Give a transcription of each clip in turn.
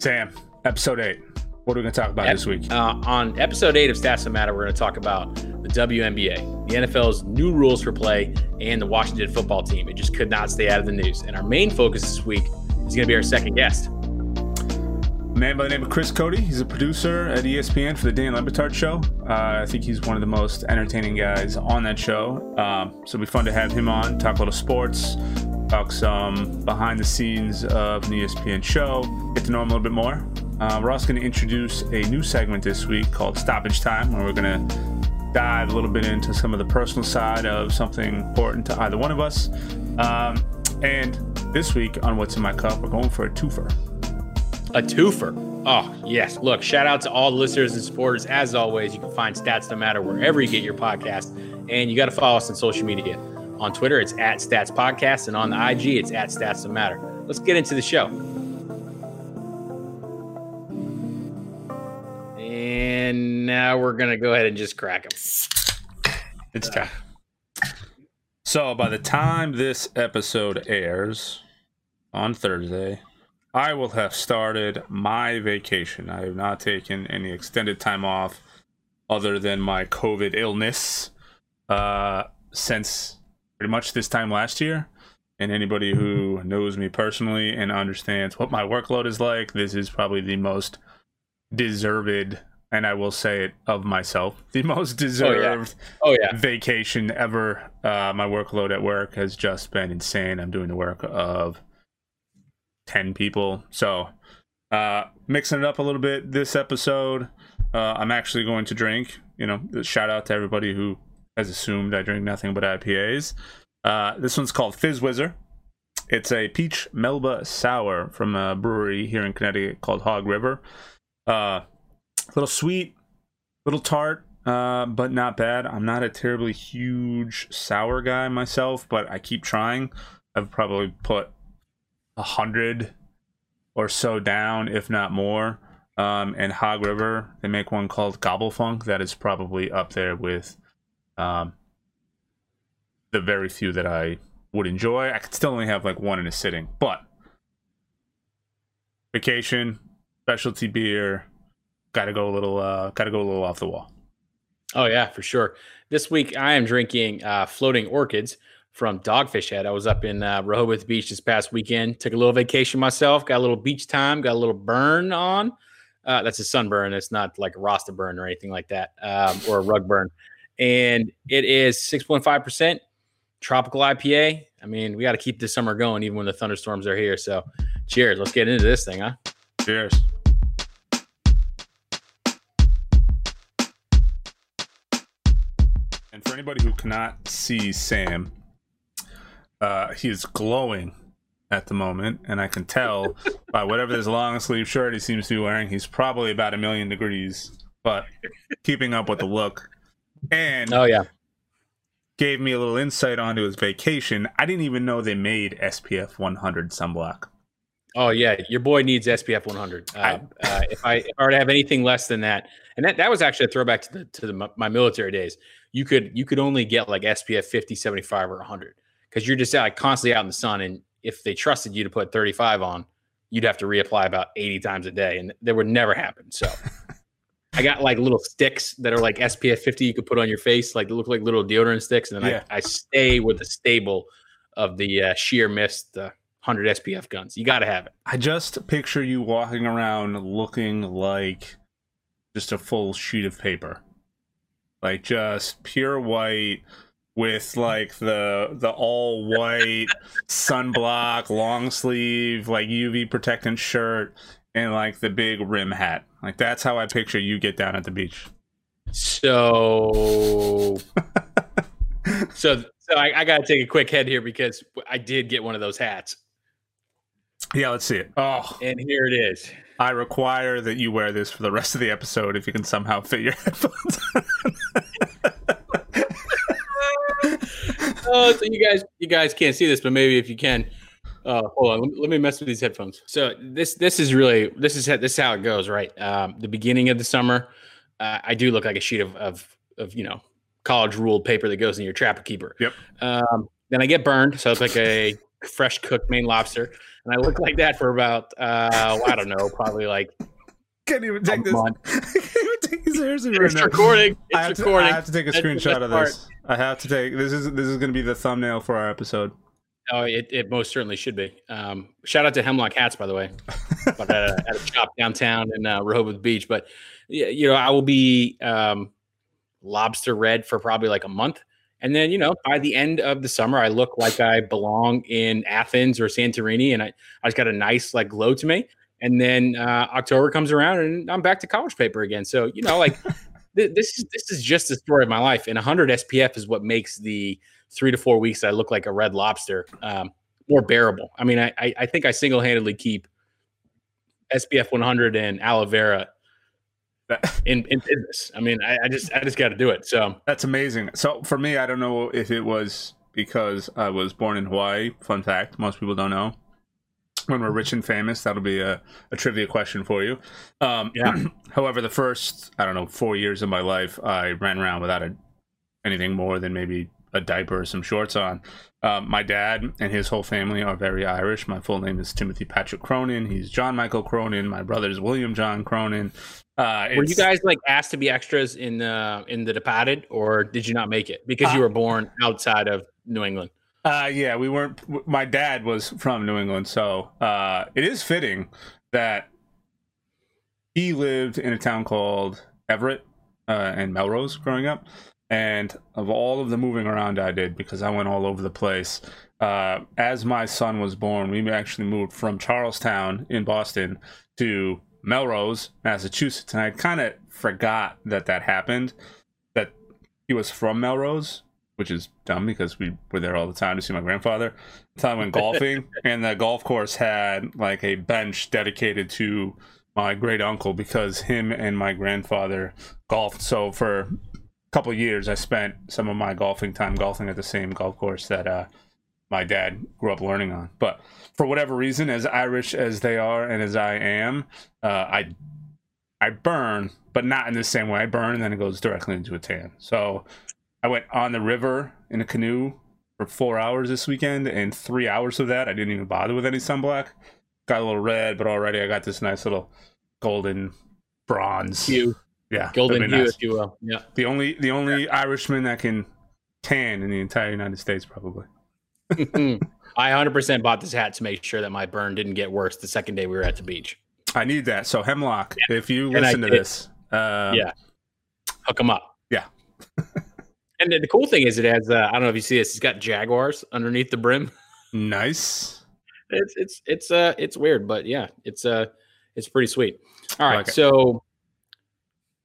Sam, episode eight. What are we going to talk about this week? Uh, on episode eight of Stats That Matter, we're going to talk about the WNBA, the NFL's new rules for play, and the Washington football team. It just could not stay out of the news. And our main focus this week is going to be our second guest. A man by the name of Chris Cote. He's a producer at ESPN for the Dan Le Show. Uh, I think he's one of the most entertaining guys on that show. Um, so it'll be fun to have him on, talk a little sports, talk some behind the scenes of an ESPN show, get to know him a little bit more. Uh, we're also going to introduce a new segment this week called Stoppage Time, where we're going to dive a little bit into some of the personal side of something important to either one of us. Um, and this week on What's in My Cup, we're going for a twofer. A twofer. Oh, yes. Look, shout out to all the listeners and supporters. As always, you can find Stats That Matter wherever you get your podcast. And you got to follow us on social media. On Twitter, it's at Stats Podcast. And on the IG, it's at Stats That Matter. Let's get into the show. And now we're going to go ahead and just crack them. It's time. So by the time this episode airs on Thursday, I will have started my vacation. I have not taken any extended time off other than my COVID illness uh, since pretty much this time last year. And anybody who knows me personally and understands what my workload is like, this is probably the most deserved and I will say it of myself, the most deserved Oh, yeah. vacation ever. Uh, my workload at work has just been insane. I'm doing the work of 10 people. So, uh, mixing it up a little bit this episode. Uh, I'm actually going to drink, you know, shout out to everybody who assumed I drink nothing but IPAs. Uh, this one's called Fizz Whizzer. It's a peach Melba sour from a brewery here in Connecticut called Hog River. Uh, a little sweet, little tart, uh, but not bad. I'm not a terribly huge sour guy myself, but I keep trying. I've probably put a hundred or so down, if not more. Um, and Hog River, they make one called Gobble Funk that is probably up there with um, the very few that I would enjoy. I could still only have like one in a sitting, but vacation, specialty beer, gotta go a little uh gotta go a little off the wall. Oh yeah for sure. This week i am drinking uh floating orchids from dogfish head. I was up in uh, rehoboth beach this past weekend took a little vacation myself got a little beach time got a little burn on. Uh, that's a sunburn. It's not like a rasta burn or anything like that um, or a rug burn and it is 6.5% tropical ipa i mean we got to keep this summer going even when the thunderstorms are here. So cheers. Let's get into this thing huh? Cheers. And for anybody who cannot see Sam, uh, he is glowing at the moment, and I can tell by whatever this long sleeve shirt he seems to be wearing, he's probably about a million degrees, but keeping up with the look. And oh yeah, gave me a little insight onto his vacation. I didn't even know they made SPF 100 sunblock. Oh yeah, your boy needs SPF 100. Uh, uh, if I if I were to have anything less than that, and that, that was actually a throwback to the to the, my military days. You could you could only get like SPF 50, 75, or 100 because you're just like constantly out in the sun. And if they trusted you to put 35 on, you'd have to reapply about 80 times a day, and that would never happen. So. I got like little sticks that are like SPF 50 you could put on your face, like they look like little deodorant sticks. And then yeah. I, I stay with the stable of the uh, sheer mist, uh, 100 SPF guns. You got to have it. I just picture you walking around looking like just a full sheet of paper. Like just pure white with like the the all white sunblock long sleeve like UV protectant shirt and like the big rim hat. Like that's how I picture you get down at the beach. So so so I, I got to take a quick head here because I did get one of those hats. Yeah, let's see it. Oh, and here it is. I require that you wear this for the rest of the episode if you can somehow fit your headphones. oh, so you guys, you guys can't see this, but maybe if you can, uh, hold on. Let me, let me mess with these headphones. So this, this is really, this is this is how it goes, right? Um, the beginning of the summer, uh, I do look like a sheet of, of, of you know, college ruled paper that goes in your trapper keeper. Yep. Um, then I get burned, so it's like a fresh cooked Maine lobster, and I look like that for about uh, I don't know, probably like can't even take this. month. I can't even take this seriously right It's now. recording. It's I have, to, recording. I have to take a That's screenshot of this. I have to take this is this is going to be the thumbnail for our episode. Oh, it, it most certainly should be. Um, shout out to Hemlock Hats, by the way, at, a, at a shop downtown in uh, Rehoboth Beach. But you know, I will be um, lobster red for probably like a month, and then you know, by the end of the summer, I look like I belong in Athens or Santorini, and I I just got a nice like glow to me. And then uh, October comes around, and I'm back to college paper again. So you know, like th- this is this is just the story of my life. And 100 SPF is what makes the three to four weeks I look like a red lobster um, more bearable. I mean, I, I, I think I single handedly keep SPF 100 and aloe vera in, in business. I mean, I, I just I just got to do it. So that's amazing. So for me, I don't know if it was because I was born in Hawaii. Fun fact: most people don't know. When we're rich and famous, that'll be a, a trivia question for you. Um, Yeah. however, the first I don't know four years of my life, I ran around without a, anything more than maybe a diaper or some shorts on. Um, my dad and his whole family are very Irish. My full name is Timothy Patrick Cronin. He's John Michael Cronin. My brother's William John Cronin. Uh, were you guys like asked to be extras in uh, in the Departed, or did you not make it because you Uh, were born outside of New England? Uh, yeah, we weren't. My dad was from New England, so uh, it is fitting that he lived in a town called Everett uh, and Melrose growing up. And of all of the moving around I did, because I went all over the place, uh, as my son was born, we actually moved from Charlestown in Boston to Melrose, Massachusetts. And I kind of forgot that that happened, that he was from Melrose which is dumb because we were there all the time to see my grandfather. The time I went golfing, and the golf course had like a bench dedicated to my great uncle because him and my grandfather golfed. So for couple years, I spent some of my golfing time golfing at the same golf course that uh, my dad grew up learning on. But for whatever reason, as Irish as they are and as I am, uh, I I burn, but not in the same way. I burn and then it goes directly into a tan. So I went on the river in a canoe for four hours this weekend, and three hours of that I didn't even bother with any sunblock. Got a little red, but already I got this nice little golden bronze. Hue, Yeah, golden hue, nice. if you will. Yeah. The only the only Irishman that can tan in the entire United States, probably. I 100% bought this hat to make sure that my burn didn't get worse the second day we were at the beach. I need that. So Hemlock, if you listen to did. this, uh, Yeah. Hook them up. Yeah. and the, cool thing is, it has, uh, I don't know if you see this, it's got Jaguars underneath the brim. nice. It's, it's, it's, uh, it's weird, but yeah, it's, uh, it's pretty sweet. All right, I right. like it. So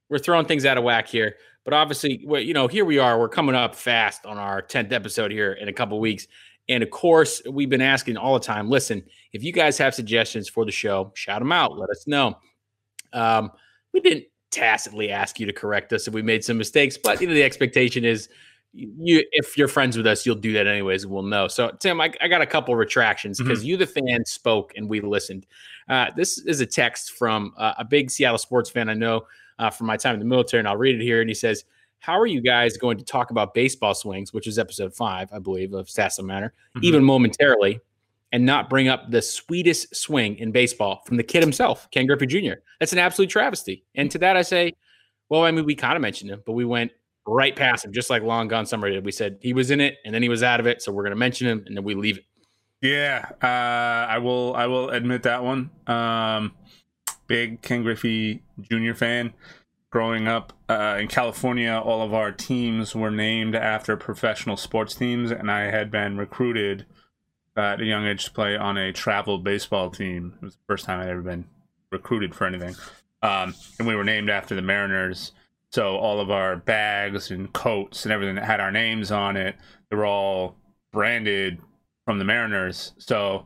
we're throwing things out of whack here, but obviously, well, you know, here we are, we're coming up fast on our 10th episode here in a couple weeks. And of course, we've been asking all the time listen, if you guys have suggestions for the show, shout them out. Let us know. Um, we didn't tacitly ask you to correct us if we made some mistakes, but you know, the expectation is you if you're friends with us, you'll do that anyways. We'll know. So, Tim, I, I got a couple retractions because you, the fan, spoke and we listened. Uh, this is a text from uh, a big Seattle sports fan I know uh, from my time in the military, and I'll read it here. And he says, How are you guys going to talk about baseball swings, which is episode five, I believe, of Stats Manor, Mhm. even momentarily, and not bring up the sweetest swing in baseball from the kid himself, Ken Griffey Jr.? That's an absolute travesty. And to that, I say, Well, I mean, we kind of mentioned him, but we went right past him, just like Long Gone Summer did. We said he was in it, and then he was out of it. So we're going to mention him, and then we leave it. Yeah, uh, I will. I will admit that one. Um, big Ken Griffey Jr. fan. Growing up uh, in California, all of our teams were named after professional sports teams, and I had been recruited at a young age to play on a travel baseball team. It was the first time I'd ever been recruited for anything, um, and we were named after the Mariners. So all of our bags and coats and everything that had our names on it, they were all branded from the Mariners. So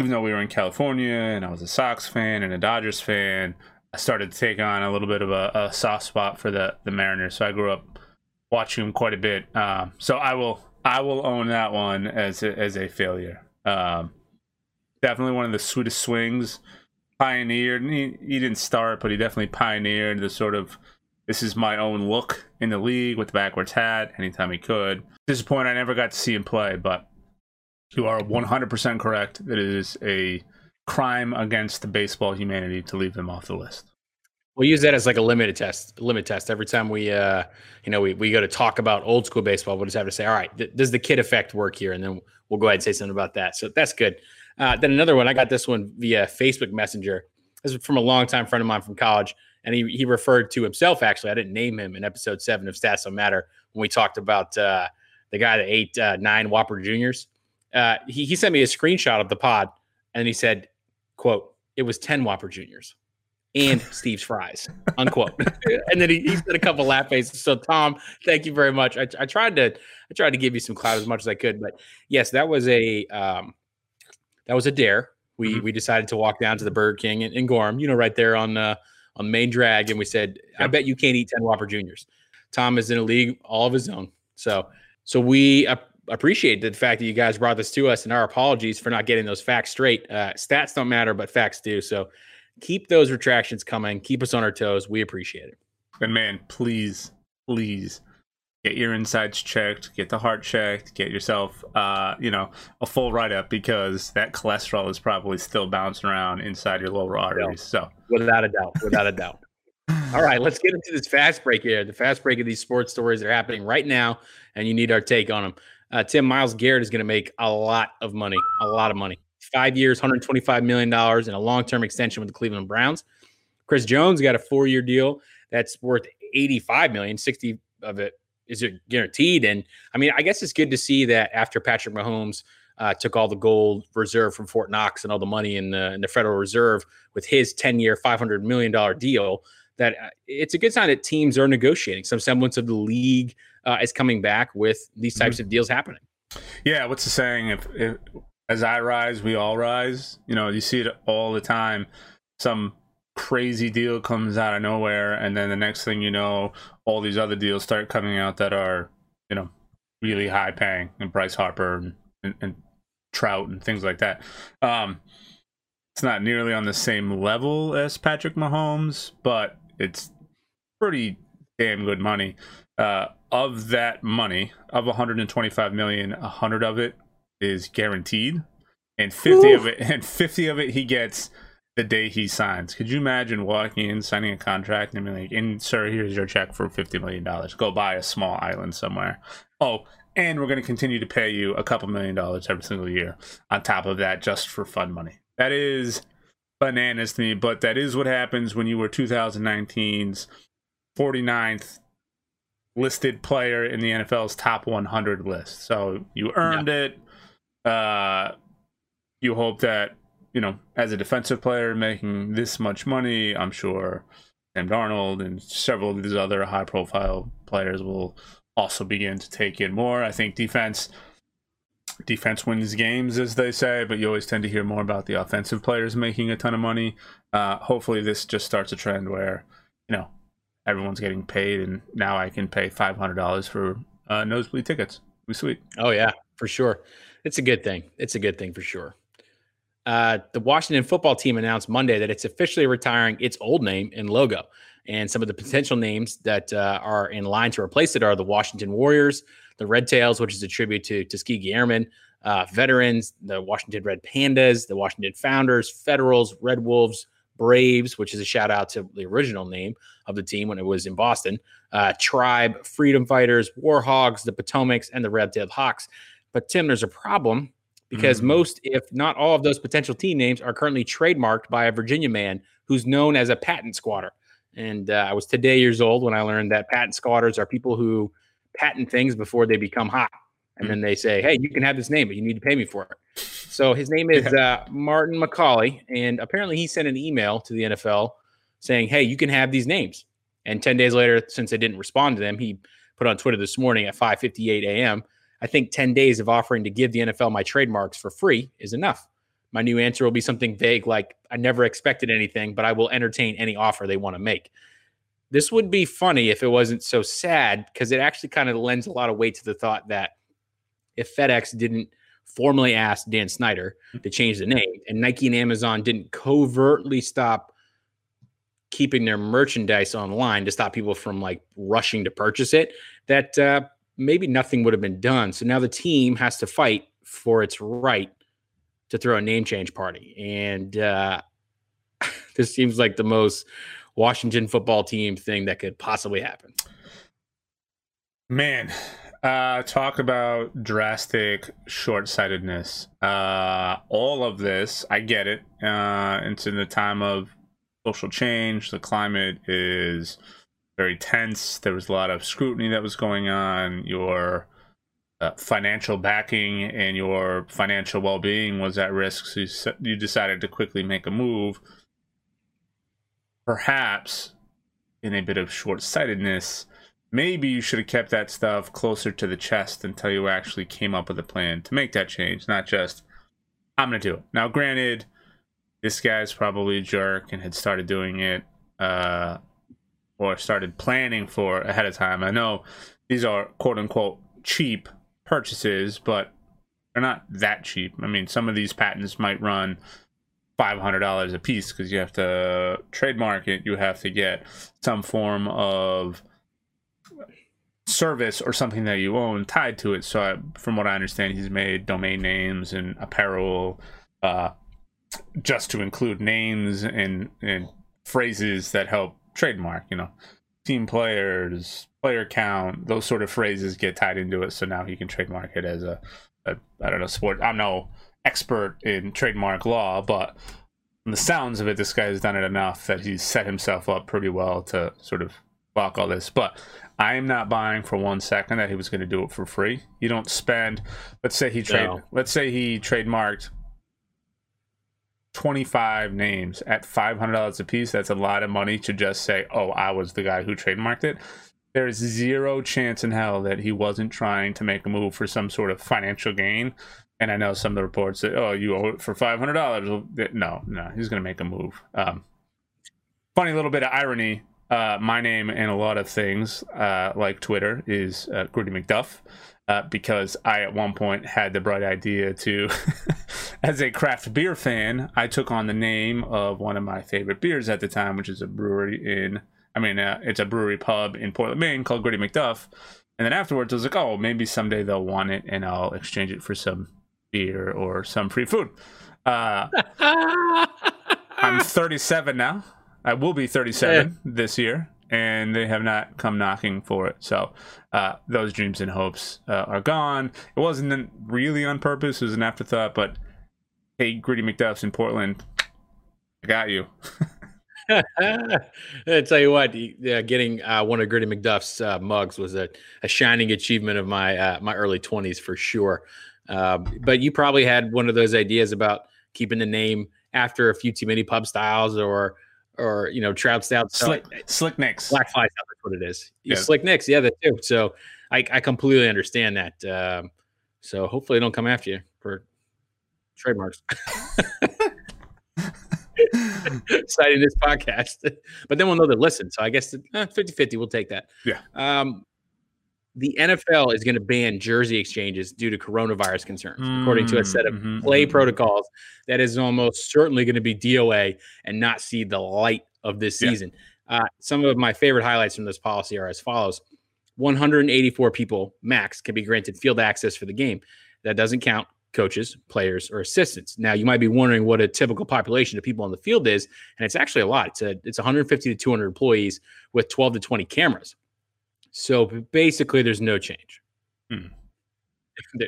even though we were in California and I was a Sox fan and a Dodgers fan, I started to take on a little bit of a, a soft spot for the the Mariners. So I grew up watching them quite a bit. Um, so I will I will own that one as a, as a failure. Um, definitely one of the sweetest swings. Pioneered. He, he didn't start, but he definitely pioneered the sort of this is my own look in the league with the backwards hat anytime he could. Disappointed I never got to see him play, but You are 100% correct. It is a crime against baseball humanity to leave them off the list. We'll use that as like a limited test, limit test. Every time we, uh, you know, we, we go to talk about old school baseball, we'll just have to say, all right, th- does the kid effect work here? And then we'll go ahead and say something about that. So that's good. Uh, then another one, I got this one via Facebook Messenger. This is from a longtime friend of mine from college. And he, he referred to himself, actually. I didn't name him in episode seven of Stats Don't Matter when we talked about uh, the guy that ate uh, nine Whopper Juniors. Uh, he, he sent me a screenshot of the pod and he said, quote, it was 10 Whopper Juniors and Steve's fries, unquote. and then he, he said a couple laugh faces. So Tom, thank you very much. I, I, tried to I tried to give you some clout as much as I could, but yes, that was a um, that was a dare. We mm-hmm. we decided to walk down to the Burger King in, in Gorham, you know, right there on uh, on Main Drag, and we said, yep. I bet you can't eat ten Whopper Juniors. Tom is in a league all of his own, so so we. Uh, appreciate the fact that you guys brought this to us and our apologies for not getting those facts straight. Uh, stats don't matter, but facts do. So keep those retractions coming. Keep us on our toes. We appreciate it. And man, please, please get your insides checked, get the heart checked, get yourself, uh, you know, a full write up because that cholesterol is probably still bouncing around inside your lower arteries. So, without a doubt, without a doubt. All right, let's get into this fast break here. The fast break of these sports stories that are happening right now, and you need our take on them. Uh, Tim Myles Garrett is going to make a lot of money, a lot of money five years, $125 million, and a long term extension with the Cleveland Browns. Chris Jones got a four year deal that's worth 85 million, 60 of it is it guaranteed. And I mean, I guess it's good to see that after Patrick Mahomes uh, took all the gold reserve from Fort Knox and all the money in the, in the Federal Reserve with his 10 year, $500 million deal, that uh, it's a good sign that teams are negotiating. Some semblance of the league uh, is coming back with these types mm-hmm. of deals happening. Yeah, what's the saying? If, if as I rise, we all rise. You know, you see it all the time. Some crazy deal comes out of nowhere, and then the next thing you know, all these other deals start coming out that are, you know, really high paying, and Bryce Harper and, and, and Trout and things like that. Um, it's not nearly on the same level as Patrick Mahomes, but it's pretty damn good money. Uh, of that money, of 125 million, 100 of it is guaranteed, and fifty Ooh. of it and fifty of it he gets the day he signs. Could you imagine walking in, signing a contract, and being like, "And sir, here's your check for fifty million dollars. Go buy a small island somewhere." Oh, and we're going to continue to pay you a couple million dollars every single year on top of that, just for fun money. That is bananas to me, but that is what happens when you were 2019's 49th listed player in the NFL's top 100 list. So you earned yeah. it uh, you hope that you know, as a defensive player making this much money, I'm sure Sam Darnold and several of these other high-profile players will also begin to take in more. I think defense defense wins games, as they say, but you always tend to hear more about the offensive players making a ton of money. Uh, hopefully, this just starts a trend where you know everyone's getting paid, and now I can pay five hundred dollars for uh, nosebleed tickets. We sweet. Oh yeah, for sure. It's a good thing. It's a good thing for sure. Uh, the Washington football team announced Monday that it's officially retiring its old name and logo. And some of the potential names that uh, are in line to replace it are the Washington Warriors, the Red Tails, which is a tribute to Tuskegee Airmen, uh, veterans, the Washington Red Pandas, the Washington Founders, Federals, Red Wolves, Braves, which is a shout out to the original name of the team when it was in Boston, uh, Tribe, Freedom Fighters, Warhogs, the Potomacs, and the Red Tailed Hawks. But Tim, there's a problem because mm-hmm. most, if not all, of those potential team names are currently trademarked by a Virginia man who's known as a patent squatter. And uh, I was today years old when I learned that patent squatters are people who patent things before they become hot. And mm-hmm. then they say, hey, you can have this name, but you need to pay me for it. So his name is uh, Martin McCauley. And apparently he sent an email to the NFL saying, hey, you can have these names. And 10 days later, since they didn't respond to them, he put on Twitter this morning at 5:58 a.m. I think 10 days of offering to give the NFL my trademarks for free is enough. My new answer will be something vague like, I never expected anything, but I will entertain any offer they want to make. This would be funny if it wasn't so sad because it actually kind of lends a lot of weight to the thought that if FedEx didn't formally asked Dan Snyder to change the name and Nike and Amazon didn't covertly stop keeping their merchandise online to stop people from like rushing to purchase it, that uh, maybe nothing would have been done. So now the team has to fight for its right to throw a name change party. And uh, this seems like the most Washington football team thing that could possibly happen. Man, uh, talk about drastic short sightedness. Uh, all of this, I get it. Uh, it's in the time of social change. The climate is very tense. There was a lot of scrutiny that was going on. Your uh, financial backing and your financial well being was at risk. So you, you decided to quickly make a move. Perhaps in a bit of short sightedness, maybe you should have kept that stuff closer to the chest until you actually came up with a plan to make that change, not just, I'm going to do it. Now, granted, this guy's probably a jerk and had started doing it uh, or started planning for ahead of time. I know these are quote unquote cheap purchases, but they're not that cheap. I mean, some of these patents might run $500 a piece because you have to trademark it, you have to get some form of service or something that you own tied to it. So, I, from what I understand, he's made domain names and apparel uh, just to include names and, and phrases that help trademark, you know, team players, player count, those sort of phrases get tied into it. So now he can trademark it as a, a I don't know, sport. I'm no expert in trademark law, but from the sounds of it, this guy has done it enough that he's set himself up pretty well to sort of block all this. But I am not buying for one second that he was going to do it for free. You don't spend. Let's say he trade. No. Let's say he trademarked 25 names at $500 a piece. That's a lot of money to just say, "Oh, I was the guy who trademarked it." There's zero chance in hell that he wasn't trying to make a move for some sort of financial gain. And I know some of the reports that, "Oh, you owe it for $500." No, no, he's going to make a move. Um, funny little bit of irony uh, my name and a lot of things uh, like Twitter is uh, Gritty McDuff. Uh, because I at one point had the bright idea to, as a craft beer fan, I took on the name of one of my favorite beers at the time, which is a brewery in, I mean, uh, it's a brewery pub in Portland, Maine called Gritty McDuff. And then afterwards, I was like, oh, maybe someday they'll want it and I'll exchange it for some beer or some free food. Uh, I'm 37 now. I will be 37 yeah. this year, and they have not come knocking for it. So uh, those dreams and hopes uh, are gone. It wasn't really on purpose; it was an afterthought. But hey, Gritty McDuff's in Portland. I got you. I tell you what, yeah, getting uh, one of Gritty McDuff's uh, mugs was a, a, shining achievement of my uh, my early 20s for sure. Um, but you probably had one of those ideas about keeping the name after a few too many pub styles or or you know trout stout. Slick, slick nicks. Black fly that's what it is. Yeah. Slick nicks. Yeah, that too. So I, I completely understand that. Um, so hopefully they don't come after you for trademarks. citing this podcast, but then we'll know listen. So I guess 50 eh, 50, we'll take that. Yeah. Um, the NFL is going to ban jersey exchanges due to coronavirus concerns, mm, according to a set of mm-hmm, play mm-hmm. protocols that is almost certainly going to be DOA and not see the light of this season. Yeah. Uh, some of my favorite highlights from this policy are as follows 184 people max can be granted field access for the game. That doesn't count coaches, players, or assistants. Now, you might be wondering what a typical population of people on the field is, and it's actually a lot. It's a, it's 150 to 200 employees with 12 to 20 cameras. So basically, there's no change. Hmm.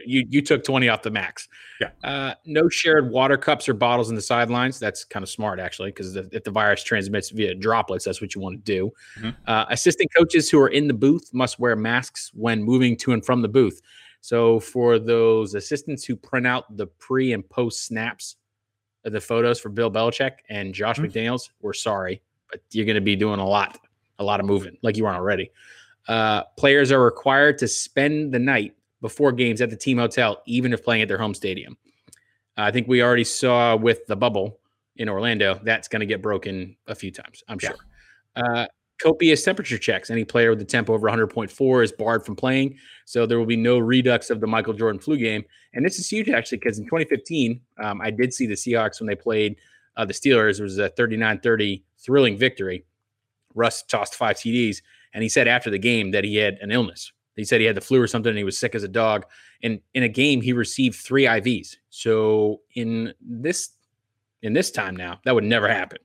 You you took 20 off the max. Yeah. Uh, no shared water cups or bottles in the sidelines. That's kind of smart, actually, because if the virus transmits via droplets, that's what you want to do. Mm-hmm. Uh, assistant coaches who are in the booth must wear masks when moving to and from the booth. So for those assistants who print out the pre and post snaps of the photos for Bill Belichick and Josh mm-hmm. McDaniels, we're sorry, but you're going to be doing a lot, a lot of moving like you aren't already. Uh, players are required to spend the night before games at the team hotel, even if playing at their home stadium. I think we already saw with the bubble in Orlando that's going to get broken a few times, I'm yeah. sure. Uh, copious temperature checks. Any player with a temp over 100.4 is barred from playing. So there will be no redux of the Michael Jordan flu game. And this is huge, actually, because in 2015, um, I did see the Seahawks when they played uh, the Steelers. It was a 39 30 thrilling victory. Russ tossed five TDs. And he said after the game that he had an illness He said he had the flu or something and he was sick as a dog. And in a game, he received three IVs. So in this in this time now, that would never happen.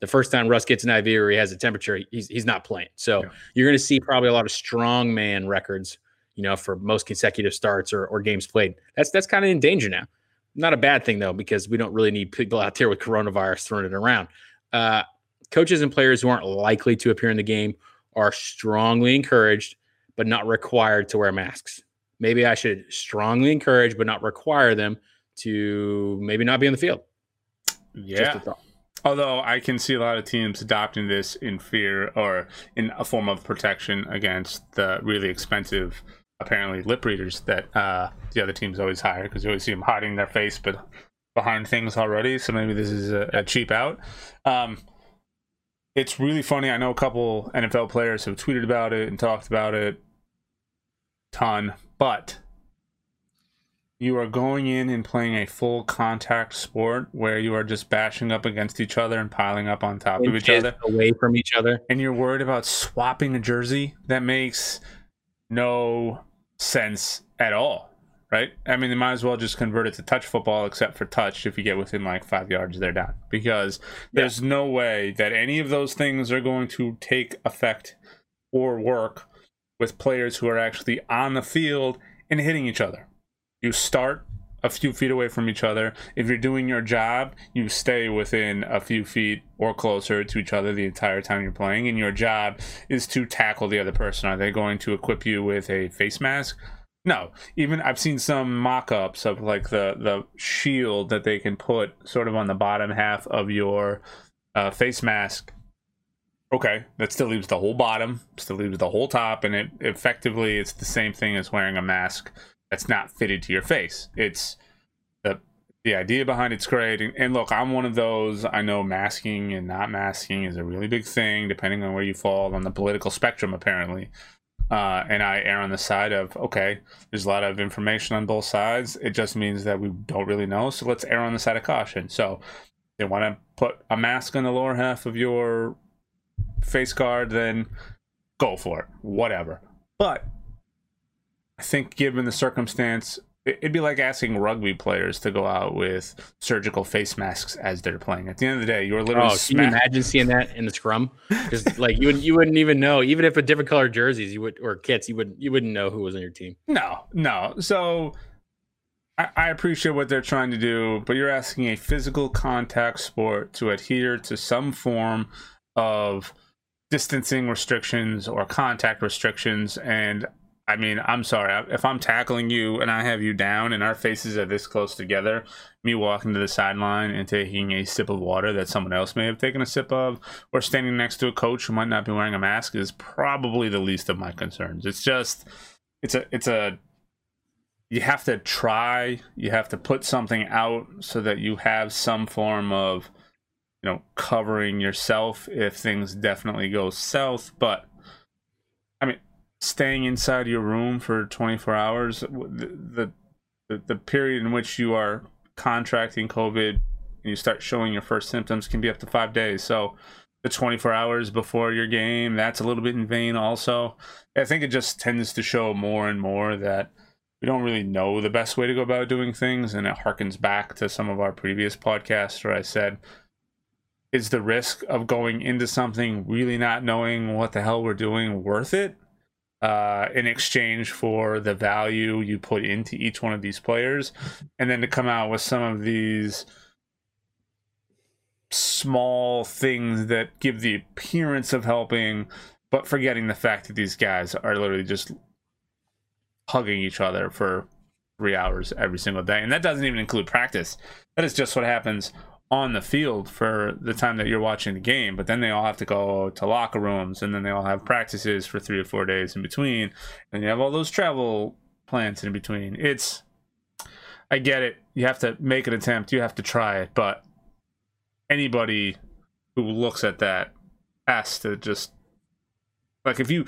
The first time Russ gets an IV or he has a temperature, he's, he's not playing. So yeah. you're going to see probably a lot of strong man records, you know, for most consecutive starts or, or games played. That's that's kind of in danger now. Not a bad thing though, because we don't really need people out there with coronavirus throwing it around. Uh, coaches and players who aren't likely to appear in the game are strongly encouraged, but not required to wear masks. Maybe I should strongly encourage, but not require them to maybe not be in the field. Yeah. Although I can see a lot of teams adopting this in fear or in a form of protection against the really expensive, apparently lip readers that uh, the other teams always hire because you always see them hiding their face, but behind things already. So maybe this is a, a cheap out. Um, it's really funny. I know a couple NFL players have tweeted about it and talked about it. Ton, but you are going in and playing a full contact sport where you are just bashing up against each other and piling up on top of each other. away from each other. And you're worried about swapping a jersey? That makes no sense at all right i mean they might as well just convert it to touch football except for touch if you get within like five yards they're down because there's yeah. no way that any of those things are going to take effect or work with players who are actually on the field and hitting each other you start a few feet away from each other. If you're doing your job, you stay within a few feet or closer to each other the entire time you're playing. And your job is to tackle the other person. Are they going to equip you with a face mask? No. Even I've seen some mock ups of like the, the shield that they can put sort of on the bottom half of your uh, face mask. Okay, that still leaves the whole bottom, still leaves the whole top, and it effectively it's the same thing as wearing a mask that's not fitted to your face. It's the the idea behind it's great. And, and, look, I'm one of those. I know masking and not masking is a really big thing, depending on where you fall on the political spectrum, apparently. Uh, and I err on the side of okay, there's a lot of information on both sides. It just means that we don't really know, so let's err on the side of caution. So they want to put a mask on the lower half of your face guard, then go for it, whatever. But I think, given the circumstance, it'd be like asking rugby players to go out with surgical face masks as they're playing. At the end of the day, you're literally. Oh, can you imagine seeing that in the scrum? Because like you would you wouldn't even know, even if a different color jerseys, you would or kits, you would you wouldn't know who was on your team. No, no. So I, I appreciate what they're trying to do, but you're asking a physical contact sport to adhere to some form of distancing restrictions or contact restrictions and I mean, I'm sorry. If I'm tackling you and I have you down and our faces are this close together, me walking to the sideline and taking a sip of water that someone else may have taken a sip of, or standing next to a coach who might not be wearing a mask is probably the least of my concerns. It's just, it's a, it's a, you have to try, you have to put something out so that you have some form of, you know, covering yourself if things definitely go south. But staying inside your room for 24 hours the, the the period in which you are contracting covid and you start showing your first symptoms can be up to five days. So the 24 hours before your game that's a little bit in vain also. I think it just tends to show more and more that we don't really know the best way to go about doing things and it harkens back to some of our previous podcasts where i said is the risk of going into something really not knowing what the hell we're doing worth it uh, in exchange for the value you put into each one of these players, and then to come out with some of these small things that give the appearance of helping, but forgetting the fact that these guys are literally just hugging each other for three hours every single day. And that doesn't even include practice. That is just what happens on the field for the time that you're watching the game, but then they all have to go to locker rooms and then they all have practices for three or four days in between. And you have all those travel plans in between. It's, I get it. You have to make an attempt, you have to try it, but anybody who looks at that has to just, like, if you,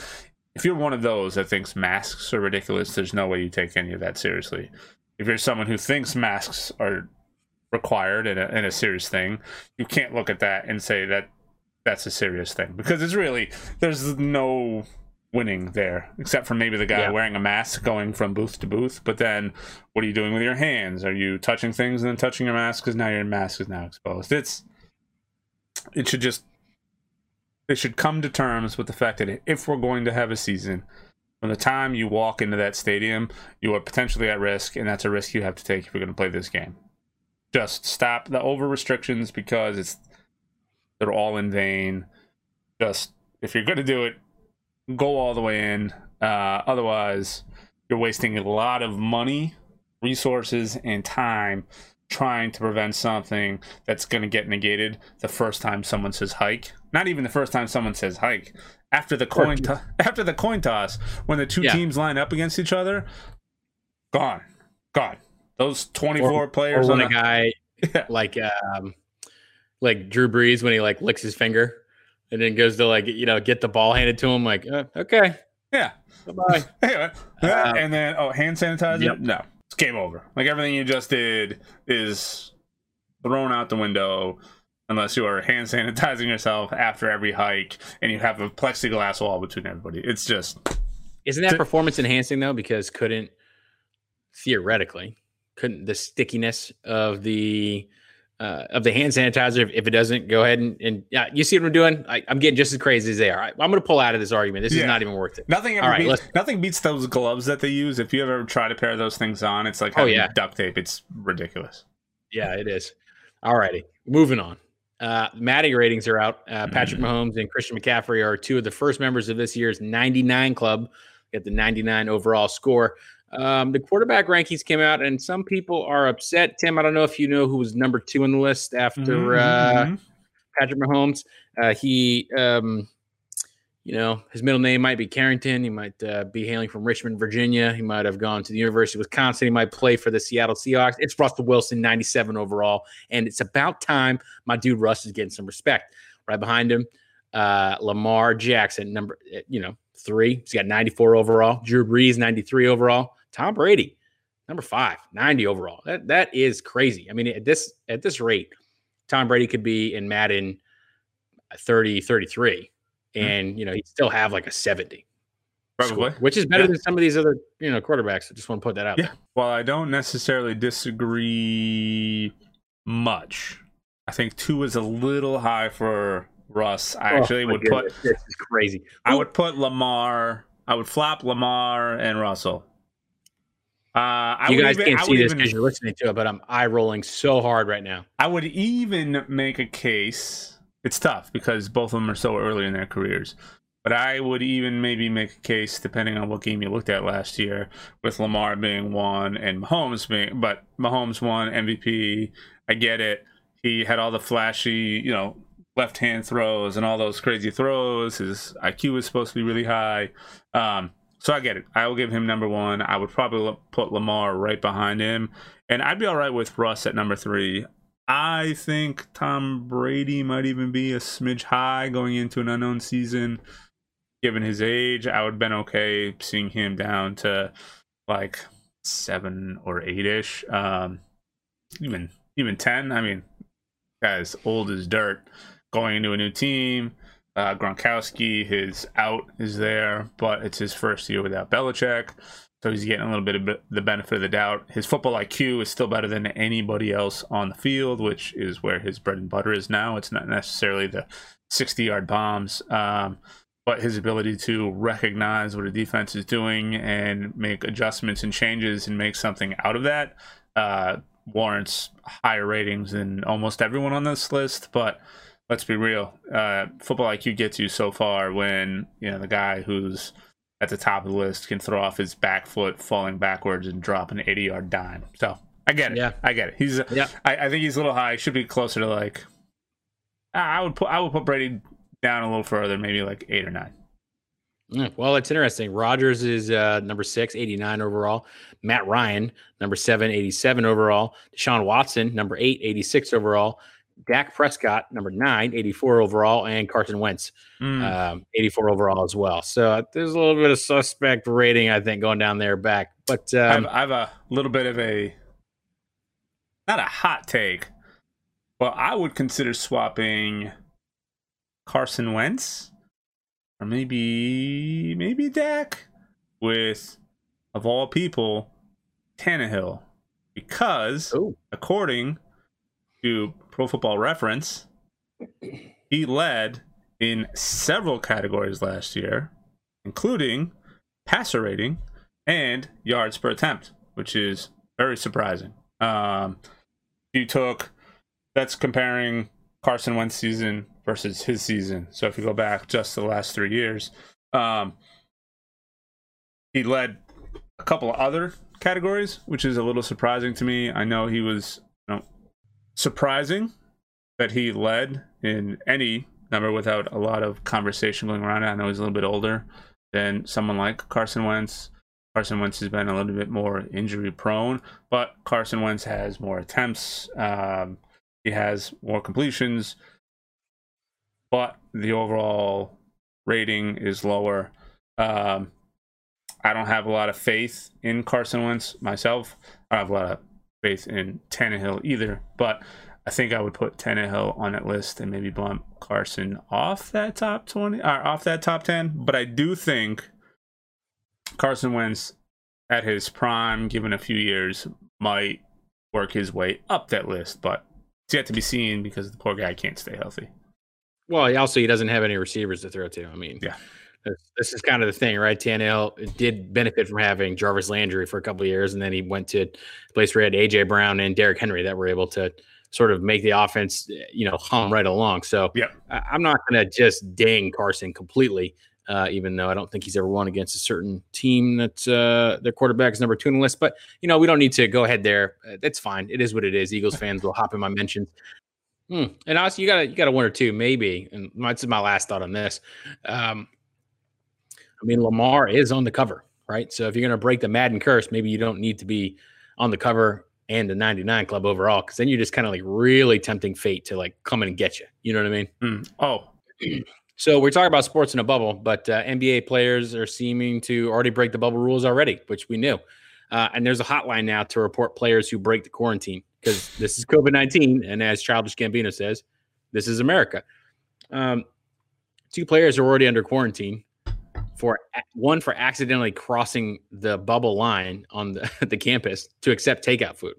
if you're one of those that thinks masks are ridiculous, there's no way you take any of that seriously. If you're someone who thinks masks are required and a, and a serious thing, you can't look at that and say that that's a serious thing because it's really there's no winning there, except for maybe the guy Yeah. wearing a mask going from booth to booth. But then, what are you doing with your hands? Are you touching things and then touching your mask because now your mask is now exposed? It's it should just they should come to terms with the fact that if we're going to have a season, from the time you walk into that stadium, you are potentially at risk, and that's a risk you have to take if you're going to play this game. Just stop the over restrictions because it's they're all in vain. Just if you're going to do it, go all the way in. Uh, otherwise, you're wasting a lot of money, resources, and time trying to prevent something that's going to get negated the first time someone says hike. Not even the first time someone says hike. After the coin, to- after the coin toss, when the two Yeah. teams line up against each other, gone, gone. Those 24 Or- players or on a guy like um like Drew Brees when he like licks his finger and then goes to like you know get the ball handed to him like uh, okay yeah. bye Anyway, Uh, and then oh, hand sanitizer. Yep. No, it's game over. Like everything you just did is thrown out the window unless you are hand sanitizing yourself after every hike and you have a plexiglass wall between everybody. It's just isn't that Th- performance enhancing though because couldn't theoretically couldn't the stickiness of the uh, of the hand sanitizer if, if it doesn't go ahead and, and yeah you see what I'm doing I, I'm getting just as crazy as they are I, I'm gonna pull out of this argument this Yeah. is not even worth it nothing ever All right, beats nothing beats those gloves that they use. If you ever try to pair those things on, it's like Oh, yeah. duct tape. It's ridiculous. Yeah, it is. All righty. Moving on. Uh, Madden ratings are out. Uh, Patrick Mahomes and Christian McCaffrey are two of the first members of this year's 99 club. Get the 99 overall score. Um, the quarterback rankings came out, and some people are upset. Tim, I don't know if you know who was number two on the list after Mhm, uh, mhm. Patrick Mahomes. Uh, he, um, you know, his middle name might be Carrington. He might uh, be hailing from Richmond, Virginia. He might have gone to the University of Wisconsin. He might play for the Seattle Seahawks. It's Russell Wilson, 97 overall. And it's about time my dude Russ is getting some respect. Right behind him, uh, Lamar Jackson, number, you know, three. He's got 94 overall. Drew Brees, 93 overall. Tom Brady, number five, 90 overall. That that is crazy. I mean, at this at this rate, Tom Brady could be in Madden uh, 30, 33, hmm. and you know, he'd still have like a 70. Probably. score, which is better Yeah. than some of these other, you know, quarterbacks. I just want to put that out Yeah. there. Well, I don't necessarily disagree much. I think two is a little high for Russ. I oh, actually Oh, would put this is crazy. I would put Lamar. I would flop Lamar and Russell. Uh, I you would guys even, can't see this because you're listening to it, but I'm eye rolling so hard right now. I would even make a case. It's tough because both of them are so early in their careers. But I would even maybe make a case, depending on what game you looked at last year, with Lamar being one and Mahomes being. But Mahomes won MVP. I get it. He had all the flashy, you know, left hand throws and all those crazy throws. His IQ was supposed to be really high. Um, so I get it. I will give him number one. I would probably put Lamar right behind him. And I'd be all right with Russ at number three. I think Tom Brady might even be a smidge high going into an unknown season. Given his age, I would have been okay seeing him down to like seven or eight ish. Um, even even ten. I mean, guy's old as dirt. Going into a new team. Uh, Gronkowski, his out is there, but it's his first year without Belichick. So he's getting a little bit of the benefit of the doubt. His football IQ is still better than anybody else on the field, which is where his bread and butter is now. It's not necessarily the 60 yard bombs, um, but his ability to recognize what a defense is doing and make adjustments and changes and make something out of that uh, warrants higher ratings than almost everyone on this list. But let's be real, uh, football IQ gets you so far when you know the guy who's at the top of the list can throw off his back foot falling backwards and drop an 80 yard dime. So I get it. Yeah. I get it. He's Yeah. I, I think he's a little high. Should be closer to like I would put I would put Brady down a little further, maybe like eight or nine. Well, it's interesting. Rodgers is uh, number six, 89 overall. Matt Ryan, number seven, 87 overall. Deshaun Watson, number eight, 86 overall. Dak Prescott, number nine, 84 overall. And Carson Wentz, Mm. um, 84 overall as well. So uh, there's a little bit of suspect rating, I think, going down there back. But I, have, um, I have a little bit of a not a hot take, but I would consider swapping Carson Wentz or maybe maybe Dak with of all people Tannehill because Oh, according to Pro Football Reference, he led in several categories last year, including passer rating and yards per attempt, which is very surprising. Um, you took that's comparing Carson Wentz season versus his season. So if you go back just the last three years, um, he led a couple of other categories, which is a little surprising to me. I know he was you know, surprising that he led in any number without a lot of conversation going around. I know he's a little bit older than someone like Carson Wentz. Carson Wentz has been a little bit more injury prone, but Carson Wentz has more attempts. Um, he has more completions, but the overall rating is lower. Um, I don't have a lot of faith in Carson Wentz myself. I have a lot of faith in Tannehill either, but I think I would put Tannehill on that list and maybe bump Carson off that top 20 or off that top 10. But I do think Carson Wentz at his prime, given a few years, might work his way up that list, but it's yet to be seen because the poor guy can't stay healthy. well, he also he doesn't have any receivers to throw to. I mean, Yeah. This, this is kind of the thing, right? Tannehill did benefit from having Jarvis Landry for a couple of years, and then he went to a place where he had AJ Brown and Derrick Henry that were able to sort of make the offense, you know, hum right along. So Yep. I, I'm not going to just ding Carson completely. Uh, even though I don't think he's ever won against a certain team that's uh, their quarterback is number two on the list, but you know we don't need to go ahead there. Uh, that's fine. It is what it is. Eagles fans will hop in my mentions. Hmm. And also, you got to you got to one or two maybe. And that's my last thought on this. Um, I mean, Lamar is on the cover, right? So if you're going to break the Madden curse, maybe you don't need to be on the cover and the 99 club overall, because then you're just kind of like really tempting fate to like come in and get you. You know what I mean? Hmm. Oh, So we're talking about sports in a bubble, but uh, NBA players are seeming to already break the bubble rules already, which we knew. Uh, and there's a hotline now to report players who break the quarantine because this is COVID 19. And as Childish Gambino says, this is America. Um, two players are already under quarantine for one for accidentally crossing the bubble line on the, the campus to accept takeout food.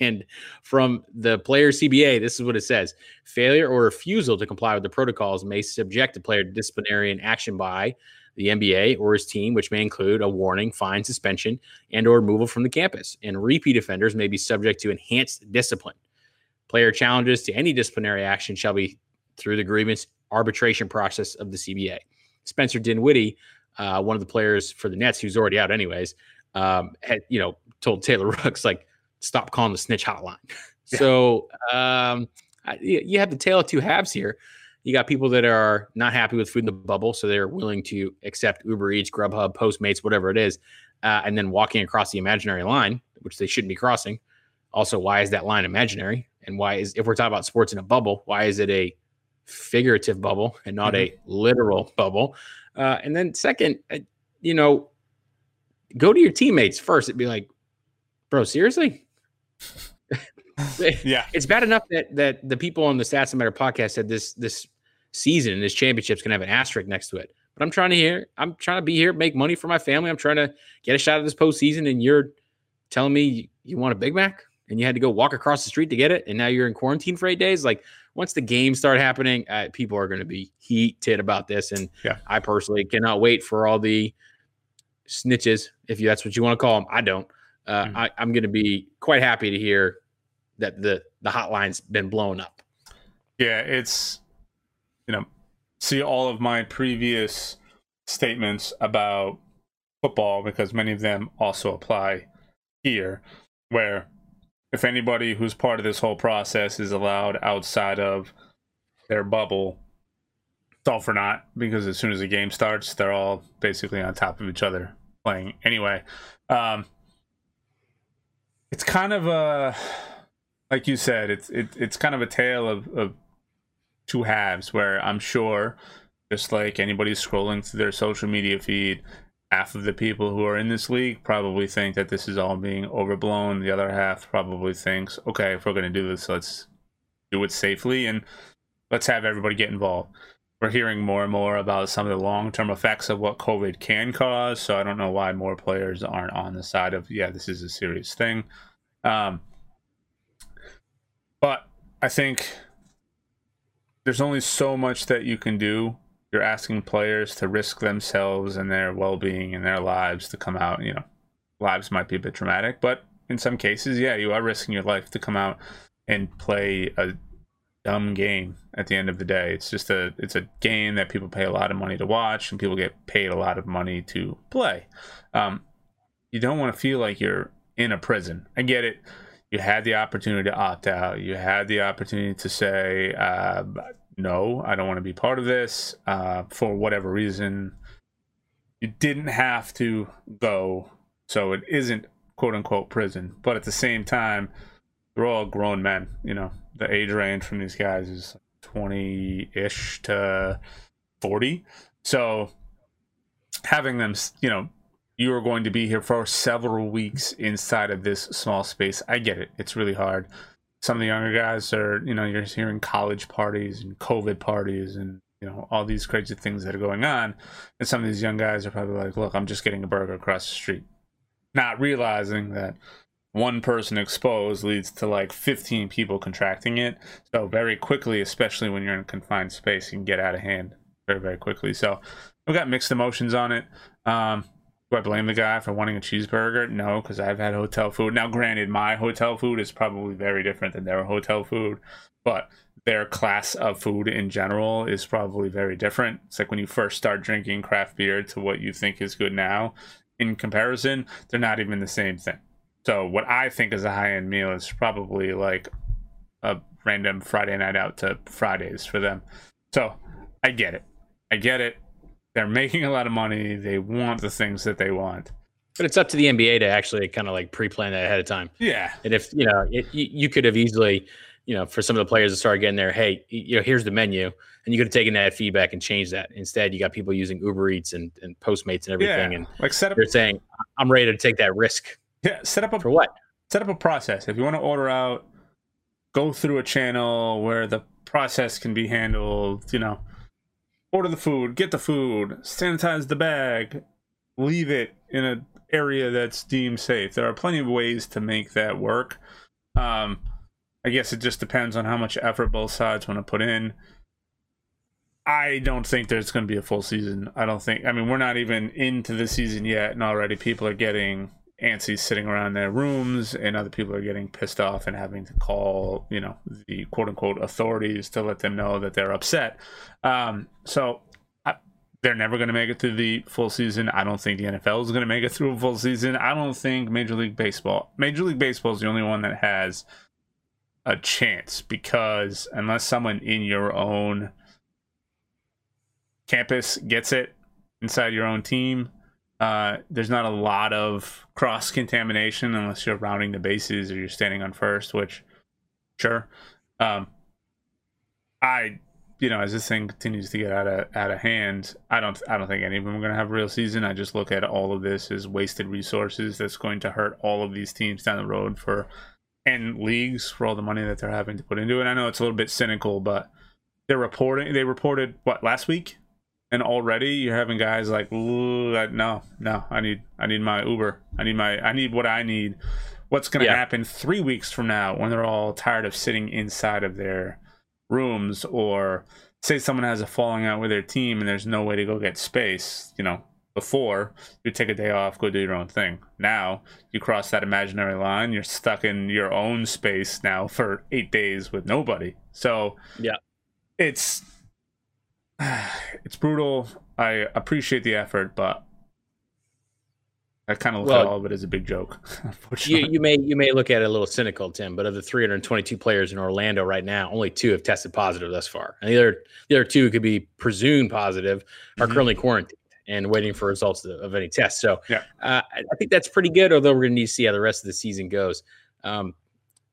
And from the player CBA, this is what it says failure or refusal to comply with the protocols may subject a player to disciplinary action by the NBA or his team, which may include a warning, fine, suspension, and or removal from the campus. And repeat offenders may be subject to enhanced discipline. Player challenges to any disciplinary action shall be through the grievance arbitration process of the CBA. Spencer Dinwiddie, uh, one of the players for the Nets, who's already out anyways, um, had you know told Taylor Rooks like stop calling the snitch hotline. Yeah. So um, I- you have the tale of two halves here. You got people that are not happy with food in the bubble, so they're willing to accept Uber Eats, Grubhub, Postmates, whatever it is, uh, and then walking across the imaginary line, which they shouldn't be crossing. Also, why is that line imaginary? And why is if we're talking about sports in a bubble, why is it a figurative bubble and not a literal bubble? Uh, and then second, uh, you know, go to your teammates first. It'd be like, bro, seriously? yeah. it's bad enough that that the people on the Stats That Matter podcast said this this season, and this championship's gonna have an asterisk next to it. But I'm trying to hear, I'm trying to be here, make money for my family. I'm trying to get a shot at this postseason, and you're telling me you want a Big Mac and you had to go walk across the street to get it, and now you're in quarantine for eight days. Like once the games start happening, uh, people are going to be heated about this, and Yeah. I personally cannot wait for all the snitches, if you that's what you want to call them. I don't. Uh, Mhm. I, I'm going to be quite happy to hear that the the hotline's been blown up. Yeah, it's you know, see all of my previous statements about football because many of them also apply here where if anybody who's part of this whole process is allowed outside of their bubble it's all for naught because as soon as the game starts they're all basically on top of each other playing. Anyway um it's kind of a like you said it's it, it's kind of a tale of, of two halves where i'm sure just like anybody scrolling through their social media feed half of the people who are in this league probably think that this is all being overblown the other half probably thinks okay if we're going to do this let's do it safely and let's have everybody get involved we're hearing more and more about some of the long term effects of what COVID can cause. So I don't know why more players aren't on the side of, yeah, this is a serious thing. Um, but I think there's only so much that you can do. You're asking players to risk themselves and their well being and their lives to come out. You know, lives might be a bit dramatic, but in some cases, yeah, you are risking your life to come out and play a dumb game at the end of the day. It's just a it's a game that people pay a lot of money to watch and people get paid a lot of money to play. Um, you don't want to feel like you're in a prison. I get it. You had the opportunity to opt out. You had the opportunity to say, uh, no, I don't want to be part of this uh, for whatever reason. You didn't have to go, so it isn't quote unquote prison. But at the same time, they're all grown men. You know, the age range from these guys is 20 ish to 40. So having them, you know, you are going to be here for several weeks inside of this small space. I get it. It's really hard. Some of the younger guys are, you know, you're hearing college parties and COVID parties and, you know, all these crazy things that are going on. And some of these young guys are probably like, look, I'm just getting a burger across the street. Not realizing that one person exposed leads to like 15 people contracting it. So very quickly, especially when you're in a confined space, you can get out of hand very, very quickly. So we've got mixed emotions on it. Um, do I blame the guy for wanting a cheeseburger? No, because I've had hotel food. Now, granted, my hotel food is probably very different than their hotel food, but their class of food in general is probably very different. It's like when you first start drinking craft beer to what you think is good now. In comparison, they're not even the same thing. So, what I think is a high end meal is probably like a random Friday night out to Fridays for them. So, I get it. I get it they're making a lot of money. They want the things that they want. But it's up to the NBA to actually kind of like pre-plan that ahead of time. Yeah. And if you know, it, you, you could have easily, you know, for some of the players to start getting there, hey, you know, here's the menu, and you could have taken that feedback and changed that. Instead, you got people using Uber Eats and, and Postmates and everything, yeah. and like set up. They're saying, I'm ready to take that risk. Yeah, set up a for what? Set up a process. If you want to order out, go through a channel where the process can be handled. You know order the food, get the food, sanitize the bag, leave it in an area that's deemed safe. There are plenty of ways to make that work. Um, I guess it just depends on how much effort both sides want to put in. I don't think there's going to be a full season. I don't think. I mean, we're not even into the season yet, and already people are getting antsy sitting around their rooms, and other people are getting pissed off and having to call, you know, the quote unquote authorities to let them know that they're upset. Um, so I, they're never going to make it through the full season. I don't think the NFL is going to make it through a full season. I don't think Major League Baseball, Major League Baseball is the only one that has a chance because unless someone in your own campus gets it inside your own team, uh, there's not a lot of cross contamination unless you're rounding the bases or you're standing on first, which sure. Um, I, you know, as this thing continues to get out of out of hand, I don't I don't think any of them are going to have a real season. I just look at all of this as wasted resources that's going to hurt all of these teams down the road for and leagues for all the money that they're having to put into it. I know it's a little bit cynical, but they're reporting they reported what last week and already you're having guys like no no i need i need my uber. I need my i need what i need. What's going to yeah. happen three weeks from now when they're all tired of sitting inside of their rooms or say someone has a falling out with their team and there's no way to go get space you know before you take a day off go do your own thing. Now you cross that imaginary line you're stuck in your own space now for eight days with nobody. So yeah. it's it's brutal. I appreciate the effort, but I kind of look well, at all of it as a big joke. You, you, may you may look at it a little cynical, Tim, but of the 322 players in Orlando right now, only two have tested positive thus far, and the other the other two could be presumed positive are mm-hmm. currently quarantined and waiting for results of, of any tests. So yeah. uh, I think that's pretty good. Although we're going to need to see how the rest of the season goes. Um,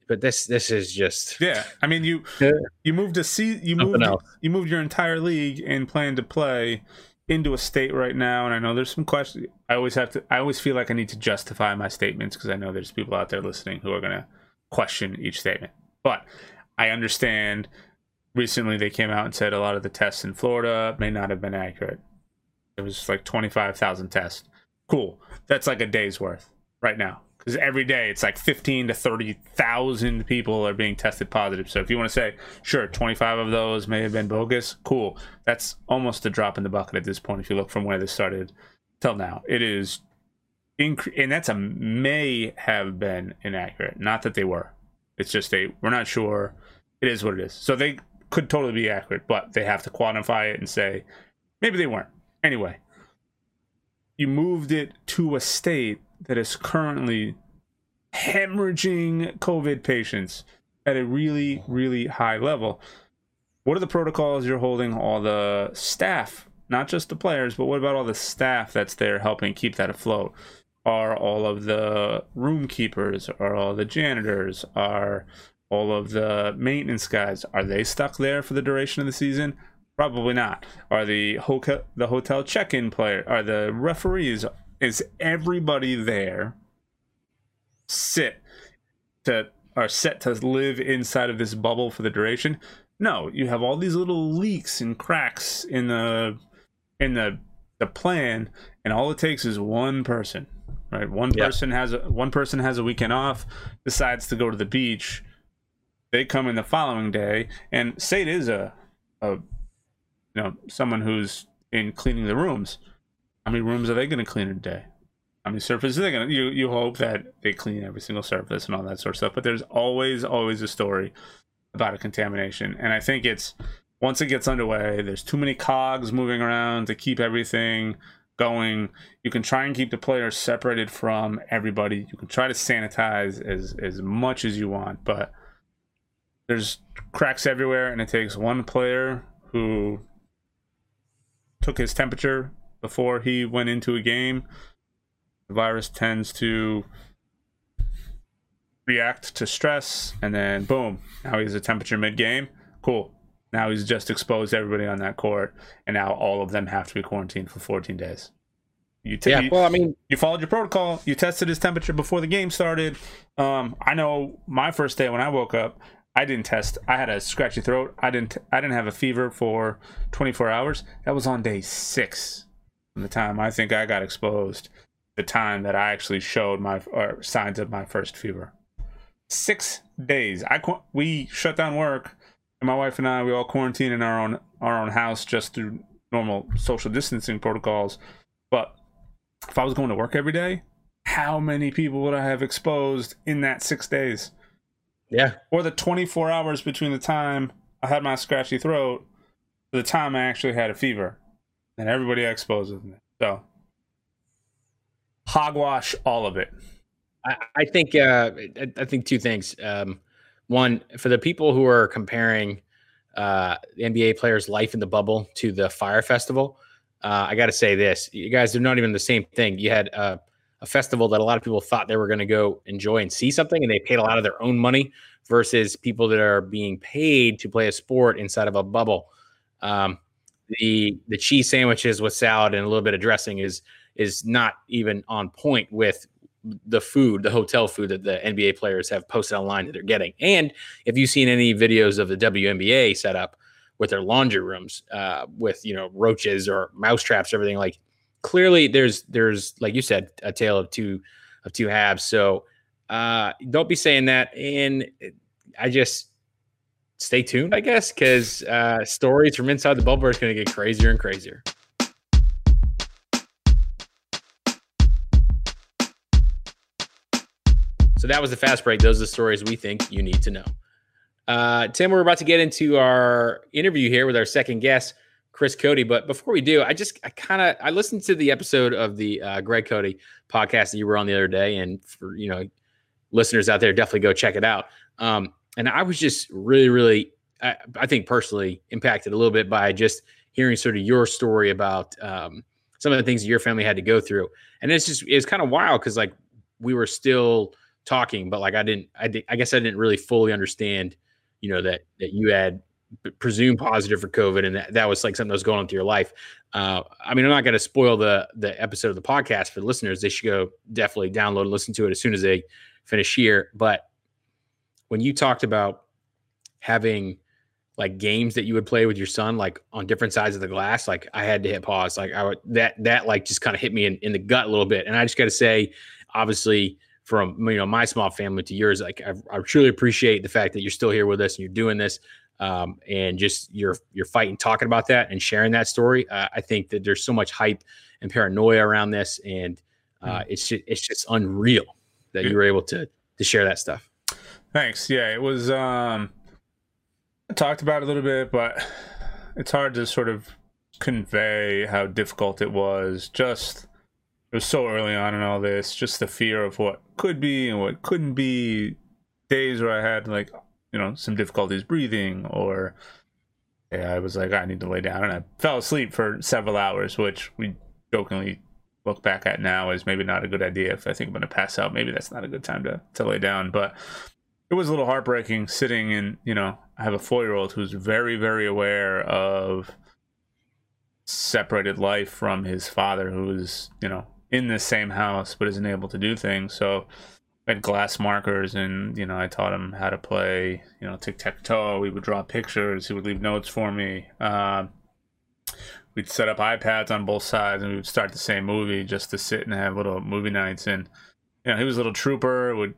but this this is just yeah. I mean you you moved a see you moved you moved your entire league and plan to play into a state right now and I know there's some questions I always have to I always feel like I need to justify my statements because I know there's people out there listening who are going to question each statement. But I understand recently they came out and said a lot of the tests in Florida may not have been accurate. It was like 25,000 tests. Cool. That's like a day's worth right now because every day it's like 15 to 30,000 people are being tested positive. So if you want to say, sure, 25 of those may have been bogus, cool. That's almost a drop in the bucket at this point if you look from where this started till now. It is, inc- and that's a may have been inaccurate. Not that they were. It's just a, we're not sure. It is what it is. So they could totally be accurate, but they have to quantify it and say, maybe they weren't. Anyway, you moved it to a state that is currently hemorrhaging COVID patients at a really, really high level. What are the protocols you're holding all the staff, not just the players, but what about all the staff that's there helping keep that afloat? Are all of the room keepers, are all the janitors, are all of the maintenance guys, are they stuck there for the duration of the season? Probably not. Are the hotel the hotel check-in player, are the referees, is everybody there sit to are set to live inside of this bubble for the duration? No you have all these little leaks and cracks in the in the the plan and all it takes is one person right? One yep. person has a one person has a weekend off decides to go to the beach. They come in the following day and say it is a a you know someone who's in cleaning the rooms how many rooms are they going to clean a day? How many surfaces are they going to? You you hope that they clean every single surface and all that sort of stuff. But there's always always a story about a contamination, and I think it's once it gets underway, there's too many cogs moving around to keep everything going. You can try and keep the players separated from everybody. You can try to sanitize as as much as you want, but there's cracks everywhere, and it takes one player who took his temperature before he went into a game. The virus tends to react to stress, and then boom, now he's a temperature mid game. Cool. Now he's just exposed everybody on that court, and now all of them have to be quarantined for 14 days. You t- yeah, well, I mean, you followed your protocol. You tested his temperature before the game started. Um, I know my first day when I woke up, I didn't test. I had a scratchy throat. I didn't. I didn't have a fever for 24 hours. That was on day six from the time I think I got exposed, the time that I actually showed my or signs of my first fever. Six days. I we shut down work, and my wife and I we all quarantined in our own our own house just through normal social distancing protocols. But if I was going to work every day, how many people would I have exposed in that six days? Yeah. Or the 24 hours between the time I had my scratchy throat to the time I actually had a fever and everybody exposes me. So hogwash all of it. I, I think uh, I, think two things. Um, one, for the people who are comparing uh, NBA players' life in the bubble to the Fyre Festival, uh, I got to say this: you guys are not even the same thing. You had uh, a festival that a lot of people thought they were going to go enjoy and see something, and they paid a lot of their own money versus people that are being paid to play a sport inside of a bubble. Um, the the cheese sandwiches with salad and a little bit of dressing is is not even on point with the food, the hotel food that the NBA players have posted online that they're getting. And if you've seen any videos of the WNBA set up with their laundry rooms, uh, with you know roaches or mouse traps, everything like clearly there's there's like you said a tale of two of two halves. So uh, don't be saying that. And I just stay tuned, I guess, because uh, stories from inside the bubble are going to get crazier and crazier. So that was the fast break. Those are the stories we think you need to know. Uh, Tim, we're about to get into our interview here with our second guest, Chris Cote. But before we do, I just I kind of I listened to the episode of the uh, Greg Cote podcast that you were on the other day, and for you know listeners out there, definitely go check it out. Um, and I was just really, really, I, I, think personally impacted a little bit by just hearing sort of your story about um, some of the things that your family had to go through. And it's just, it's kind of wild because like we were still talking, but like I didn't, I, did, I guess I didn't really fully understand, you know, that, that you had presumed positive for COVID and that, that was like something that was going on through your life. Uh, I mean, I'm not going to spoil the, the episode of the podcast for the listeners. They should go definitely download and listen to it as soon as they finish here. But when you talked about having like games that you would play with your son, like on different sides of the glass, like I had to hit pause. Like I would that that like just kind of hit me in, in the gut a little bit. And I just got to say, obviously, from you know my small family to yours, like I, I truly appreciate the fact that you're still here with us and you're doing this, um, and just you're you're fighting, talking about that and sharing that story. Uh, I think that there's so much hype and paranoia around this, and uh, it's just, it's just unreal that you were able to to share that stuff. Thanks. Yeah, it was. um I talked about a little bit, but it's hard to sort of convey how difficult it was. Just it was so early on in all this, just the fear of what could be and what couldn't be. Days where I had like you know some difficulties breathing, or yeah, I was like I need to lay down, and I fell asleep for several hours, which we jokingly look back at now as maybe not a good idea. If I think I'm going to pass out, maybe that's not a good time to to lay down, but it was a little heartbreaking sitting in you know i have a four year old who's very very aware of separated life from his father who's you know in the same house but isn't able to do things. So I had glass markers and you know i taught him how to play you know tic-tac-toe. We would draw pictures. He would leave notes for me. Um, we'd set up ipads on both sides and we would start the same movie just to sit and have little movie nights. And you know he was a little trooper would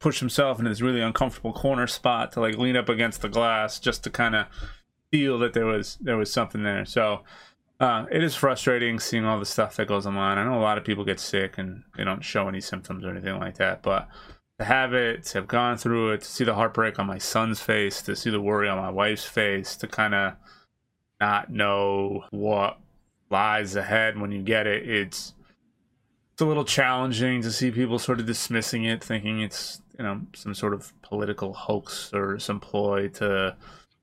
push himself in this really uncomfortable corner spot to like lean up against the glass just to kind of feel that there was there was something there. So uh, it is frustrating seeing all the stuff that goes online. I know a lot of people get sick and they don't show any symptoms or anything like that, but to have it, to have gone through it, to see the heartbreak on my son's face, to see the worry on my wife's face, to kind of not know what lies ahead when you get it, it's it's a little challenging to see people sort of dismissing it, thinking it's you know some sort of political hoax or some ploy to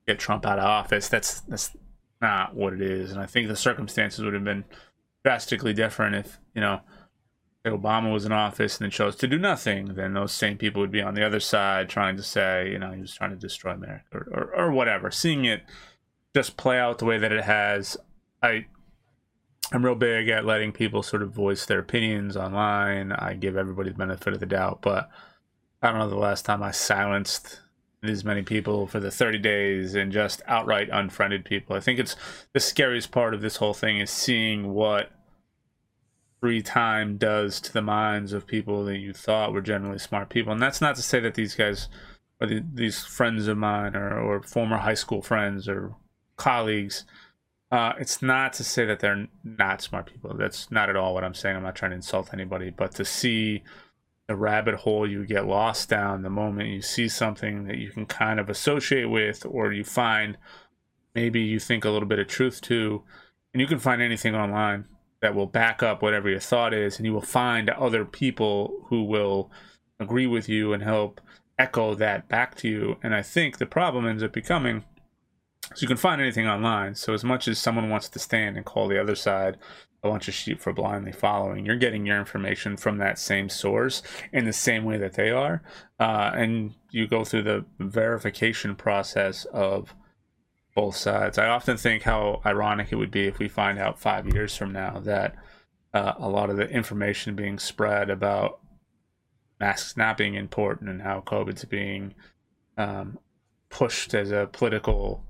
get Trump out of office. That's that's not what it is, and I think the circumstances would have been drastically different if you know if Obama was in office and then chose to do nothing. Then those same people would be on the other side trying to say you know he was trying to destroy America or, or, or whatever. Seeing it just play out the way that it has, I I'm real big at letting people sort of voice their opinions online. I give everybody the benefit of the doubt, but I don't know the last time I silenced as many people for the 30 days and just outright unfriended people. I think it's the scariest part of this whole thing is seeing what free time does to the minds of people that you thought were generally smart people. And that's not to say that these guys or the, these friends of mine or, or former high school friends or colleagues. Uh, it's not to say that they're not smart people. That's not at all what I'm saying. I'm not trying to insult anybody, but to see the rabbit hole you get lost down the moment you see something that you can kind of associate with or you find maybe you think a little bit of truth to. And you can find anything online that will back up whatever your thought is and you will find other people who will agree with you and help echo that back to you. And i think the problem ends up becoming so you can find anything online. So as much as someone wants to stand and call the other side a bunch of sheep for blindly following. You're getting your information from that same source in the same way that they are. Uh, and you go through the verification process of both sides. I often think how ironic it would be if we find out five years from now that uh, a lot of the information being spread about masks not being important and how COVID's being um, pushed as a political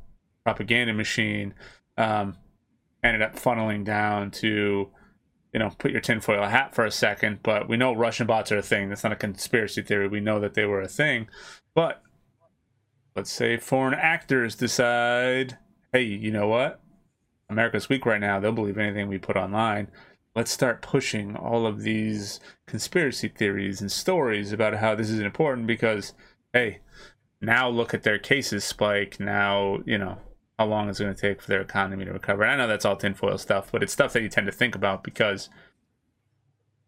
propaganda machine. Um, ended up funneling down to you know put your tinfoil hat for a second but we know russian bots are a thing. That's not a conspiracy theory. We know that they were a thing. But let's say foreign actors decide hey you know what? America's weak right now. They'll believe anything we put online. Let's start pushing all of these conspiracy theories and stories about how this is important because hey now look at their cases spike. Now you know how long it's going to take for their economy to recover. And I know that's all tinfoil stuff, but it's stuff that you tend to think about because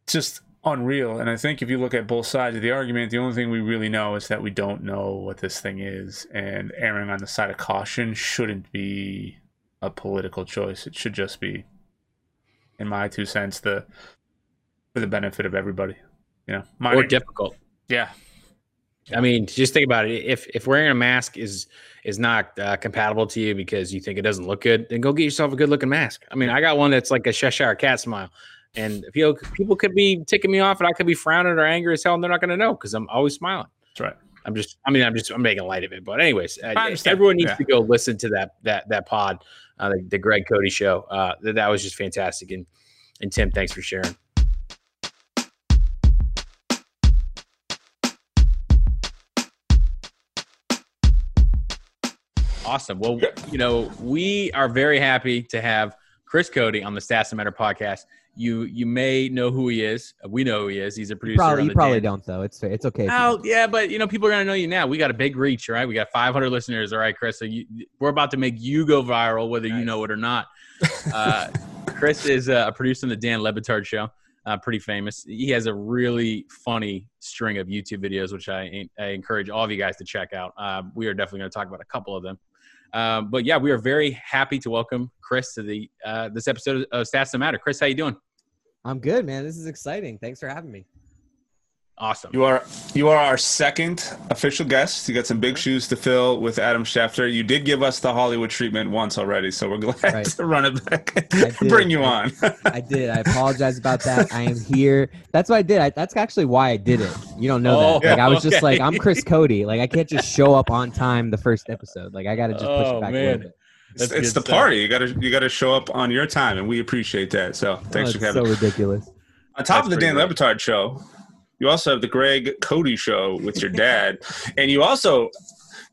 it's just unreal. And I think if you look at both sides of the argument, the only thing we really know is that we don't know what this thing is. And erring on the side of caution shouldn't be a political choice. It should just be, in my two cents, the for the benefit of everybody. You know, or difficult. Yeah, I mean, just think about it. If if wearing a mask is is not uh, compatible to you because you think it doesn't look good, then go get yourself a good looking mask. I mean, I got one that's like a Cheshire cat smile, and people people could be ticking me off, and I could be frowning or angry as hell, and they're not going to know because I'm always smiling. That's right. I'm just, I mean, I'm just, I'm making light of it. But anyways, uh, everyone needs Yeah. to go listen to that that that pod, uh, the, the Greg Cote show. Uh, that, that was just fantastic. And and Tim, thanks for sharing. Awesome. Well, you know, we are very happy to have Chris Cote on the Stats That Matter podcast. You you may know who he is. We know who he is. He's a producer. Probably you probably Dan- don't though. It's it's okay. if you Oh yeah, but you know people are gonna know you now. We got a big reach, all right? We got 500 listeners, all right, Chris. So you, we're about to make you go viral, whether you know it or not. Uh, Chris is uh, a producer on the Dan Le Batard show, uh, pretty famous. He has a really funny string of YouTube videos, which I, I encourage all of you guys to check out. Uh, we are definitely going to talk about a couple of them. Um, but yeah, we are very happy to welcome Chris to the uh, this episode of Stats That Matter. Chris, how you doing? I'm good, man. This is exciting. Thanks for having me. Awesome. You are you are our second official guest. You got some big mm-hmm. shoes to fill with Adam Schefter. You did give us the Hollywood treatment once already, so we're glad Right. to run it back, I bring you I- on. I did. I apologize about that. I am here. That's what I did. I, that's actually why I did it. You don't know Oh, that. Like I was just like, I'm Chris Cote. Like I can't just show up on time the first episode. Like I got to just push Oh, it back a man. little bit. It's, That's it's the stuff. party. You gotta you gotta show up on your time, and we appreciate that. So thanks oh, for it's having. so ridiculous. On top of the Dan pretty Le Batard show, you also have the Greg Cote show with your dad, and you also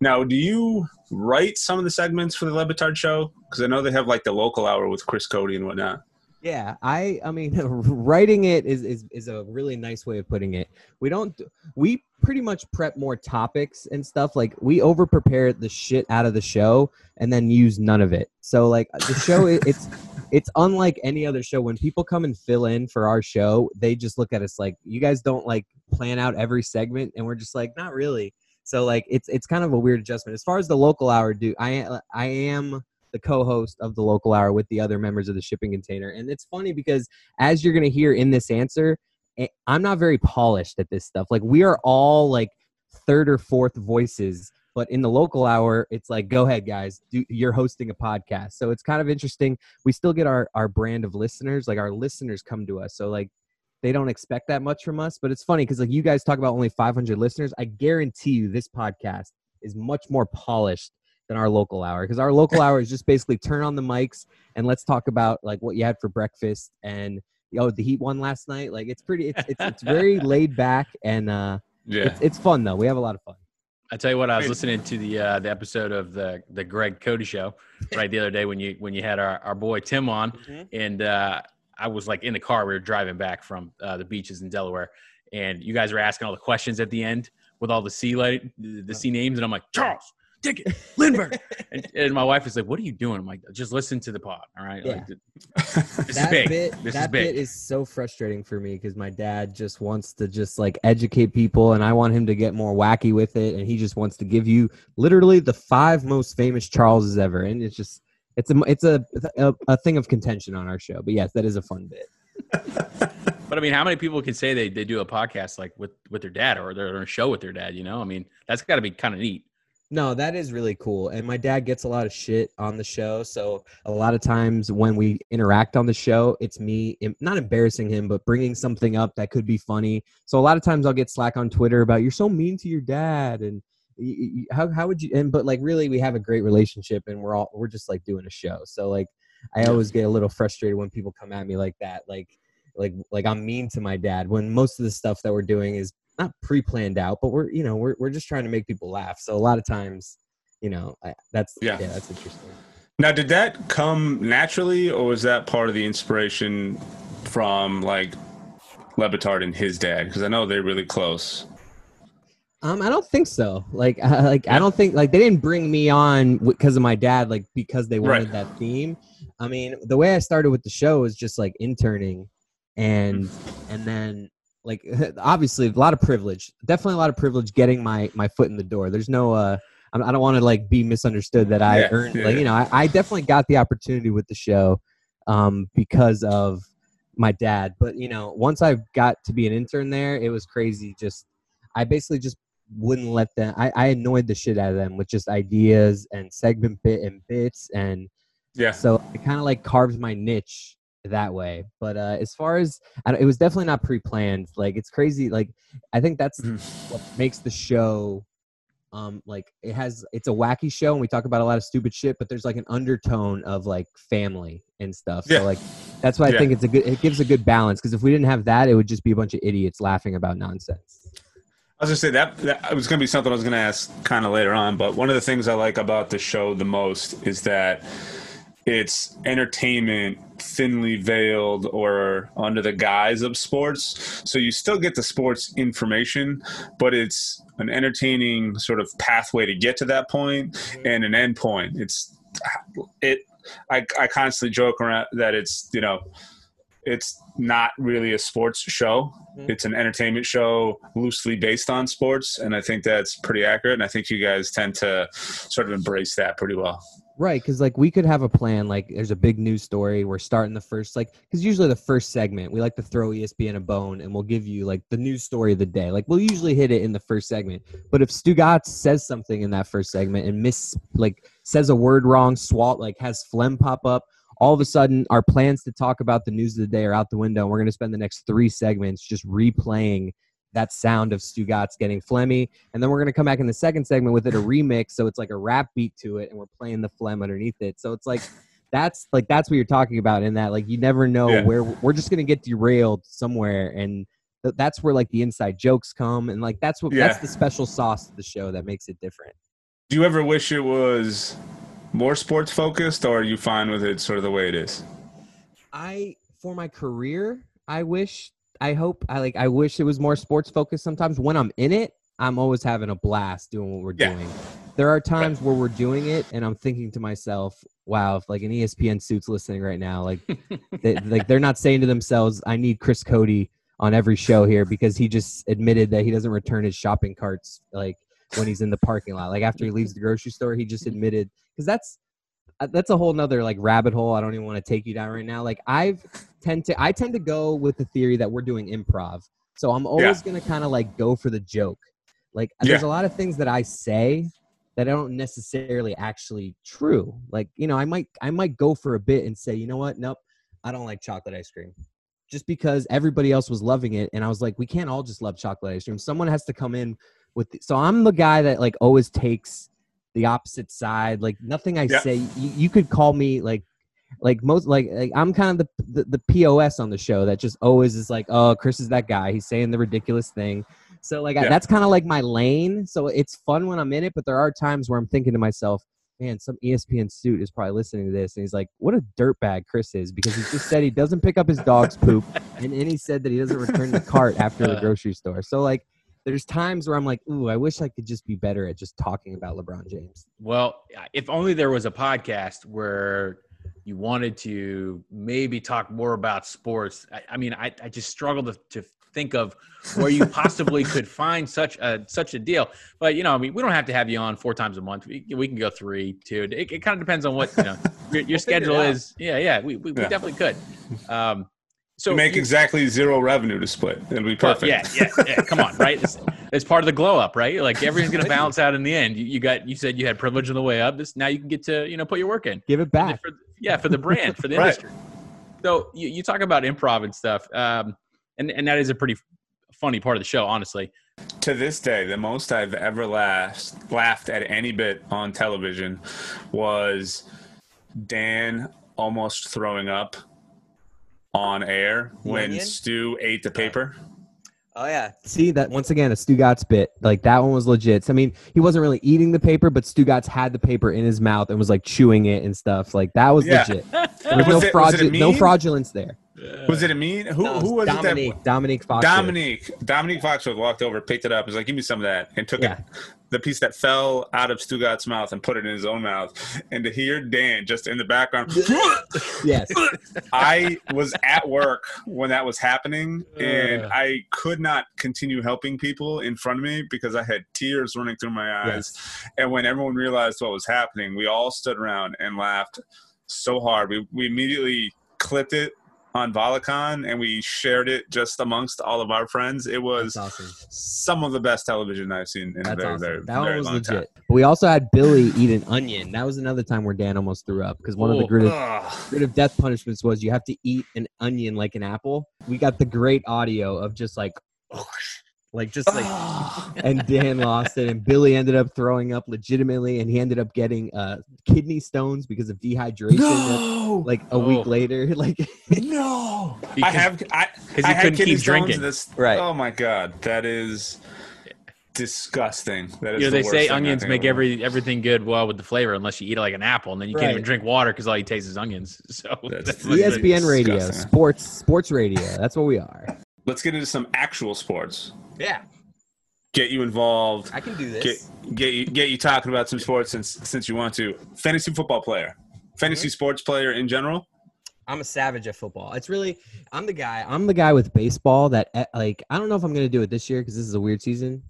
now do you write some of the segments for the Le Batard show? Because I know they have like the local hour with Chris Cote and whatnot. Yeah, I I mean writing it is, is is a really nice way of putting it. We don't we pretty much prep more topics and stuff like we over prepare the shit out of the show and then use none of it. So like the show it, it's it's unlike any other show when people come and fill in for our show, they just look at us like you guys don't like plan out every segment and we're just like not really. So like it's it's kind of a weird adjustment. As far as the local hour do I I am the co-host of the local hour with the other members of the shipping container and it's funny because as you're to hear in this answer eh, i'm not very polished at this stuff like we are all like third or fourth voices but in the local hour it's like go ahead guys do, you're hosting a podcast. So it's kind of interesting. We still get our our brand of listeners like our listeners come to us. So like they don't expect that much from us but it's funny because like you guys talk about only 500 listeners. I guarantee you this podcast is much more polished than our local hour because our local hour is just basically turn on the mics and let's talk about like what you had for breakfast and oh the heat won last night. Like it's pretty it's it's, it's very laid back and uh Yeah, it's, it's fun though. We have a lot of fun I tell you what, I was listening to the uh, the episode of the the Greg Cote show right the other day when you when you had our, our boy Tim on, Mhm. and uh, I was like in the car. We were driving back from uh, the beaches in Delaware, and you guys were asking all the questions at the end with all the sea light the, the sea names, and I'm like Charles, Dickett, Lindbergh, and, and my wife is like, "What are you doing?" I'm like, "Just listen to the pod, all right? Yeah. Like, this is that big. bit this that is big." bit is so frustrating for me because my dad just wants to just like educate people and i want him to get more wacky with it and he just wants to give you literally the five most famous charleses ever and it's just it's a it's a a, a thing of contention on our show but yes that is a fun bit But I mean, how many people can say they, they do a podcast like with, with their dad or they're on a show with their dad? You know, I mean, that's got to be kind of neat. No, that is really cool. And my dad gets a lot of shit on the show. So a lot of times when we interact on the show, it's me not embarrassing him, but bringing something up that could be funny. So a lot of times I'll get slack on Twitter about you're so mean to your dad and how how would you and but like really we have a great relationship and we're all we're just like doing a show. So like I always get a little frustrated when people come at me like that. Like like like I'm mean to my dad when most of the stuff that we're doing is not pre-planned out, but we're you know we're we're just trying to make people laugh. So a lot of times, you know, I, that's Yeah. yeah. that's interesting. Now, did that come naturally, or was that part of the inspiration from like Le Batard and his dad? Because I know they're really close. Um, I don't think so. Like, uh, like I don't think like they didn't bring me on because of my dad. Like because they wanted Right. that theme. I mean, the way I started with the show is just like interning, and and then like obviously a lot of privilege. Definitely a lot of privilege getting my my foot in the door. There's no uh. I'm- don't want to like be misunderstood that I Yeah, earned yeah, like you know I, I definitely got the opportunity with the show um because of my dad but you know once I got to be an intern there it was crazy just I basically just wouldn't let them I, I annoyed the shit out of them with just ideas and segment bit and bits and Yeah. so it kind of like carved my niche that way but uh as far as it was definitely not pre-planned like it's crazy like i think that's Mhm. what makes the show um like it has it's a wacky show and we talk about a lot of stupid shit but there's like an undertone of like family and stuff Yeah. so like that's why i Yeah. think it's a good it gives a good balance because if we didn't have that it would just be a bunch of idiots laughing about nonsense I was gonna say that that was gonna be something I was gonna ask kind of later on, but one of the things I like about the show the most is that it's entertainment thinly veiled or under the guise of sports. So you still get the sports information, but it's an entertaining sort of pathway to get to that point and an end point. It's it I, I constantly joke around that it's you know it's not really a sports show. Mhm. It's an entertainment show loosely based on sports, and I think that's pretty accurate. And I think you guys tend to sort of embrace that pretty well. Right, because like we could have a plan. Like, there's a big news story. We're starting the first, like, because usually the first segment we like to throw ESPN a bone, and we'll give you like the news story of the day. Like, we'll usually hit it in the first segment. But if Stugotz says something in that first segment and miss, like, says a word wrong, swat, like, has phlegm pop up, all of a sudden our plans to talk about the news of the day are out the window. And we're going to spend the next three segments just replaying that sound of Stugotz getting phlegmy. And then we're going to come back in the second segment with it a remix. So it's like a rap beat to it and we're playing the phlegm underneath it. So it's like, that's like, that's what you're talking about in that, like, you never know Yeah. where we're just going to get derailed somewhere. And th- that's where like the inside jokes come. And like, that's what, that's the special sauce of the show that makes it different. Do you ever wish it was more sports focused, or are you fine with it sort of the way it is? I for my career, I wish I hope I like I wish it was more sports focused sometimes. When I'm in it, I'm always having a blast doing what we're Yeah. doing. There are times where we're doing it and I'm thinking to myself, wow, if like an ESPN suits listening right now, like they, like they're not saying to themselves, I need Chris Cote on every show here because he just admitted that he doesn't return his shopping carts like when he's in the parking lot. Like after he leaves the grocery store, he just admitted because that's that's a whole nother like rabbit hole. I don't even want to take you down right now. Like I've tend to I tend to go with the theory that we're doing improv. So I'm always gonna kind of like go for the joke. Like there's a lot of things that I say that I don't necessarily actually true. Like, you know, I might I might go for a bit and say, you know what? Nope, I don't like chocolate ice cream. Just because everybody else was loving it and I was like, we can't all just love chocolate ice cream. Someone has to come in with the, so I'm the guy that like always takes the opposite side. Like nothing I Yeah. say you, you could call me like like most like, like I'm kind of the, the the POS on the show that just always is like, oh, Chris is that guy. He's saying the ridiculous thing. So like I, that's kind of like my lane. So it's fun when I'm in it, but there are times where I'm thinking to myself, man, some ESPN suit is probably listening to this, and he's like, what a dirtbag Chris is because he just said he doesn't pick up his dog's poop, and then he said that he doesn't return the cart after the uh. grocery store. So like. There's times where I'm like, ooh, I wish I could just be better at just talking about LeBron James. Well, if only there was a podcast where you wanted to maybe talk more about sports. I, I mean, I, I just struggle to, to think of where you possibly could find such a such a deal. But you know, I mean, we don't have to have you on four times a month. We, we can go three, two. It, it kind of depends on what you know your, your schedule is. Yeah, yeah, we, we, we definitely could. Um, so we make you- exactly zero revenue to split. It'll be perfect. yeah, yeah, yeah. Come on, right? It's, it's part of the glow up, right? Like everything's gonna balance out in the end. You, you got, you said you had privilege on the way up. This now you can get to, you know, put your work in. Give it back. For, yeah, for the brand, for the Right. industry. So you, you talk about improv and stuff, um, and and that is a pretty funny part of the show, honestly. To this day, the most I've ever laughed laughed at any bit on television was Dan almost throwing up on air when Onion? Stu ate the paper. Oh yeah, See that once again, a Stugotz bit. Like that one was legit. So, I mean, he wasn't really eating the paper, but Stugotz had the paper in his mouth and was like chewing it and stuff. Like that was Yeah. legit. There was, Was no it- was it. No fraudulence there. Was it a mean? Who, No, who was Dominique, it that? Dominique Fox. Dominique. Dominique Foxworth walked over, picked it up, was like, "Give me some of that," and took Yeah. it, the piece that fell out of Stugotz's mouth and put it in his own mouth. And to hear Dan just in the background, Yes. I was at work when that was happening, and Ugh. I could not continue helping people in front of me because I had tears running through my eyes. And when everyone realized what was happening, we all stood around and laughed so hard. We we immediately clipped it on Volacon and we shared it just amongst all of our friends. It was awesome. some of the best television I've seen in a That's very, awesome. very, that very one was long legit. time. But we also had Billy eat an onion. That was another time where Dan almost threw up because one of the Oh, grid of, grid of death punishments was you have to eat an onion like an apple. We got the great audio of just like oh, Like just like and Dan lost it, and Billy ended up throwing up legitimately, and he ended up getting uh, kidney stones because of dehydration. no, Like a Oh. week later, like no. I have I, he I had couldn't kidney keep stones drinking. This, Right. Oh my god, that is disgusting. That is You know, the they worst say onions make every everything good well with the flavor, unless you eat it like an apple, and then you can't even drink water because all you taste is onions. So That's- that's Listen, ESPN radio, disgusting. sports, sports radio. That's what we are. Let's get into some actual sports. Yeah, Get you involved. I can do this. Get get you get you talking about some sports since since you want to. Fantasy football player, fantasy sports player in general. I'm a savage at football. It's really, I'm the guy. I'm the guy with baseball that eh, like I don't know if I'm gonna do it this year because this is a weird season.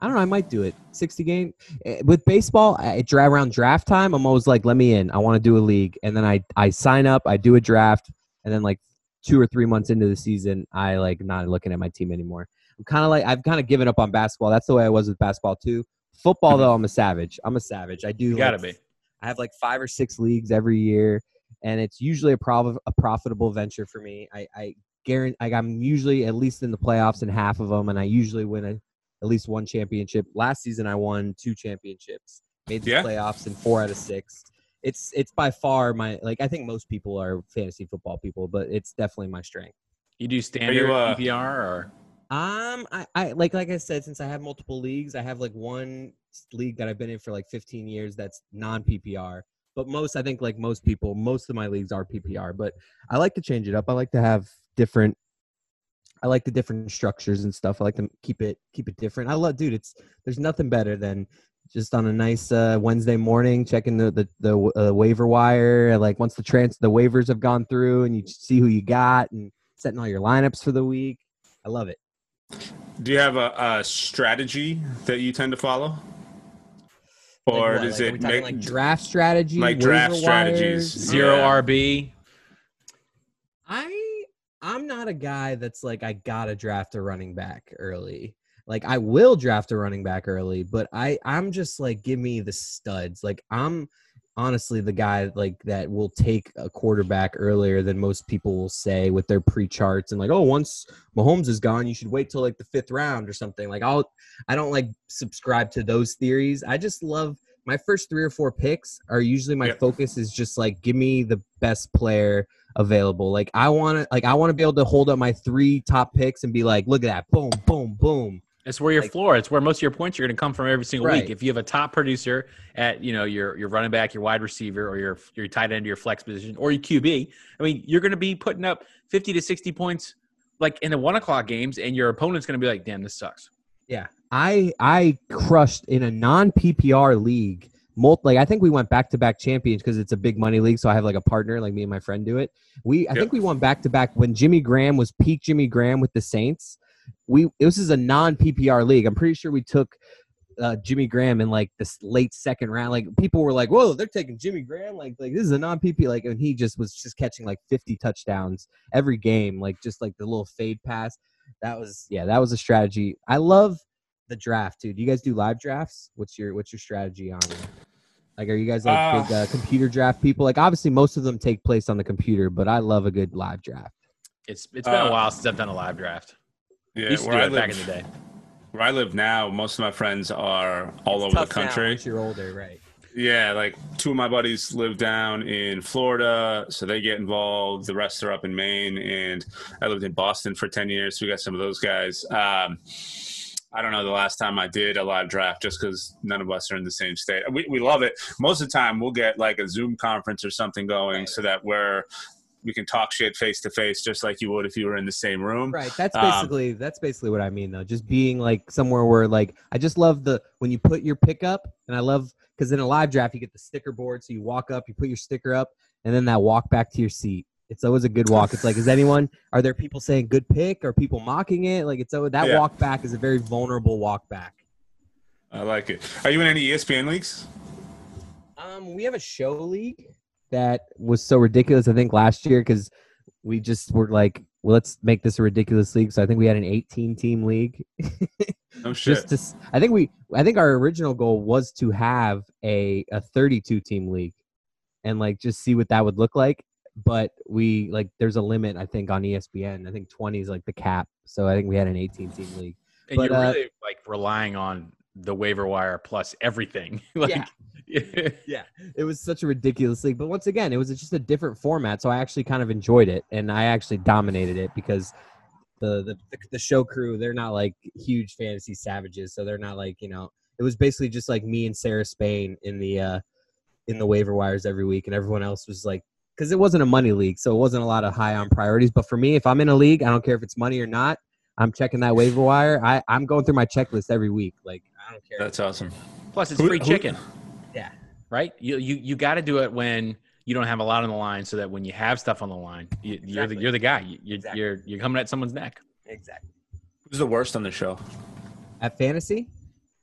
I don't know. I might do it. 60 game Eh, with baseball. I around draft time. I'm always like, let me in. I want to do a league, and then I I sign up. I do a draft, and then like two or three months into the season, I like not looking at my team anymore. I'm kind of like I've kind of given up on basketball. That's the way I was with basketball too. Football though, I'm a savage. I'm a savage. I do. you gotta like, be. I have like five or six leagues every year, and it's usually a prof- a profitable venture for me. I, I guarantee like, I'm usually at least in the playoffs in half of them, and I usually win a, at least one championship. Last season, I won two championships, made the Yeah. playoffs in four out of six. It's it's by far my like I think most people are fantasy football people, but it's definitely my strength. You do standard uh, PPR or Um, I, I like like I said, since I have multiple leagues, I have like one league that I've been in for like 15 years that's non PPR. But most, I think, like most people, most of my leagues are PPR. But I like to change it up. I like to have different. I like the different structures and stuff. I like to keep it keep it different. I love, dude. It's there's nothing better than just on a nice uh, Wednesday morning checking the the, the uh, waiver wire. Like once the trans the waivers have gone through and you see who you got and setting all your lineups for the week. I love it. Do you have a, a strategy that you tend to follow, or what? does Like, are it we make like draft strategy, like draft strategies? wires? zero Yeah. RB. I I'm not a guy that's like I gotta draft a running back early. Like I will draft a running back early, but I I'm just like give me the studs. Like I'm honestly the guy like that will take a quarterback earlier than most people will say with their pre-charts and like oh once Mahomes is gone you should wait till like the 5th round or something. Like I'll I don't like subscribe to those theories. I just love my first 3 or 4 picks are usually my focus is just like give me the best player available. Like I want to like I want to be able to hold up my three top picks and be like, look at that, boom, boom, boom. It's where your Like- floor. It's where most of your points are going to come from every single Right. week. If you have a top producer at you know your your running back, your wide receiver, or your your tight end, your flex position, or your QB, I mean, you're going to be putting up fifty to sixty points like in the one o'clock games, and your opponent's going to be like, "Damn, this sucks." Yeah, I I crushed in a non PPR league. Mul- like I think we went back to back champions because it's a big money league. So I have like a partner, like me and my friend do it. We I Yep. think we won back to back when Jimmy Graham was peak Jimmy Graham with the Saints. We this is a non PPR league. I'm pretty sure we took uh, Jimmy Graham in like this late second round. Like people were like, "Whoa, they're taking Jimmy Graham!" Like like this is a non PP. Like and he just was just catching like 50 touchdowns every game. Like just like the little fade pass. That was yeah, that was a strategy. I love the draft, dude. Do you guys do live drafts? What's your what's your strategy on it? Like, are you guys like Uh, big uh, computer draft people? Like, obviously, most of them take place on the computer, but I love a good live draft. It's it's been Uh, a while since I've done a live draft. Yeah, used to where do I it back live, in the day. where I live now, most of my friends are all over the country. once you're older, right? Yeah, like two of my buddies live down in Florida, so they get involved. The rest are up in Maine, and I lived in Boston for ten years. So we got some of those guys. Um, I don't know the last time I did a live draft, just because none of us are in the same state. We we love it. Most of the time, we'll get like a Zoom conference or something going, Right. so that we're we can talk shit face to face, just like you would if you were in the same room. Right. That's Um, basically that's basically what I mean, though. Just being like somewhere where like I just love the when you put your pick up, and I love because in a live draft you get the sticker board, so you walk up, you put your sticker up, and then that walk back to your seat. It's always a good walk. It's like, is anyone? Are there people saying good pick? Are people mocking it? Like it's always, that Yeah. walk back is a very vulnerable walk back. I like it. Are you in any ESPN leagues? Um, we have a show league that was so ridiculous. I think last year because we just were like, well, let's make this a ridiculous league. So I think we had an 18 team league. No shit. just to, I think we, I think our original goal was to have a a 32 team league, and like just see what that would look like. But we like, there's a limit. I think on ESPN. I think 20 is like the cap. So I think we had an 18 team league. And But, you're uh, really like relying on the waiver wire plus everything. like, Yeah. it was such a ridiculous league. But once again, it was just a different format, so I actually kind of enjoyed it, and I actually dominated it because the the the show crew they're not like huge fantasy savages, so they're not like you know. It was basically just like me and Sarah Spain in the uh in the waiver wires every week, and everyone else was like because it wasn't a money league, so it wasn't a lot of high on priorities. But for me, if I'm in a league, I don't care if it's money or not. I'm checking that waiver wire. I, I'm going through my checklist every week. Like I don't care. That's awesome. Plus, it's Who- free who- chicken. Yeah. Right. You you you got to do it when you don't have a lot on the line, so that when you have stuff on the line, you, you're the you're the guy. You, you're, Exactly. you're you're coming at someone's neck. exactly. Who's the worst on the show? At fantasy,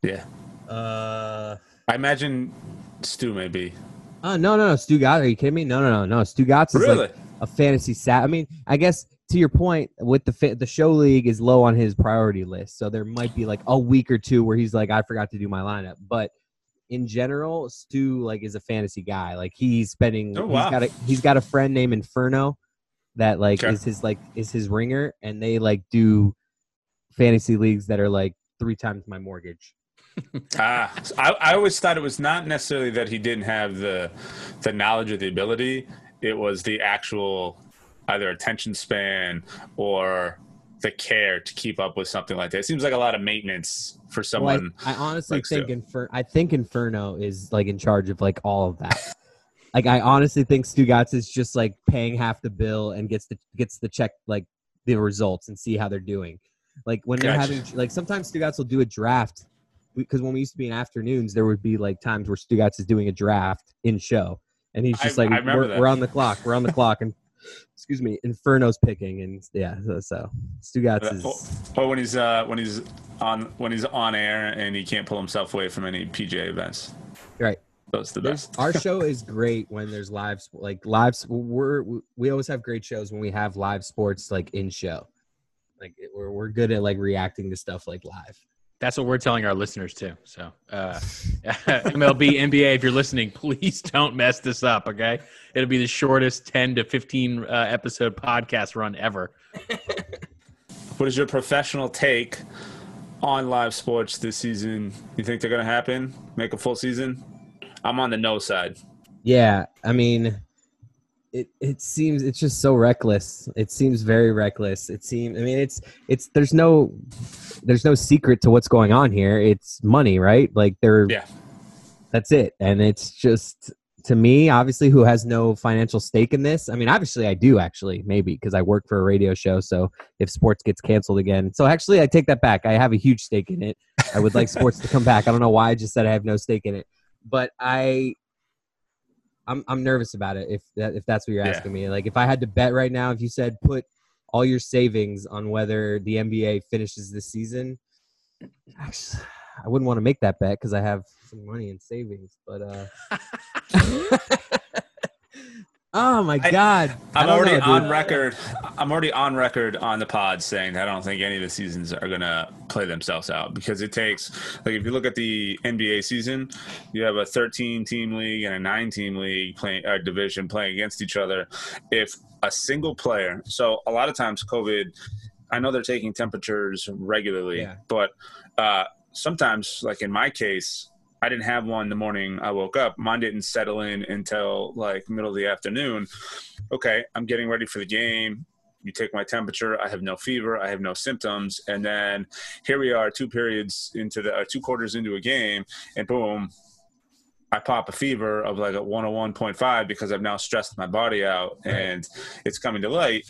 Yeah. uh, I imagine Stu may be. oh no, no, no, Stugotz. Are you kidding me? No, no, no, no. Stugotz is Really? like a fantasy sat. I mean, I guess to your point, with the the show league is low on his priority list, so there might be like a week or two where he's like, I forgot to do my lineup. But in general, Stu like is a fantasy guy. Like he's spending. Oh, wow. He's got a he's got a friend named Inferno that like Okay. is his like is his ringer, and they like do fantasy leagues that are like three times my mortgage. Ah, I, I always thought it was not necessarily that he didn't have the the knowledge or the ability. It was the actual either attention span or the care to keep up with something like that. It seems like a lot of maintenance for Well, someone. I, I honestly think Stu. Infer- I think Inferno is like in charge of like all of that. like I honestly think Stugotz is just like paying half the bill and gets the gets the check like the results and see how they're doing. Like when they're having like sometimes Stugotz will do a draft because when we used to be in afternoons, there would be like times where Stugotz is doing a draft in show, and he's just I- like, I we're, "We're on the clock, we're on the clock," and excuse me, Inferno's picking, and yeah, so, so Stugotz is. or, or when he's uh, when he's on when he's on air and he can't pull himself away from any PJ events. Right. That's the best. our show is great when there's live like live we're we always have great shows when we have live sports like in show like we're, we're good at like reacting to stuff like live That's what we're telling our listeners too. So, uh, MLB, NBA, if you're listening, please don't mess this up. Okay, it'll be the shortest 10 to 15 uh, episode podcast run ever. What is your professional take on live sports this season? You think they're going to happen? Make a full season? I'm on the no side. yeah i mean it it seems it's just so reckless. It seems very reckless. It seems i mean it's it's there's no there's no secret to what's going on here. It's money right? Like they're Yeah. that's it. And it's just to me obviously who has no financial stake in this? I mean obviously i do actually maybe because i work for a radio show. So if sports gets canceled again so actually i take that back. I have a huge stake in it. I would like sports to come back. I don't know why i just said i have no stake in it. But i i'm, I'm nervous about it if that if that's what you're Yeah. asking me like if i had to bet right now if you said put all your savings on whether the nba finishes this season actually, i wouldn't want to make that bet because i have some money in savings but uh oh my god I I'm already know, on record. I'm already on record on the pod saying that I don't think any of the seasons are going to play themselves out because it takes, like, if you look at the NBA season, you have a 13 team league and a nine team league playing uh, division playing against each other. If a single player, so a lot of times COVID, I know they're taking temperatures regularly, Yeah. but uh, sometimes, like in my case, I didn't have one the morning I woke up. Mine didn't settle in until like middle of the afternoon. Okay, I'm getting ready for the game. You take my temperature. I have no fever. I have no symptoms. And then here we are, two periods into the two quarters into a game, and boom, I pop a fever of like a 101.5 because I've now stressed my body out Right. and it's coming to light.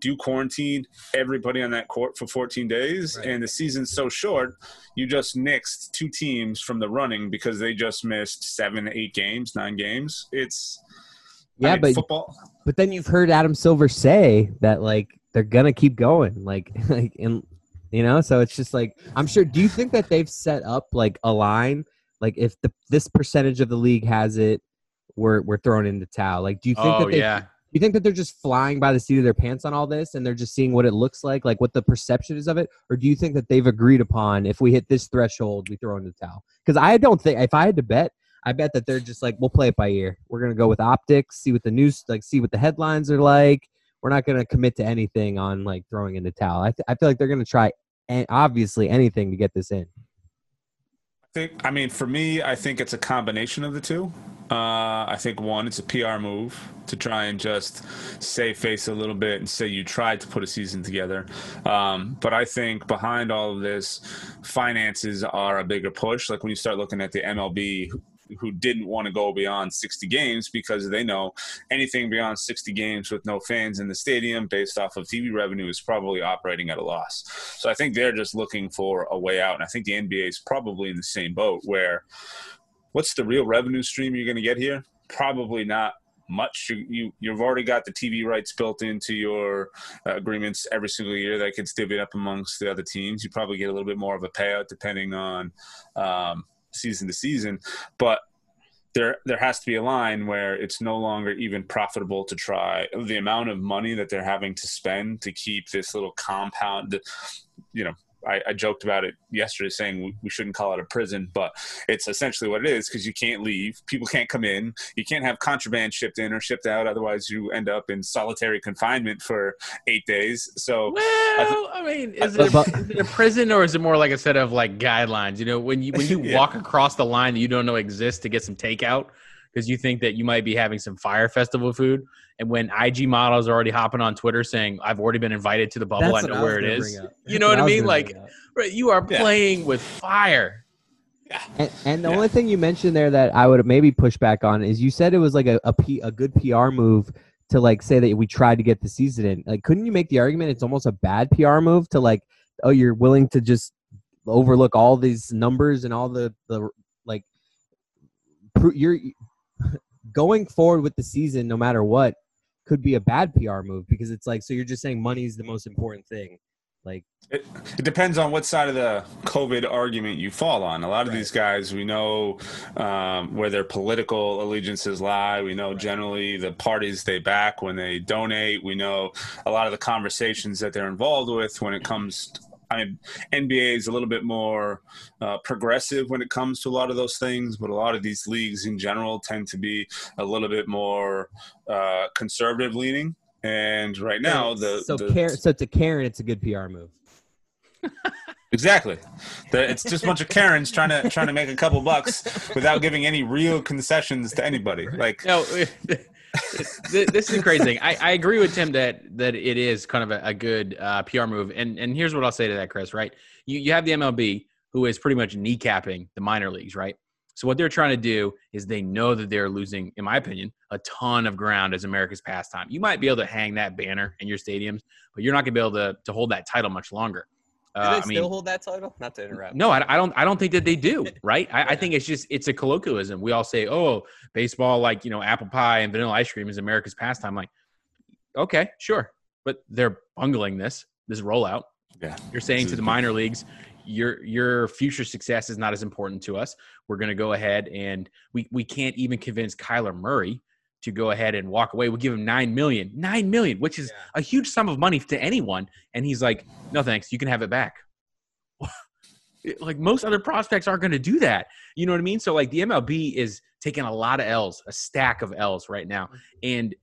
Do you quarantine everybody on that court for 14 days? Right. And the season's so short, you just nixed two teams from the running because they just missed seven, eight games, nine games. It's I yeah mean, but football. But then you've heard Adam Silver say that like they're gonna keep going, like like in you know. So it's just like I'm sure. Do you think that they've set up like a line, like if the this percentage of the league has it, we're we're throwing in the towel. Like, do you think Oh that they? yeah, Do you think that they're just flying by the seat of their pants on all this, and they're just seeing what it looks like, like what the perception is of it, or do you think that they've agreed upon if we hit this threshold, we throw in the towel? Because I don't think if I had to bet, I bet that they're just like, we'll play it by ear. We're gonna go with optics, see what the news, like, see what the headlines are like. We're not gonna commit to anything on like throwing in the towel. I, th- I feel like they're gonna try and obviously anything to get this in. I think. I mean, for me, I think it's a combination of the two. Uh, I think one, it's a PR move to try and just save face a little bit and say you tried to put a season together. Um, but I think behind all of this, finances are a bigger push. Like when you start looking at the MLB, who didn't want to go beyond 60 games because they know anything beyond 60 games with no fans in the stadium based off of TV revenue is probably operating at a loss. So I think they're just looking for a way out. And I think the NBA is probably in the same boat where what's the real revenue stream you're going to get here? Probably not much. You, you have already got the TV rights built into your uh, agreements every single year that gets divvied up amongst the other teams. You probably get a little bit more of a payout depending on um, season to season, but there there has to be a line where it's no longer even profitable to try. The amount of money that they're having to spend to keep this little compound you know I, I, joked about it yesterday, saying we, we, shouldn't call it a prison, but it's essentially what it is because you can't leave, people can't come in, you can't have contraband shipped in or shipped out, otherwise you end up in solitary confinement for eight days. So, well, I, th- I mean, is it, a, is it, a, prison or is it more like a set of like guidelines? You know, when you when you yeah. walk across the line that you don't know exists to get some takeout because you think that you might be having some Fyre Festival food. And when IG models are already hopping on Twitter saying, "I've already been invited to the bubble. That's I know I where it is." You know what, what I mean? Like, right, you are yeah. playing with fire. Yeah. And, and the yeah. only thing you mentioned there that I would maybe push back on is you said it was like a, a, P, a good PR move to like say that we tried to get the season in. Like, couldn't you make the argument it's almost a bad PR move to like, oh, you're willing to just overlook all these numbers and all the the like, you're going forward with the season, no matter what, could be a bad PR move because it's like so you're just saying money is the most important thing. Like it, it depends on what side of the COVID argument you fall on. A lot of right. these guys, we know um, where their political allegiances lie. We know generally the parties they back when they donate. We know a lot of the conversations that they're involved with when it comes I mean, NBA is a little bit more uh, progressive when it comes to a lot of those things, but a lot of these leagues in general tend to be a little bit more uh, conservative leaning. And right now, the so the, Karen, so to Karen, it's a good PR move. exactly, the, it's just a bunch of Karens trying to trying to make a couple bucks without giving any real concessions to anybody. Like no. this is a crazy thing. I, I, agree with Tim that that it is kind of a, a good uh, PR move. And and here's what I'll say to that, Chris. Right, you you have the MLB who is pretty much kneecapping the minor leagues, right? So what they're trying to do is they know that they're losing, in my opinion, a ton of ground as America's pastime. You might be able to hang that banner in your stadiums, but you're not going to be able to to hold that title much longer. Do they uh, still mean, hold that title? Not to interrupt. No, I, I, don't. I don't think that they do. Right? I, yeah. I, think it's just it's a colloquialism. We all say, "Oh, baseball, like you know, apple pie and vanilla ice cream is America's pastime." Like, okay, sure, but they're bungling this this rollout. Yeah, you're saying to the minor leagues, your your future success is not as important to us. We're going to go ahead and we we can't even convince Kyler Murray to go ahead and walk away. We'll give him nine million, nine million, which is yeah. a huge sum of money to anyone. And he's like, no thanks, you can have it back. like most other prospects aren't going to do that. You know what I mean? So like the MLB is taking a lot of L's, a stack of L's right now, mm-hmm. and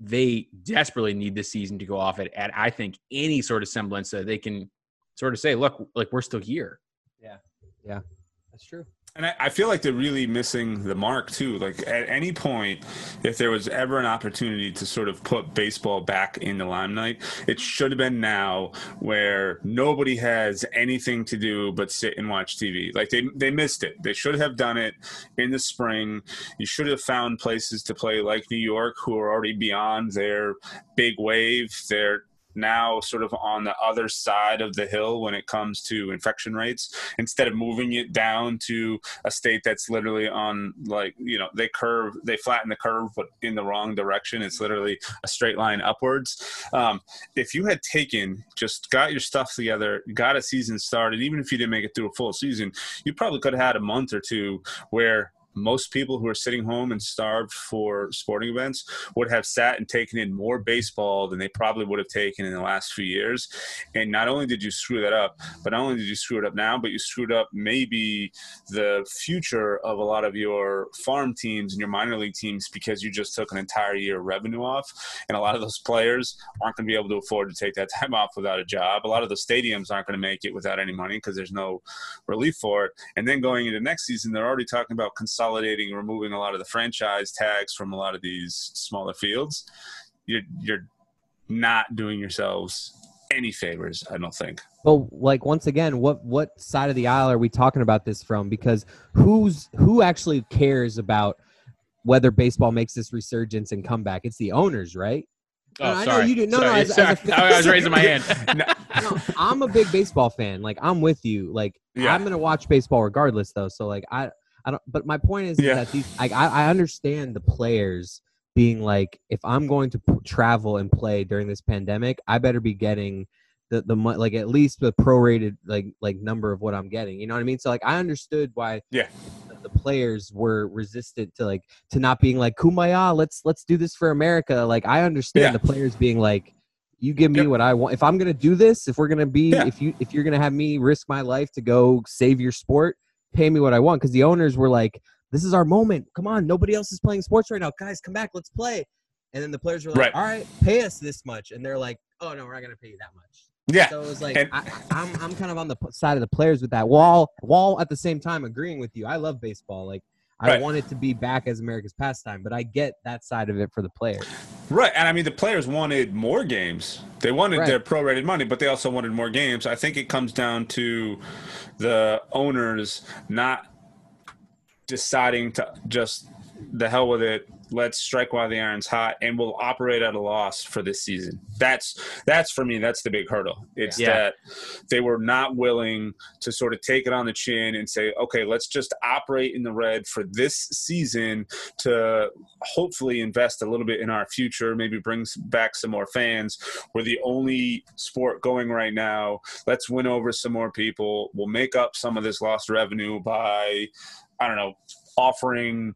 they desperately need this season to go off at, at I think any sort of semblance that they can sort of say, look, like we're still here. Yeah, yeah, that's true. And I, I, feel like they're really missing the mark too. Like at any point, if there was ever an opportunity to sort of put baseball back in the limelight, it should have been now, where nobody has anything to do but sit and watch TV. Like they they missed it. They should have done it in the spring. You should have found places to play like New York, who are already beyond their big wave. They're now sort of on the other side of the hill when it comes to infection rates. Instead of moving it down to a state that's literally on like you know they curve they flatten the curve but in the wrong direction it's literally a straight line upwards. Um, if you had taken just got your stuff together got a season started even if you didn't make it through a full season you probably could have had a month or two where most people who are sitting home and starved for sporting events would have sat and taken in more baseball than they probably would have taken in the last few years. And not only did you screw that up, but not only did you screw it up now, but you screwed up maybe the future of a lot of your farm teams and your minor league teams because you just took an entire year of revenue off. And a lot of those players aren't going to be able to afford to take that time off without a job. A lot of the stadiums aren't going to make it without any money because there's no relief for it. And then going into next season, they're already talking about consolidating and removing a lot of the franchise tags from a lot of these smaller fields. You're, you're not doing yourselves any favors, I don't think. Well, like once again, what what side of the aisle are we talking about this from? Because who's who actually cares about whether baseball makes this resurgence and comeback? It's the owners, right? Oh, no, sorry. you do. No, sorry. no. As, sorry. As a, I was raising my hand. no, I'm a big baseball fan. Like I'm with you. Like yeah. I'm gonna watch baseball regardless, though. So like I, I don't. But my point is yeah. that these. I, I understand the players being like, if I'm going to p- travel and play during this pandemic, I better be getting the the like at least the prorated like like number of what I'm getting. You know what I mean? So like I understood why. Yeah the players were resistant to like to not being like kumbaya let's let's do this for america like i understand yeah. the players being like you give me yep. what i want if i'm gonna do this if we're gonna be yeah. if you if you're gonna have me risk my life to go save your sport pay me what i want because the owners were like this is our moment come on nobody else is playing sports right now guys come back let's play and then the players were like right. all right pay us this much and they're like oh no we're not gonna pay you that much yeah. So it was like and, I, am I'm, I'm kind of on the side of the players with that. Wall Wall at the same time agreeing with you. I love baseball. Like I right. want it to be back as America's pastime, but I get that side of it for the players. Right, and I mean the players wanted more games. They wanted right. their prorated money, but they also wanted more games. I think it comes down to the owners not deciding to just the hell with it let's strike while the iron's hot and we'll operate at a loss for this season. That's that's for me that's the big hurdle. It's yeah. that they were not willing to sort of take it on the chin and say okay let's just operate in the red for this season to hopefully invest a little bit in our future maybe bring back some more fans. We're the only sport going right now. Let's win over some more people. We'll make up some of this lost revenue by i don't know offering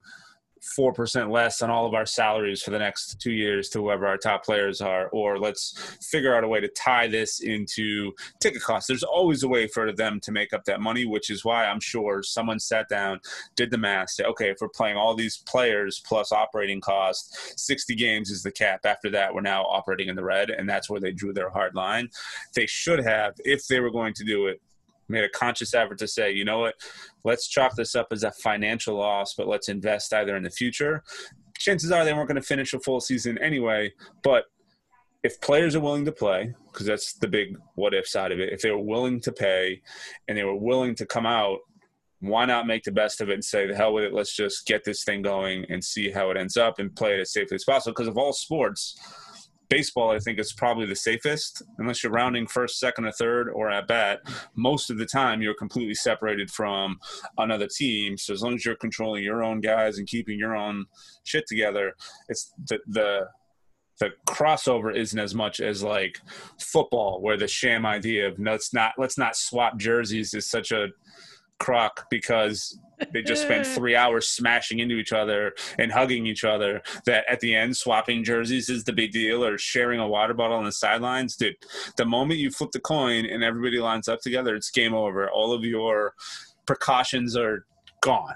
4% less on all of our salaries for the next two years to whoever our top players are, or let's figure out a way to tie this into ticket costs. There's always a way for them to make up that money, which is why I'm sure someone sat down, did the math, said, okay, if we're playing all these players plus operating costs, 60 games is the cap. After that, we're now operating in the red, and that's where they drew their hard line. They should have, if they were going to do it, made a conscious effort to say, you know what, let's chalk this up as a financial loss, but let's invest either in the future. Chances are they weren't going to finish a full season anyway, but if players are willing to play, because that's the big what if side of it, if they were willing to pay and they were willing to come out, why not make the best of it and say, the hell with it, let's just get this thing going and see how it ends up and play it as safely as possible? Because of all sports, baseball, I think, is probably the safest, unless you're rounding first, second, or third, or at bat. Most of the time, you're completely separated from another team. So as long as you're controlling your own guys and keeping your own shit together, it's the the the crossover isn't as much as like football, where the sham idea of let's not let's not swap jerseys is such a crock because they just spent three hours smashing into each other and hugging each other that at the end swapping jerseys is the big deal or sharing a water bottle on the sidelines. Dude the moment you flip the coin and everybody lines up together it's game over. All of your precautions are gone.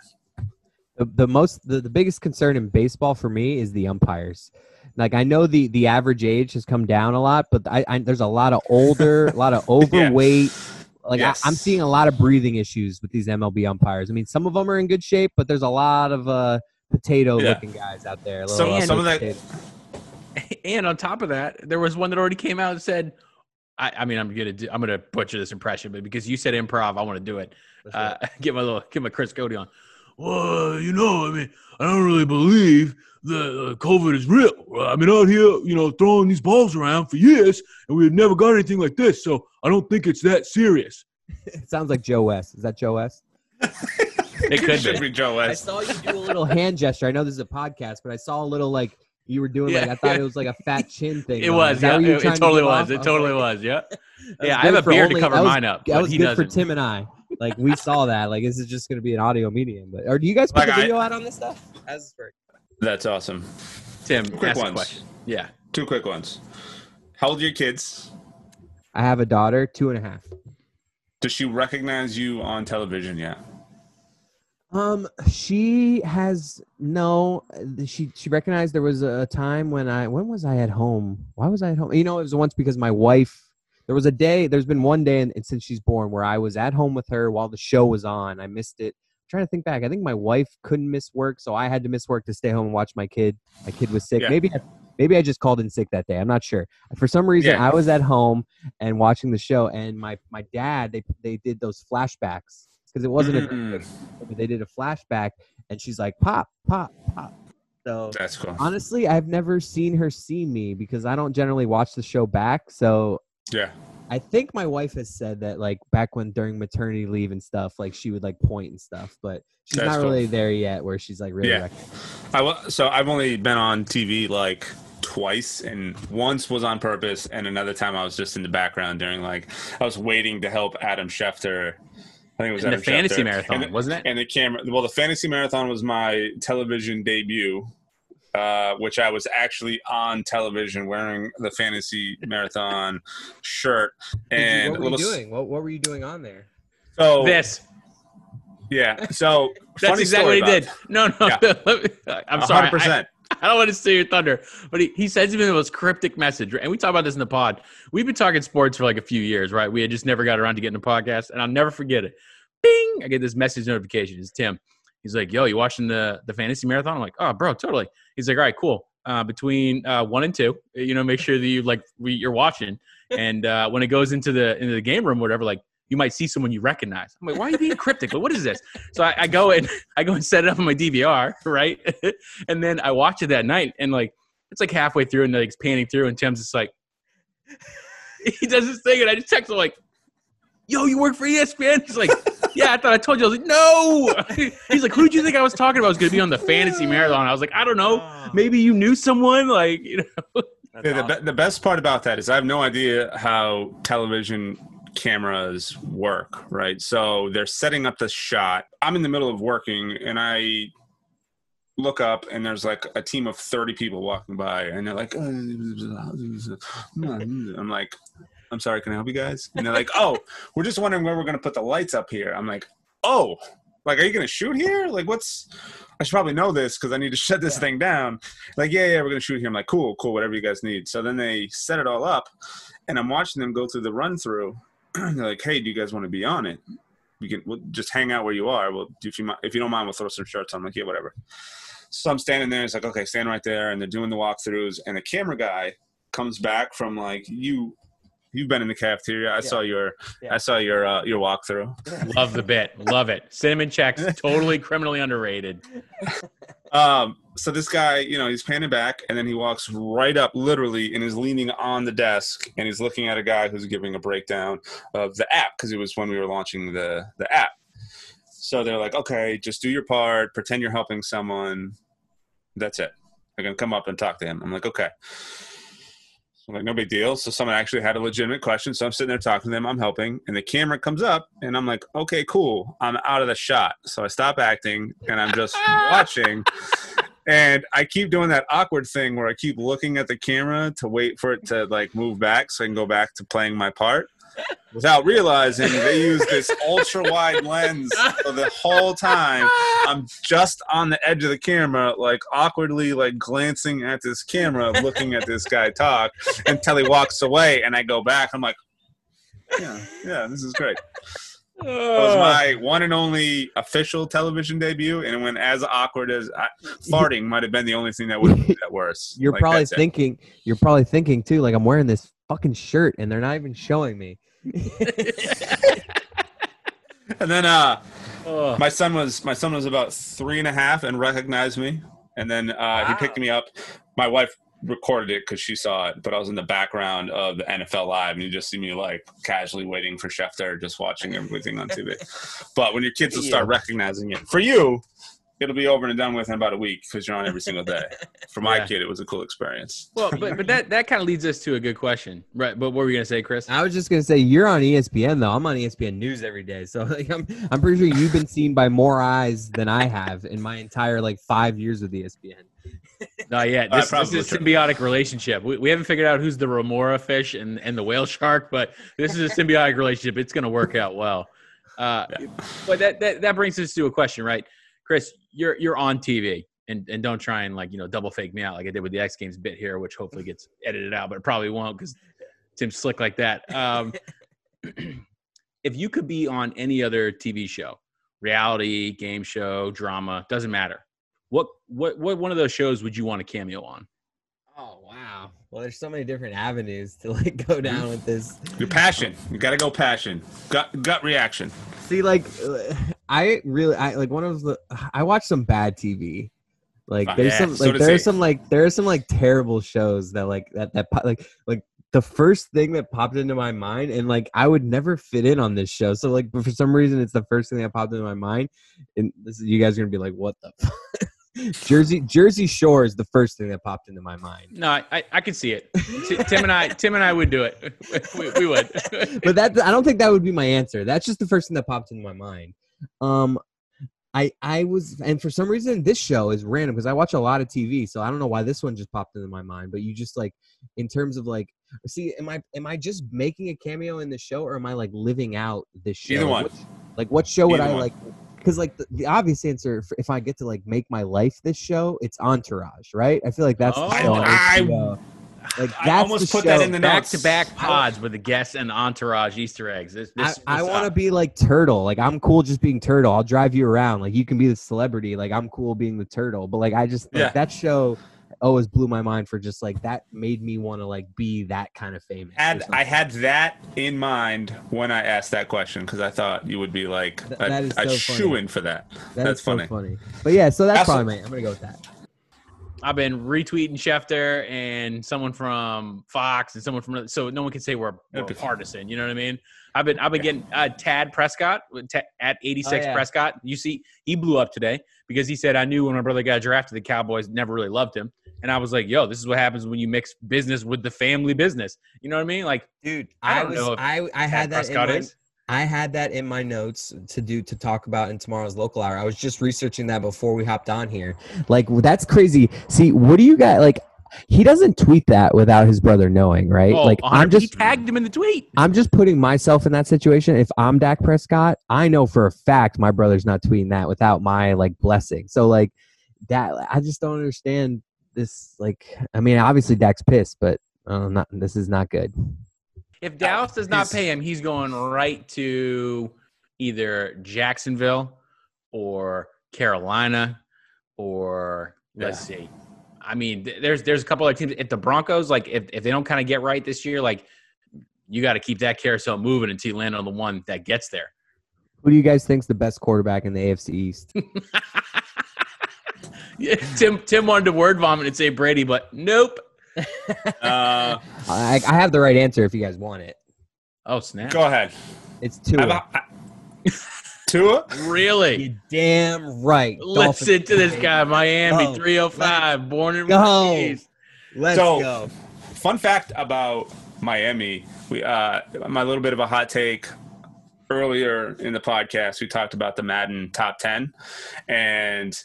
The, the most the, the biggest concern in baseball for me is the umpires. Like I know the the average age has come down a lot, but I, I there's a lot of older, a lot of overweight, yeah. Like yes. I, am seeing a lot of breathing issues with these MLB umpires. I mean, some of them are in good shape, but there's a lot of uh, potato-looking yeah. guys out there. Some, some of that. And on top of that, there was one that already came out and said, I, I mean, I'm gonna do, I'm gonna butcher this impression, but because you said improv, I want to do it. Uh, get my little, get my Chris Cote on. Well, you know, I mean, I don't really believe that uh, COVID is real. I've been out here, you know, throwing these balls around for years, and we've never got anything like this. So I don't think it's that serious. it sounds like Joe West. Is that Joe West? it could be. be Joe West. I saw you do a little hand gesture. I know this is a podcast, but I saw a little like you were doing yeah, like I thought it was like a fat chin thing. It was. Yeah, it, it totally was. It totally was. Yeah. Yeah. I have a beard only, to cover was, mine up. That was good for Tim and I. like we saw that. Like this is just gonna be an audio medium. But or do you guys put Like, the video I- out on this stuff? As for That's awesome. Tim, Quick ask a ones. question. Yeah. Two quick ones. How old are your kids? I have a daughter, two and a half. Does she recognize you on television yet? Um, she has no. She she recognized there was a time when I when was I at home? Why was I at home? You know, it was once because my wife. There was a day. There's been one day, and, and since she's born, where I was at home with her while the show was on. I missed it. Trying to think back. I think my wife couldn't miss work, so I had to miss work to stay home and watch my kid. My kid was sick. Yeah. Maybe I, maybe I just called in sick that day. I'm not sure. For some reason, Yeah. I was at home and watching the show, and my my dad they they did those flashbacks because it wasn't a Mm, but they did a flashback and she's like pop pop pop so that's cool. honestly i've never seen her see me because i don't generally watch the show back so Yeah. I think my wife has said that like back when during maternity leave and stuff like she would like point and stuff but she's That's not cool. really there yet where she's like really Yeah. rec- I wa- so I've only been on TV like twice, and once was on purpose, and another time I was just in the background during like I was waiting to help Adam Schefter. I think it was In the fantasy Schefter. marathon, and, wasn't it? And the camera. Well, the fantasy marathon was my television debut, uh, which I was actually on television wearing the fantasy marathon shirt and what were you little. doing what, what were you doing on there So This. yeah, so That's funny exactly story what he about- did. No, no. let me- I'm sorry. I- 100%. I don't want to steal your thunder, but he, he sends me the most cryptic message. And we talk about this in the pod. We've been talking sports for like a few years, right? We had just never got around to getting a podcast, and I'll never forget it. Bing! I get this message notification. It's Tim. He's like, "Yo, you watching the the fantasy marathon?" I'm like, "Oh, bro, totally." He's like, "All right, cool. Uh, between uh, one and two, you know, make sure that you like we, you're watching, and uh, when it goes into the into the game room, or whatever, like." You might see someone you recognize. I'm like, why are you being cryptic? Like, what is this? So I, I go and I go and set it up on my DVR, right? and then I watch it that night, and like it's like halfway through, and like it's panning through, and Tim's just like, he does this thing, and I just text him like, "Yo, you work for ESPN?" He's like, "Yeah, I thought I told you." I was like, "No." He's like, "Who did you think I was talking about? I was going to be on the fantasy marathon." I was like, "I don't know. Maybe you knew someone." Like, you know, Yeah, the, awesome. be- the best part about that is I have no idea how television cameras work, right? So they're setting up the shot. I'm in the middle of working and I look up and there's like a team of 30 people walking by and they're like, oh, I'm like, I'm sorry, can I help you guys? And they're like, oh, we're just wondering where we're going to put the lights up here. I'm like, oh, like, are you going to shoot here? Like, what's, I should probably know this because I need to shut this thing down. Like, yeah, yeah, we're gonna shoot here. I'm like, cool, cool, whatever you guys need. So then they set it all up, and I'm watching them go through the run through. They're like, hey, do you guys want to be on it? You can we'll just hang out where you are. Well, if you if you don't mind, we'll throw some shirts on. I'm like, yeah, whatever. So I'm standing there. It's like, okay, stand right there, and they're doing the walkthroughs, and the camera guy comes back from like you. You've been in the cafeteria. I saw your, Yeah. I saw your, uh, your walkthrough. love the bit, love it. Cinnamon checks, totally criminally underrated. Um, so this guy, you know, he's panning back and then he walks right up literally and is leaning on the desk and he's looking at a guy who's giving a breakdown of the app because it was when we were launching the the app. So they're like, okay, just do your part, pretend you're helping someone. That's it. They're gonna come up and talk to him. I'm like, okay. I'm like, no big deal. So someone actually had a legitimate question. So I'm sitting there talking to them. I'm helping, and the camera comes up, and I'm like, okay, cool. I'm out of the shot. So I stop acting, and I'm just watching. And I keep doing that awkward thing where I keep looking at the camera to wait for it to like move back so I can go back to playing my part. Without realizing they use this ultra wide lens for the whole time. I'm just on the edge of the camera, like awkwardly like glancing at this camera, looking at this guy talk until he walks away and I go back. I'm like, Yeah, yeah, this is great. It was my one and only official television debut, and it went as awkward as I, farting might have been the only thing that would have made that worse. You're Like, probably that's it. thinking. You're probably thinking too. Like I'm wearing this fucking shirt, and they're not even showing me. And then uh, Oh. my son was my son was about three and a half and recognized me, and then uh, he picked me up. My wife recorded it because she saw it, but I was in the background of the NFL Live, and you just see me like casually waiting for Chef Schefter, just watching everything on TV. but when your kids will start recognizing it, for you, it'll be over and done with in about a week because you're on every single day. For my Yeah. kid, it was a cool experience. Well, but but that that kind of leads us to a good question, right? But what were you gonna say, Chris? I was just gonna say you're on ESPN though. I'm on ESPN News every day, so like, I'm I'm pretty sure you've been seen by more eyes than I have in my entire like five years with ESPN. Not yet. Uh, This, this is a true. symbiotic relationship. We, we haven't figured out who's the remora fish and, and the whale shark, but this is a symbiotic relationship. It's going to work out well. Uh, But that, that that brings us to a question, right, Chris? You're you're on TV, and and don't try and like you know double fake me out like I did with the X Games bit here, which hopefully gets edited out, but it probably won't because Tim's slick like that. Um, if you could be on any other TV show, reality, game show, drama, doesn't matter. What what what one of those shows would you want a cameo on? Oh wow! Well, there's so many different avenues to like go down with this. Your passion. You got to go passion. Gut gut reaction. See, like, uh, I really, I like one of the. I watch some bad TV. Like, Fine. there's Yeah, some, like, does there are some, like, there are some, like, terrible shows that, like, that, that, like, like the first thing that popped into my mind, and like, I would never fit in on this show. So, like, but for some reason, it's the first thing that popped into my mind, and this is you guys are gonna be like, what the. Fuck? Jersey Jersey Shore is the first thing that popped into my mind. No, I I, I could see it. Tim and I Tim and I would do it. we, we would. but that I don't think that would be my answer. That's just the first thing that popped into my mind. Um, I I was and for some reason this show is random because I watch a lot of TV, so I don't know why this one just popped into my mind. But you just like in terms of like, see, am I am I just making a cameo in the show or am I like living out this show? Either one. Which- like what show would I one. like? Because like the, the obvious answer, if, if I get to like make my life this show, it's Entourage, right? I feel like that's the Oh. show on I- HBO. Like I almost the put that in the back to back pods with the guests and entourage Easter eggs. This, I, this, I this- want to uh, be like turtle. Like I'm cool just being turtle. I'll drive you around. Like you can be the celebrity. Like I'm cool being the turtle. But like I just like, Yeah. that show always blew my mind for just like that made me want to like be that kind of famous. Had I had that in mind when I asked that question because I thought you would be like Th- a, that is a shoe in for that. That that's is so funny. funny. But yeah, so that's Also- probably my. I'm gonna go with that. I've been retweeting Schefter and someone from Fox and someone from so no one can say we're, we're partisan. You know what I mean? I've been I've been getting uh, Tad Prescott with Ta- at 86 Oh, yeah. Prescott. You see, he blew up today because he said I knew when my brother got drafted, the Cowboys never really loved him, and I was like, yo, this is what happens when you mix business with the family business. You know what I mean? Like Dude, I know if I I had that in my, is. I had that in my notes to do to talk about in tomorrow's local hour. I was just researching that before we hopped on here. Like that's crazy. See, what do you got? Like, he doesn't tweet that without his brother knowing, right? Oh, like, I'm 100 he just tagged him in the tweet. I'm just putting myself in that situation. If I'm Dak Prescott, I know for a fact my brother's not tweeting that without my like blessing. So like that, I just don't understand this. Like, I mean, obviously Dak's pissed, but uh, not this is not good. If Dallas does not pay him, he's going right to either Jacksonville or Carolina or let's see. I mean, there's there's a couple of teams. If the Broncos, like, if, if they don't kind of get right this year, like, you got to keep that carousel moving until you land on the one that gets there. Who do you guys think's the best quarterback in the AFC East? Yeah, Tim Tim wanted to word vomit and say Brady, but nope. Uh, I, I have the right answer if you guys want it. Oh snap! go ahead. It's How Tua. about- I- Tua? Really? You damn right. Listen Dolphins. to this guy, Miami, Go. 305, born and Go. raised. Let's So- go. Fun fact about Miami: we uh, my little bit of a hot take. Earlier in the podcast, we talked about the Madden top ten, and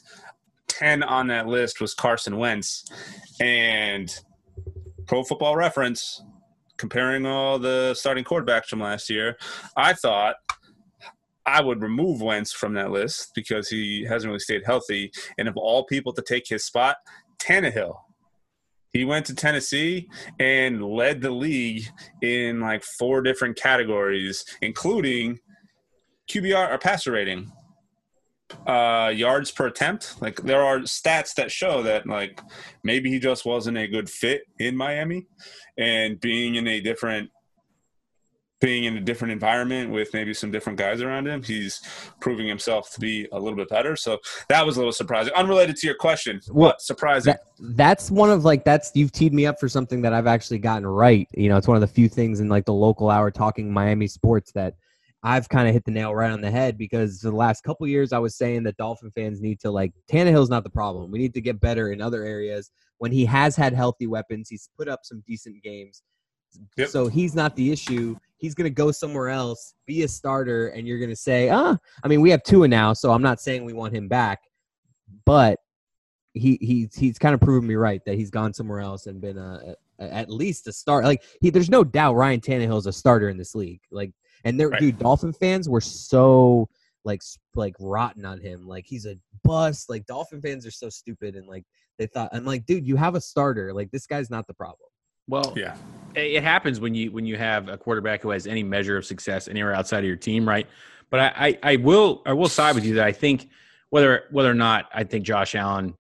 ten on that list was Carson Wentz, and Pro Football Reference comparing all the starting quarterbacks from last year. I thought I would remove Wentz from that list because he hasn't really stayed healthy, and of all people to take his spot, Tannehill. He went to Tennessee and led the league in like four different categories, including QBR or passer rating, uh, yards per attempt. Like there are stats that show that like maybe he just wasn't a good fit in Miami, and being in a different being in a different environment with maybe some different guys around him, he's proving himself to be a little bit better. So that was a little surprising. Unrelated to your question, Well, but surprising. That, that's one of like that's you've teed me up for something that I've actually gotten right. You know, it's one of the few things in like the local hour talking Miami sports that I've kind of hit the nail right on the head because the last couple years I was saying that Dolphin fans need to like Tannehill's not the problem. We need to get better in other areas. When he has had healthy weapons, he's put up some decent games. Yep. So he's not the issue. He's going to go somewhere else, be a starter, and you're going to say, ah, I mean, we have Tua now, so I'm not saying we want him back, but he he's he's kind of proven me right that he's gone somewhere else and been a, a at least a start. Like he, there's no doubt Ryan Tannehill is a starter in this league. Like, and there, right. dude, Dolphin fans were so like like rotten on him. Like he's a bust. Like Dolphin fans are so stupid and like they thought I'm like, dude, you have a starter. Like this guy's not the problem. Well, yeah, it happens when you when you have a quarterback who has any measure of success anywhere outside of your team, right? But I, I, I will I will side with you that I think whether whether or not I think Josh Allen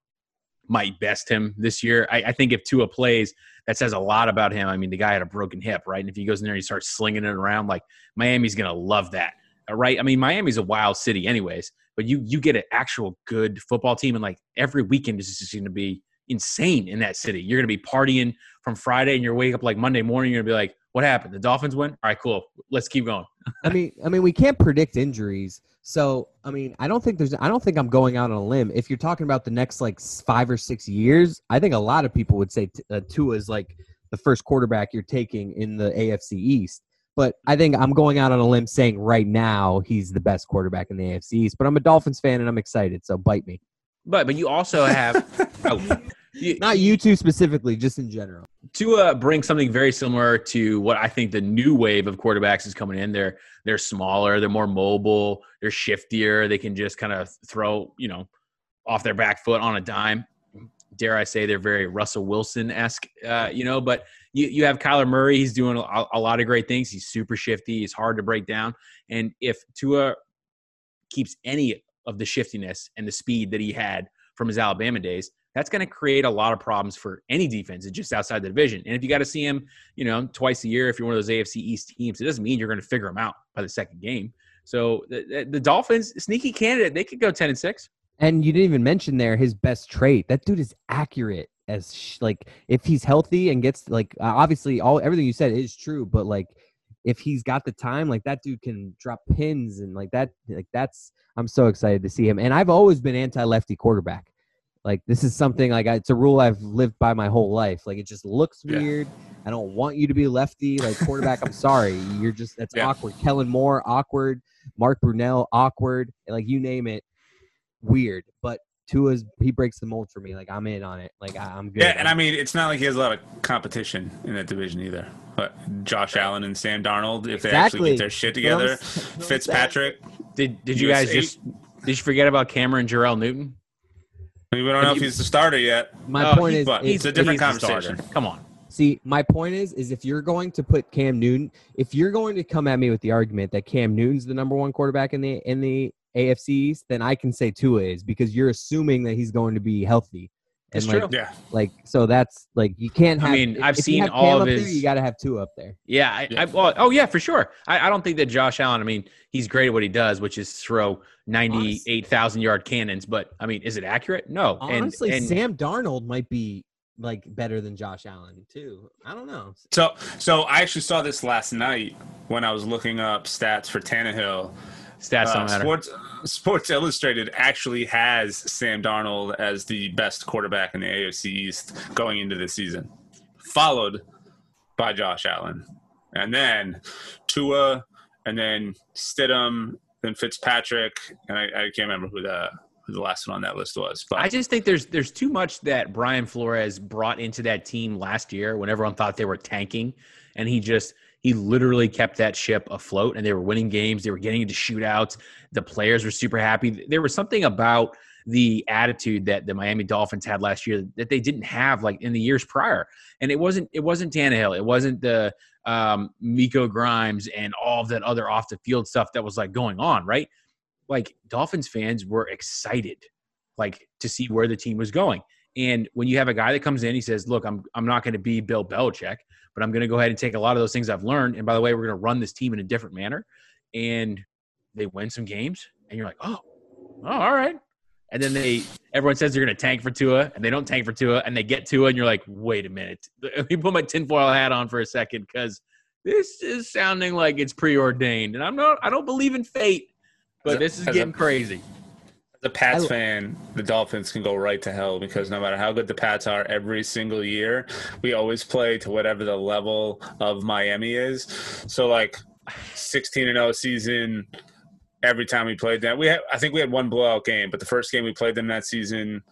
might best him this year. I, I, think if Tua plays, that says a lot about him. I mean, the guy had a broken hip, right? And if he goes in there and he starts slinging it around, like Miami's going to love that, uh, right? I mean, Miami's a wild city, anyways. But you you get an actual good football team, and like every weekend is just going to be insane in that city. You're going to be partying from Friday and you're wake up like Monday morning. You're going to be like, what happened? The Dolphins win? All right, cool. Let's keep going. I mean, I mean, we can't predict injuries. So, I mean, I don't think there's, I don't think I'm going out on a limb. If you're talking about the next like five or six years, I think a lot of people would say uh, Tua is like the first quarterback you're taking in the AFC East. But I think I'm going out on a limb saying right now he's the best quarterback in the AFC East. But I'm a Dolphins fan and I'm excited, so bite me. But but you also have oh, not you two specifically, just in general. Tua brings something very similar to what I think the new wave of quarterbacks is coming in. They're they're smaller, they're more mobile, they're shiftier. They can just kind of throw you know off their back foot on a dime. Dare I say they're very Russell Wilson esque, uh, you know? But you, you have Kyler Murray. He's doing a, a lot of great things. He's super shifty. He's hard to break down. And if Tua keeps any of the shiftiness and the speed that he had from his Alabama days, that's going to create a lot of problems for any defense just outside the division. And if you got to see him, you know, twice a year, if you're one of those AFC East teams, it doesn't mean you're going to figure him out by the second game. So the, the Dolphins, sneaky candidate, they could go 10 and 6. And you didn't even mention there his best trait. That dude is accurate as sh- like if he's healthy and gets like uh, obviously all everything you said is true, but like if he's got the time, like that dude can drop pins and like that. Like that's I'm so excited to see him. And I've always been anti-lefty quarterback. Like this is something like it's a rule I've lived by my whole life. Like it just looks yeah. weird. I don't want you to be lefty. Like quarterback, I'm sorry. You're just that's yeah. awkward. Kellen Moore, awkward. Mark Brunell, awkward. Like you name it, weird. But Tua's he breaks the mold for me. Like I'm in on it. Like I, am good. Yeah, and I mean it's not like he has a lot of competition in that division either. But Josh Allen and Sam Darnold, if exactly. they actually get their shit together, Fitzpatrick. Did did you guys just did you forget about Cameron Jerrell Newton? I mean, we don't know you, if he's the starter yet. My oh, point is, it's a different conversation. Come on. See, my point is, is if you're going to put Cam Newton, if you're going to come at me with the argument that Cam Newton's the number one quarterback in the in the AFC East, then I can say Tua is because you're assuming that he's going to be healthy. And it's like, true. Yeah. Like so, that's like you can't. Have, I mean, I've seen all of his. There, you got to have two up there. Yeah. I, yeah. I, well, oh yeah, for sure. I, I, don't think that Josh Allen. I mean, he's great at what he does, which is throw ninety-eight thousand yard cannons. But I mean, is it accurate? No. Honestly, and, and, Sam Darnold might be like better than Josh Allen too. I don't know. So, so I actually saw this last night when I was looking up stats for Tannehill Stats don't uh, matter. Sports, Sports Illustrated actually has Sam Darnold as the best quarterback in the AFC East going into the season, followed by Josh Allen, and then Tua, and then Stidham, then Fitzpatrick, and I, I can't remember who the who the last one on that list was. But I just think there's there's too much that Brian Flores brought into that team last year when everyone thought they were tanking, and he just he literally kept that ship afloat and they were winning games. They were getting into shootouts. The players were super happy. There was something about the attitude that the Miami Dolphins had last year that they didn't have like in the years prior. And it wasn't it wasn't Tannehill. It wasn't the um, Miko Grimes and all of that other off the field stuff that was like going on, right? Like Dolphins fans were excited like to see where the team was going. And when you have a guy that comes in, he says, "Look, I'm I'm not going to be Bill Belichick, but I'm going to go ahead and take a lot of those things I've learned. And by the way, we're going to run this team in a different manner." And they win some games, and you're like, "Oh, oh all right." And then they everyone says they're going to tank for Tua, and they don't tank for Tua, and they get Tua, and you're like, "Wait a minute, let me put my tinfoil hat on for a second because this is sounding like it's preordained, and I'm not. I don't believe in fate, but this is getting crazy. As a Pats I- fan, the Dolphins can go right to hell because no matter how good the Pats are every single year, we always play to whatever the level of Miami is. So like 16 and 0 season every time we played them. We had I think we had one blowout game, but the first game we played them that season,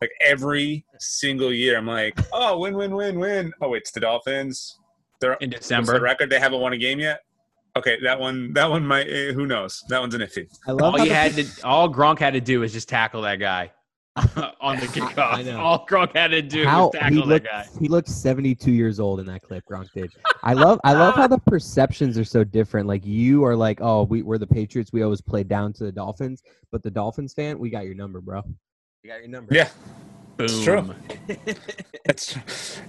like every single year, I'm like, oh, win, win, win, win. Oh, it's the Dolphins. They're In December, the record. They haven't won a game yet. Okay, that one, that one might. eh, Who knows? That one's an iffy. I love all you had to, all Gronk had to do was just tackle that guy on the kickoff. I know. All Gronk had to do how was he tackle that looked, guy. he looked 72 years old in that clip Gronk did. I love I love how the perceptions are so different. Like you are like, oh, we, we're the Patriots. We always play down to the Dolphins. But the Dolphins fan, we got your number, bro. We got your number. Yeah, Boom. It's true. It's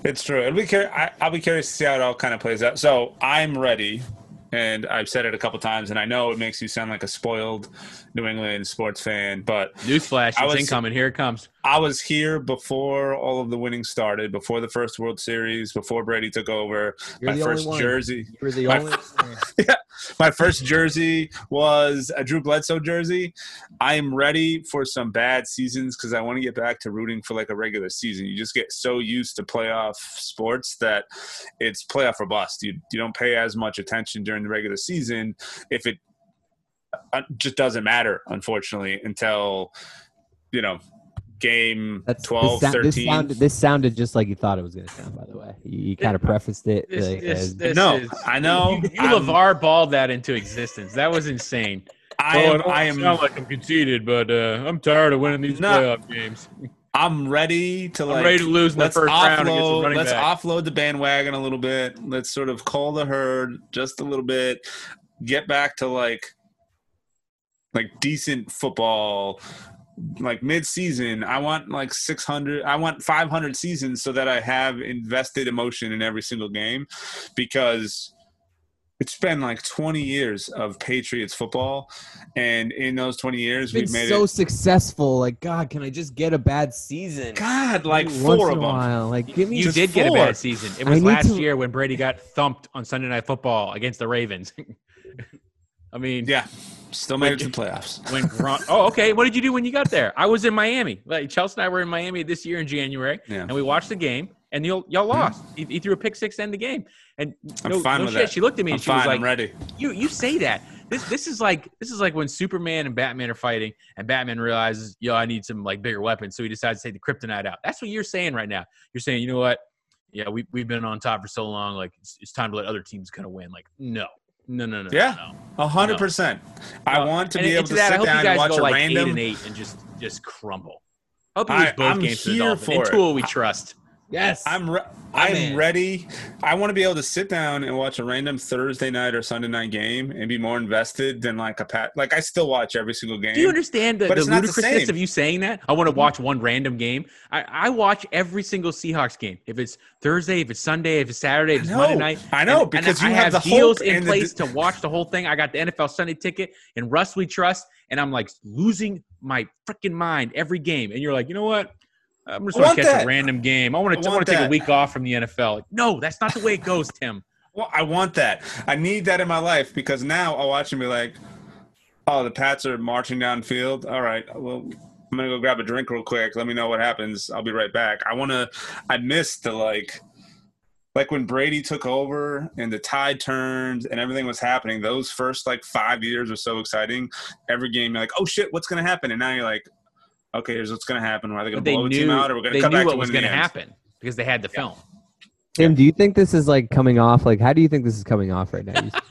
it's true. It'll be cur- I, I'll be curious to see how it all kind of plays out. So I'm ready, and I've said it a couple times, and I know it makes you sound like a spoiled New England sports fan, but Newsflash, it's was- incoming. Here it comes. I was here before all of the winning started, before the first World Series, before Brady took over. You're my first jersey, You're the My- only my first jersey was a Drew Bledsoe jersey. I am ready for some bad seasons because I want to get back to rooting for like a regular season. You just get so used to playoff sports that it's playoff or bust. You you don't pay as much attention during the regular season if it uh, just doesn't matter, unfortunately, until you know game That's 12, this, sou- this sounded this sounded just like you thought it was gonna sound, by the way. You, you kind of prefaced it This, like, this, as- this No, is, I know. You, you I'm- LaVar balled that into existence. That was insane. I am, don't I am sound like I'm conceited, but uh, I'm tired of winning these No. playoff games. I'm ready to like I'm ready to lose in the let's first round against the offload running let's back. offload the bandwagon a little bit. Let's sort of call the herd just a little bit. Get back to like like decent football like mid-season i want like 600 i want 500 seasons so that i have invested emotion in every single game because it's been like 20 years of patriots football and in those 20 years been we've made so it successful. Like, God, can I just get a bad season? god like Once four of a them while. Like, give me You just did get a bad season. It was last to- year when Brady got thumped on Sunday Night Football against the Ravens. I mean, yeah still made it to the playoffs when Gronk. Oh, okay. What did you do when you got there? I was in Miami. Like Chelsea and I were in Miami this year in January, Yeah. and we watched the game. And y'all, y'all hmm. lost. He, he threw a pick six to end the game. And I'm no, fine no with shit. that. She looked at me I'm and she was like, I'm ready. "You, you say that. This, this is like, this is like when Superman and Batman are fighting, and Batman realizes, yo, I need some like bigger weapons, so he decides to take the kryptonite out. That's what you're saying right now. You're saying, you know what? Yeah, we we've been on top for so long. Like it's, it's time to let other teams kind of win. Like no, no, no, no. Yeah. no. A hundred percent. I want to and be able to that, sit down and watch go a like random. eight and eight and just just crumble. Hope you I- lose both I'm games to the here Dolphins. for In it. Tua, we trust. Yes. I'm re- I'm I'm in. ready. I want to be able to sit down and watch a random Thursday night or Sunday night game and be more invested than like a pat. Like I still watch every single game. Do you understand the, the it's not the ludicrousness of you saying that? I want to watch one random game. I, I watch every single Seahawks game. If it's Thursday, if it's Sunday, if it's Saturday, if it's Monday night. I know, And- and because I you have the deals in and the place to watch the whole thing. I got the NFL Sunday ticket and Russ we trust, and I'm like losing my freaking mind every game. And you're like, you know what? I'm just going want to catch that. a random game. I want to I, want want to take a week off from the NFL. Like, no, that's not the way it goes, Tim. Well, I want that. I need that in my life because now I'll watch and be like, oh, the Pats are marching downfield. All right, well, I'm gonna go grab a drink real quick. Let me know what happens. I'll be right back. I wanna. I missed the like, like when Brady took over and the tide turned and everything was happening. Those first like five years were so exciting. Every game, you're like, oh shit, what's gonna happen? And now you're like, okay, here's what's gonna happen. Are they gonna But they blow a team out, or we're gonna come knew back what to was going to in the end? happen because they had the film. Tim, do you think this is like coming off? Like, how do you think this is coming off right now? You-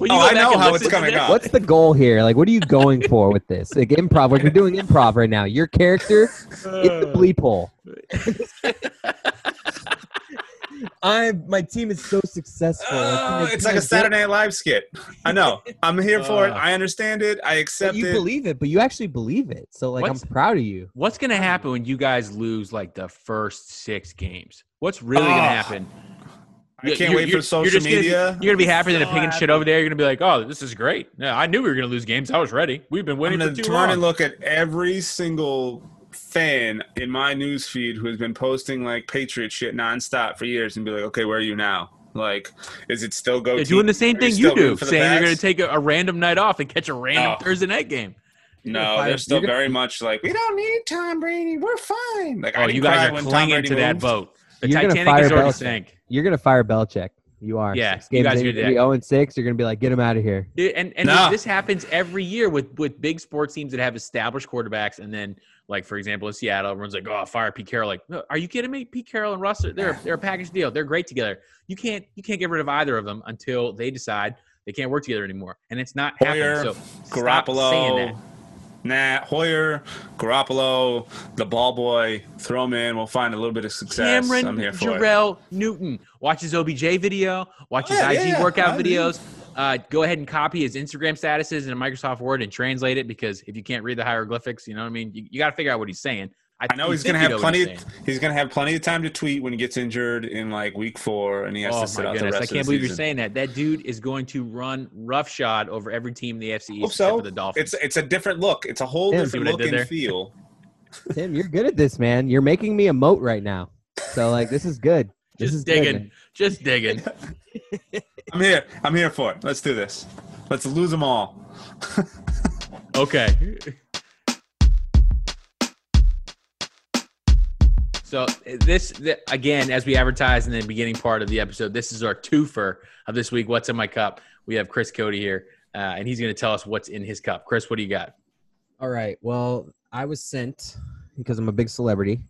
Well, Oh, go I know how listen it's to coming off. What's the goal here? Like, what are you going for with this? Like improv. Like, we're doing improv right now. Your character, it's the bleep hole. I my team is so successful. Oh, it's like a Saturday Night Live skit. I know. I'm here for it. Uh, I understand it. I accept you it. believe it, but you actually believe it. So like, What's- I'm proud of you. What's going to happen when you guys lose like the first six games? What's really going to Ah, happen? I can't You're- wait you're- for social you're just gonna- media. You're gonna be happy that So they're picking shit over there. You're gonna be like, "Oh, this is great." Yeah, I knew we were gonna lose games. I was ready. We've been I'm winning going for to too turn long. and look at every single fan in my news feed who has been posting like Patriot shit nonstop for years and be like, okay, where are you now? Like, is it still go? They're doing the same thing you do, saying you're going to take a, a, random night off and catch a random oh. Thursday night game. No, they're still gonna, very much like we don't need Tom Brady. We're fine. Like, oh, you guys are clinging to that boat. The you're Titanic is already sank. You're gonna fire Belichick. You are. Yeah, you guys are gonna be 0 and 6. You're gonna be like, get him out of here. And and no. this happens every year with with big sports teams that have established quarterbacks, and then like for example in Seattle, everyone's like, oh, fire Pete Carroll. Like, are you kidding me? Pete Carroll and Russ, they're they're a package deal. They're great together. You can't you can't get rid of either of them until they decide they can't work together anymore, and it's not Hoyer, happening. So Garoppolo. Nah, Hoyer, Garoppolo, the ball boy, throw him in. We'll find a little bit of success. Cameron I'm here for Jerrell it. Newton. Watch his OBJ video. Watch his oh, yeah, IG yeah, workout I videos. Uh, go ahead and copy his Instagram statuses in a Microsoft Word and translate it because if you can't read the hieroglyphics, you know what I mean. You, you got to figure out what he's saying. I, I know he's gonna have plenty. Of, he's gonna have plenty of time to tweet when he gets injured in like week four, and he has oh, to sit out goodness. the rest. I can't believe you're saying that. That dude is going to run roughshod over every team in the FC East so. for the Dolphins. It's it's a different look. It's a whole Tim, different look and there? feel. Tim, you're good at this, man. You're making me emote right now. So like, this is good. This Just is digging. Good, Just digging. I'm here. I'm here for it. Let's do this. Let's lose them all. okay. So this, again, as we advertised in the beginning part of the episode, this is our twofer of this week. What's in my cup? We have Chris Cote here, uh, and he's going to tell us what's in his cup. Chris, what do you got? All right. Well, I was sent because I'm a big celebrity.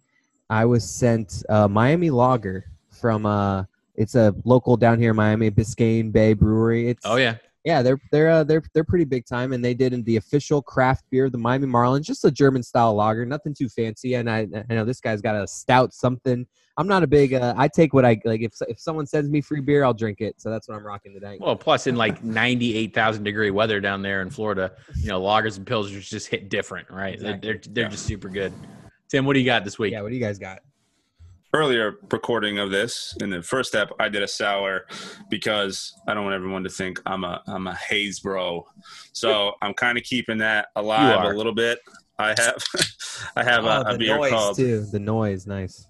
I was sent a Miami Lager from uh, it's a local down here in Miami, Biscayne Bay Brewery. It's oh yeah, yeah, they're they're uh, they're they're pretty big time, and they did in the official craft beer of the Miami Marlins, just a German style lager, nothing too fancy. And I, I know this guy's got a stout something. I'm not a big. Uh, I take what I like. If if someone sends me free beer, I'll drink it. So that's what I'm rocking today. Well, plus in like 98,000 degree weather down there in Florida, you know, lagers and pilsners just hit different, right? Exactly. They're they're, they're yeah. just super good. Tim, what do you got this week? Yeah, what do you guys got? Earlier recording of this in the first step i did a sour because i don't want everyone to think i'm a i'm a haze bro. So i'm kind of keeping that alive a little bit. I have i have oh, a, a beer called too. the noise nice.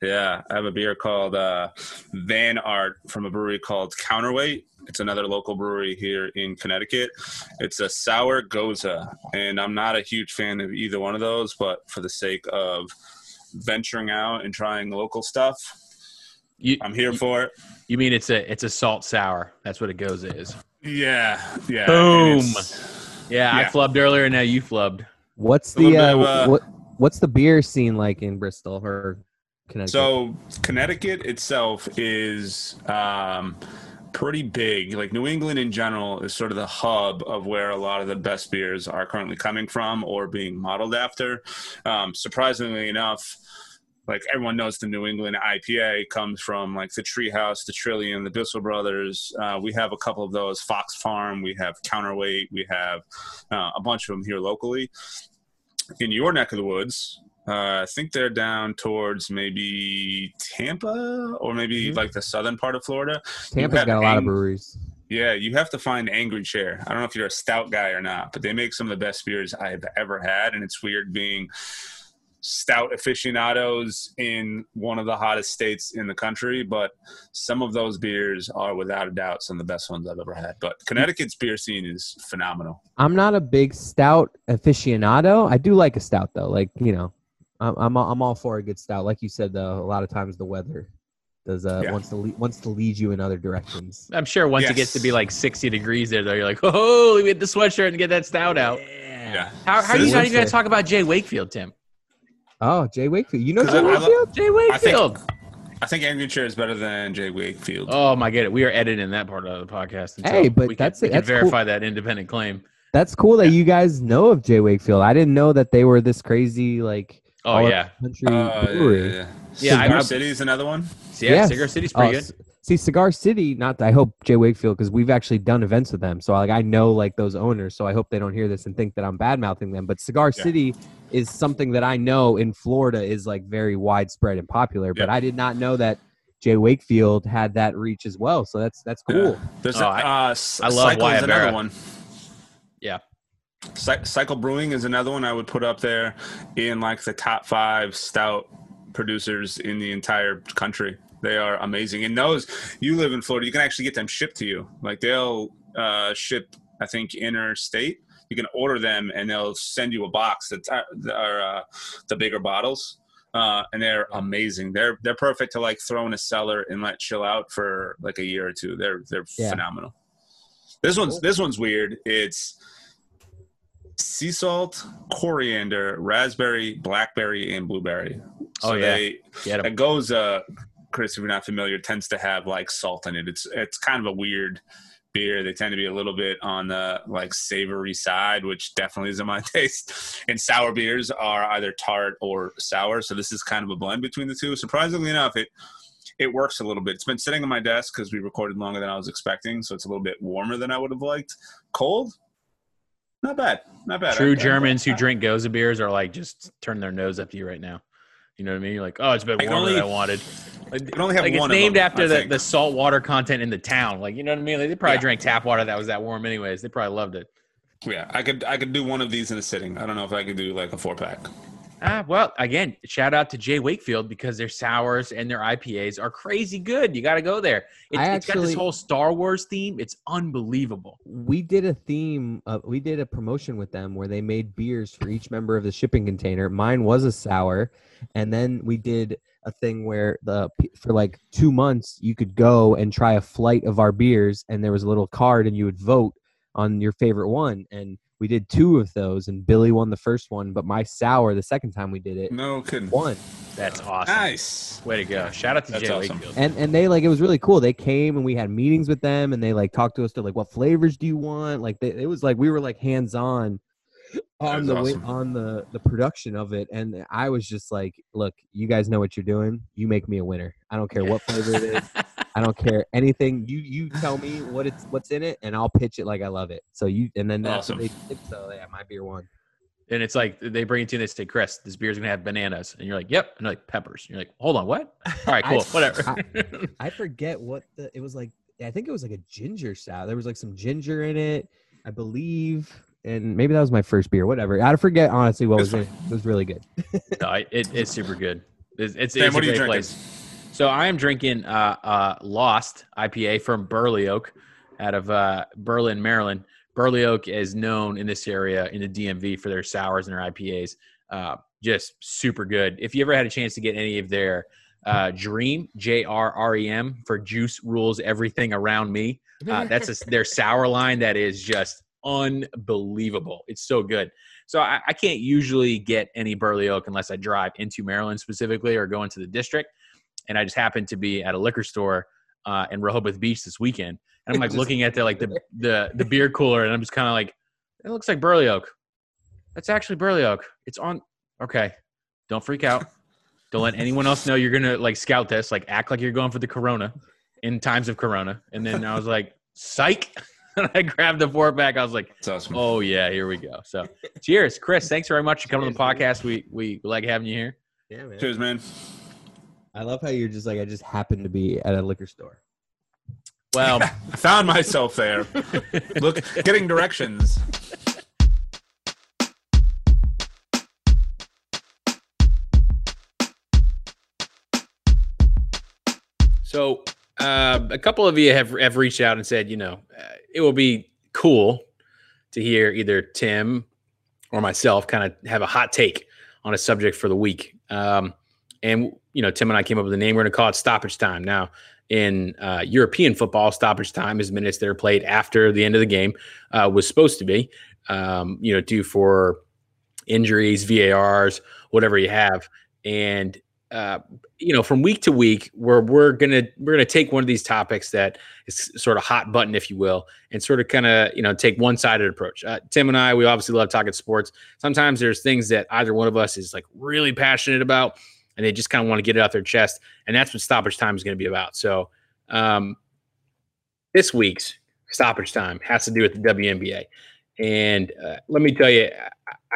Yeah i have a beer called uh, van art from a brewery called counterweight. It's another local brewery here in connecticut. It's a sour gose, and i'm not a huge fan of either one of those but for the sake of venturing out and trying local stuff. You, I'm here for it. You mean it's a it's a salt sour? That's what it goes is. Yeah, yeah. Boom. Yeah, yeah, I flubbed earlier. And now you flubbed. What's the uh, of, uh, what What's the beer scene like in Bristol or Connecticut? So Connecticut itself is um, pretty big. Like New England in general is sort of the hub of where a lot of the best beers are currently coming from or being modeled after. Um, surprisingly enough, like everyone knows the New England IPA comes from like the Treehouse, the Trillium, the Bissell Brothers. Uh, we have a couple of those, Fox Farm, we have Counterweight, we have uh, a bunch of them here locally. In your neck of the woods, uh, I think they're down towards maybe Tampa or maybe mm-hmm. like the southern part of Florida. Tampa's got a lot of breweries. Yeah, you have to find Angry Chair. I don't know if you're a stout guy or not, but they make some of the best beers I've ever had, and it's weird being stout aficionados in one of the hottest states in the country, but some of those beers are without a doubt some of the best ones I've ever had. But Connecticut's beer scene is phenomenal. I'm not a big stout aficionado. I do like a stout though. Like, you know, I'm I'm all, I'm all for a good stout. Like you said, though, a lot of times the weather does uh yeah. wants to lead, wants to lead you in other directions. I'm sure once yes. it gets to be like 60 degrees there, though, you're like, oh, we get the sweatshirt and get that stout out. Yeah. How, how are you not even going to talk about J. Wakefield, Tim? Oh, J. Wakefield. You know J. Wakefield? J. Wakefield. I think, I think Angry Chair is better than J. Wakefield. Oh my god, we are editing that part of the podcast. Hey, but we that's can, we that's can verify cool. that independent claim. That's cool that yeah. you guys know of J. Wakefield. I didn't know that they were this crazy like Oh yeah, country uh, brewery. Yeah, yeah. yeah Cigar City is another one. Yeah, yes. Cigar City's pretty oh, good. See, Cigar City, not I hope J. Wakefield because we've actually done events with them, so like I know like those owners, so I hope they don't hear this and think that I'm bad mouthing them. But Cigar yeah. City is something that I know in Florida is like very widespread and popular, but I did not know that J. Wakefield had that reach as well. So that's that's cool. There's oh, a, uh, I, I love another one. Yeah, Cycle Brewing is another one I would put up there in like the top five stout producers in the entire country. They are amazing. And those you live in Florida, you can actually get them shipped to you. Like they'll uh, ship, I think, interstate. You can order them, and they'll send you a box that are uh, the bigger bottles. Uh, and they're amazing. They're they're perfect to like throw in a cellar and let chill out for like a year or two. They're they're yeah. phenomenal. This one's this one's weird. It's sea salt, coriander, raspberry, blackberry, and blueberry. So oh yeah, they, it goes. Uh, Chris, if you're not familiar, tends to have like salt in it. It's it's kind of a weird beer. They tend to be a little bit on the like savory side, which definitely isn't my taste. And sour beers are either tart or sour, so this is kind of a blend between the two. Surprisingly enough, it it works a little bit. It's been sitting on my desk because we recorded longer than I was expecting, so it's a little bit warmer than I would have liked. Cold, not bad, not bad. True I, Germans I, I, who uh, drink Gose beers are like just turn their nose up to you right now. You know what I mean? You're like, oh, it's been warmer only, than I wanted. Like, only have like one it's named them, after the, the salt water content in the town. Like, you know what I mean? Like, they probably yeah. drank tap water that was that warm anyways. They probably loved it. Yeah, I could I could do one of these in a sitting. I don't know if I could do like a four pack. Ah, well, again, shout out to J. Wakefield because their sours and their IPAs are crazy good. You got to go there. It, has got this whole Star Wars theme. It's unbelievable. We did a theme. Uh, we did a promotion with them where they made beers for each member of the shipping container. Mine was a sour, and then we did a thing where the for like two months you could go and try a flight of our beers, and there was a little card, and you would vote on your favorite one, and we did two of those, and Billy won the first one, but my sour the second time we did it, no kidding, won. That's awesome. Nice, way to go! Shout out to That's Jay awesome. Wakefield. And and they like it was really cool. They came and we had meetings with them, and they like talked to us. to like, "What flavors do you want?" Like they, it was like we were like hands on on the awesome. on the the production of it and i was just like look you guys know what you're doing you make me a winner i don't care what flavor it is I don't care anything. You you tell me what it's what's in it, and I'll pitch it like I love it. So you and then that's awesome. they did. So yeah, my beer won. And it's like they bring it to you and they say, Chris, this beer's gonna have bananas. And you're like, Yep. And like peppers. And you're like, hold on, what? All right, cool. I, Whatever. I, I, forget what the it was like I think it was like a ginger sour. There was like some ginger in it, I believe. And maybe that was my first beer, whatever. I forget honestly what was in it. It was really good. no, it, it's super good. It's, it's, Sam, it's a great place. So I am drinking uh, uh, Lost IPA from Burley Oak out of uh, Berlin, Maryland. Burley Oak is known in this area in the DMV for their sours and their IPAs. Uh, just super good. If you ever had a chance to get any of their uh, Dream J R R E M for Juice Rules Everything Around Me, uh, that's a, their sour line that is just unbelievable. It's so good. So I, I can't usually get any Burley Oak unless I drive into Maryland specifically or go into the district and I just happened to be at a liquor store uh, in Rehoboth Beach this weekend, and I'm like looking at the like the the the beer cooler, and I'm just kind of like, it looks like Burley Oak. That's actually Burley Oak. It's on. Okay, don't freak out. Don't let anyone else know you're gonna like scout this. Like act like you're going for the Corona in times of Corona. And then I was like, psych. and I grabbed the four pack. I was like, awesome. oh yeah, here we go. So cheers, Chris. Thanks very much for coming cheers, on the podcast. We we like having you here. Yeah, man. Cheers, man. I love how you're just like I just happened to be at a liquor store. Well, I found myself there. Look, getting directions. So, uh, a couple of you have have reached out and said, you know, uh, it will be cool to hear either Tim or myself kind of have a hot take on a subject for the week. Um, and you know, Tim and I came up with a name. We're going to call it stoppage time. Now, in uh, European football, stoppage time is minutes that are played after the end of the game. Uh, was supposed to be, um, you know, due for injuries, VARs, whatever you have, and uh, you know, from week to week, we're we're gonna we're gonna take one of these topics that is sort of hot button, if you will, and sort of kind of you know take one sided approach. Uh, Tim and I, we obviously love talking sports. Sometimes there's things that either one of us is like really passionate about, and they just kind of want to get it out their chest. And that's what stoppage time is going to be about. So um, this week's stoppage time has to do with the WNBA. And uh, let me tell you,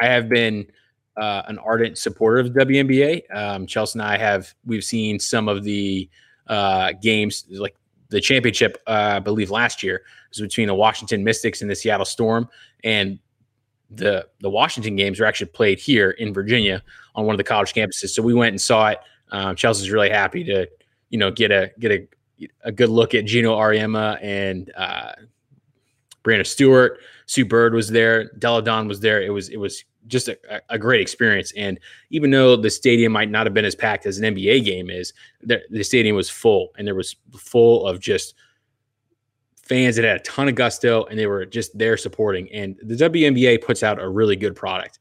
I have been uh, an ardent supporter of the WNBA. Um, Chelsea and I have we've seen some of the uh, games, like the championship, uh, I believe last year was between the Washington Mystics and the Seattle Storm, and the the Washington games were actually played here in Virginia on one of the college campuses. So we went and saw it. Um, Chelsea's really happy to you know, get a get a a good look at Geno Auriemma and uh, Breanna Stewart. Sue Bird was there. Delle Donne was there. It was it was just a, a, great experience. And even though the stadium might not have been as packed as an NBA game is, the, the stadium was full, and there was full of just fans that had a ton of gusto, and they were just there supporting. And the WNBA puts out a really good product,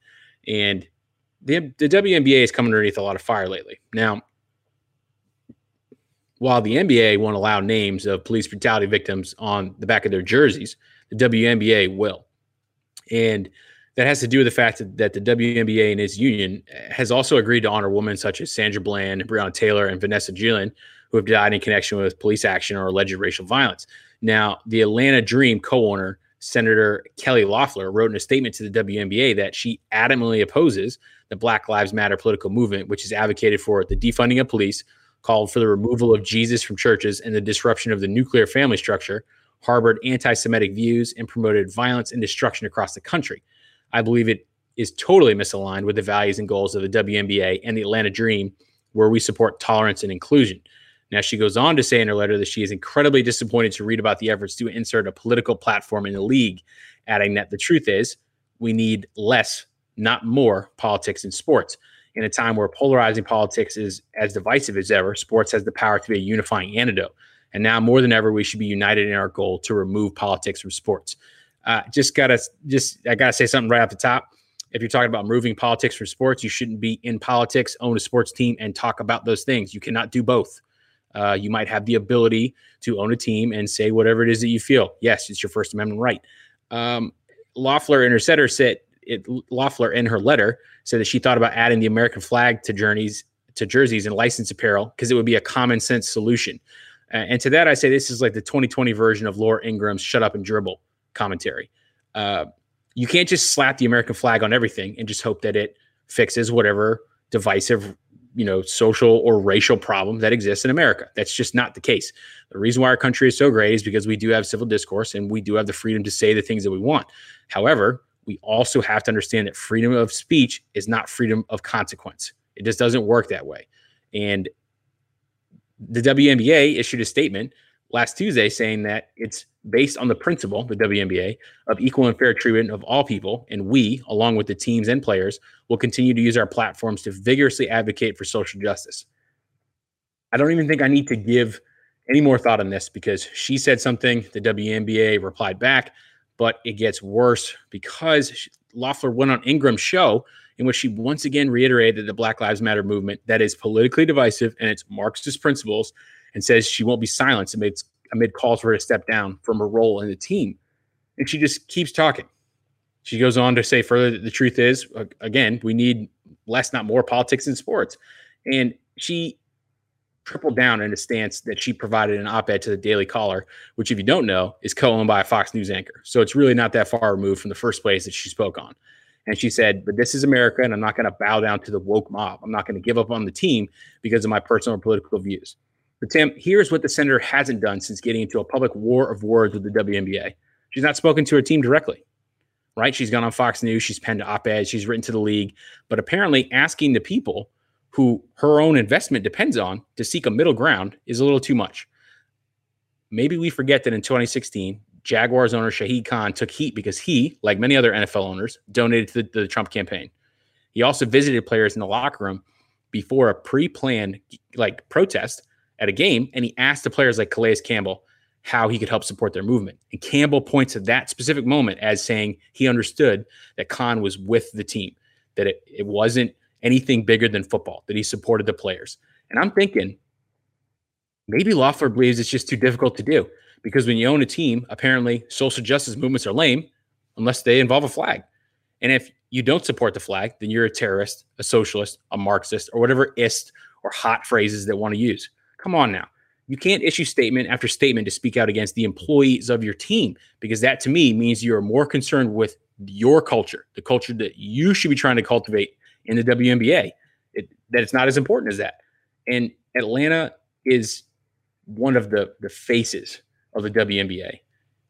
and the the WNBA is coming underneath a lot of fire lately. Now, while the NBA won't allow names of police brutality victims on the back of their jerseys, the WNBA will. And that has to do with the fact that, that the WNBA and its union has also agreed to honor women such as Sandra Bland, Breonna Taylor, and Vanessa Guillen, who have died in connection with police action or alleged racial violence. Now, the Atlanta Dream co owner, Senator Kelly Loeffler, wrote in a statement to the WNBA that she adamantly opposes the Black Lives Matter political movement, which has advocated for the defunding of police, called for the removal of Jesus from churches and the disruption of the nuclear family structure, harbored anti Semitic views, and promoted violence and destruction across the country. I believe it is totally misaligned with the values and goals of the WNBA and the Atlanta Dream, where we support tolerance and inclusion. Now, she goes on to say in her letter that she is incredibly disappointed to read about the efforts to insert a political platform in the league, adding that the truth is we need less, not more, politics in sports in a time where polarizing politics is as divisive as ever, sports has the power to be a unifying antidote. And now more than ever, we should be united in our goal to remove politics from sports. Uh, just gotta, just I gotta say something right off the top. If you're talking about removing politics from sports, you shouldn't be in politics, own a sports team, and talk about those things. You cannot do both. Uh, you might have the ability to own a team and say whatever it is that you feel. Yes, it's your First Amendment right. Um, Loeffler in her setter said it, Loeffler in her letter said that she thought about adding the American flag to journeys to jerseys and licensed apparel because it would be a common sense solution. Uh, and to that, I say this is like the 2020 version of Laura Ingraham's "Shut Up and Dribble" commentary. Uh, you can't just slap the American flag on everything and just hope that it fixes whatever divisive, you know, social or racial problem that exists in America. That's just not the case. The reason why our country is so great is because we do have civil discourse and we do have the freedom to say the things that we want. However, we also have to understand that freedom of speech is not freedom of consequence. It just doesn't work that way. And the WNBA issued a statement last Tuesday saying that it's based on the principle, the WNBA, of equal and fair treatment of all people. And we, along with the teams and players, will continue to use our platforms to vigorously advocate for social justice. I don't even think I need to give any more thought on this because she said something, the WNBA replied back. But it gets worse because Loeffler went on Ingraham's show in which she once again reiterated the Black Lives Matter movement that is politically divisive and its Marxist principles, and says she won't be silenced amid, amid calls for her to step down from her role in the team. And she just keeps talking. She goes on to say further that the truth is, uh, again, we need less, not more politics in sports. And she tripled down in a stance that she provided an op ed to the Daily Caller, which, if you don't know, is co owned by a Fox News anchor. So it's really not that far removed from the first place that she spoke on. And she said, But this is America, and I'm not going to bow down to the woke mob. I'm not going to give up on the team because of my personal political views. But Tim, here's what the senator hasn't done since getting into a public war of words with the WNBA. She's not spoken to her team directly, right? She's gone on Fox News, she's penned op eds, she's written to the league, but apparently asking the people who her own investment depends on to seek a middle ground is a little too much. Maybe we forget that in 2016, Jaguars owner Shahid Khan took heat because he, like many other NFL owners, donated to the, the Trump campaign. He also visited players in the locker room before a pre-planned like protest at a game, and he asked the players like Calais Campbell how he could help support their movement. And Campbell points to that specific moment as saying he understood that Khan was with the team, that it, it wasn't – anything bigger than football, that he supported the players. And I'm thinking maybe Loeffler believes it's just too difficult to do because when you own a team, apparently social justice movements are lame unless they involve a flag. And if you don't support the flag, then you're a terrorist, a socialist, a Marxist, or whatever ist or hot phrases that want to use. Come on now. You can't issue statement after statement to speak out against the employees of your team because that to me means you're more concerned with your culture, the culture that you should be trying to cultivate in the WNBA. It, that it's not as important as that. And Atlanta is one of the the faces of the WNBA.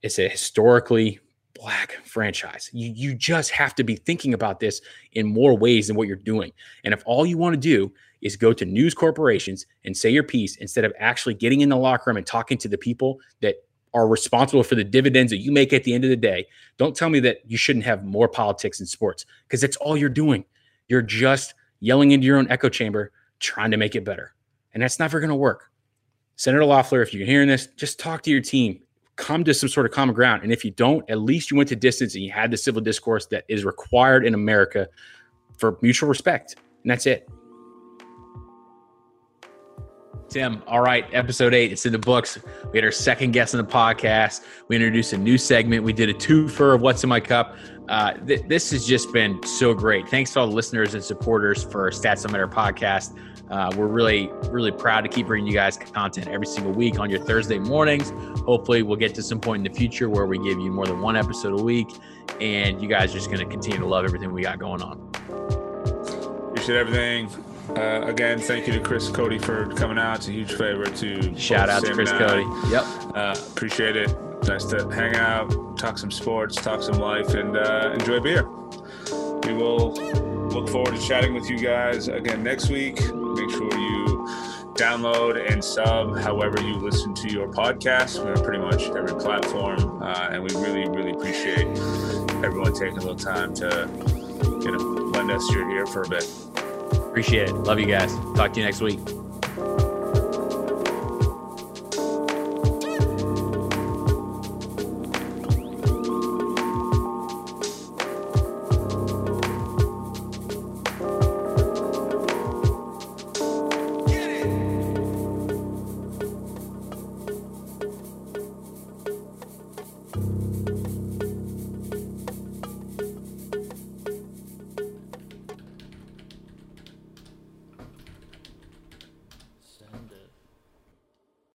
It's a historically black franchise. You you just have to be thinking about this in more ways than what you're doing. And if all you want to do is go to news corporations and say your piece instead of actually getting in the locker room and talking to the people that are responsible for the dividends that you make at the end of the day, don't tell me that you shouldn't have more politics in sports because that's all you're doing. You're just yelling into your own echo chamber, trying to make it better. And that's never going to work. Senator Loeffler, if you're hearing this, just talk to your team come to some sort of common ground. And if you don't, at least you went to distance and you had the civil discourse that is required in America for mutual respect. And that's it. Tim, all right, episode eight, it's in the books. We had our second guest on the podcast. We introduced a new segment. We did a twofer of What's in My Cup. Uh, th- this has just been so great. Thanks to all the listeners and supporters for Stats Don't Matter podcast. Uh, we're really, really proud to keep bringing you guys content every single week on your Thursday mornings. Hopefully, we'll get to some point in the future where we give you more than one episode a week, and you guys are just going to continue to love everything we got going on. Appreciate everything. Uh, again, thank you to Chris Cote for coming out. It's a huge favor to shout out to Chris Cote. Yep, uh, appreciate it. Nice to hang out, talk some sports, talk some life, and uh, enjoy beer. We will look forward to chatting with you guys again next week. Make sure you download and sub however you listen to your podcast. We're pretty much every platform, uh, and we really, really appreciate everyone taking a little time to, you know, lend us your ear for a bit. Appreciate it. Love you guys. Talk to you next week.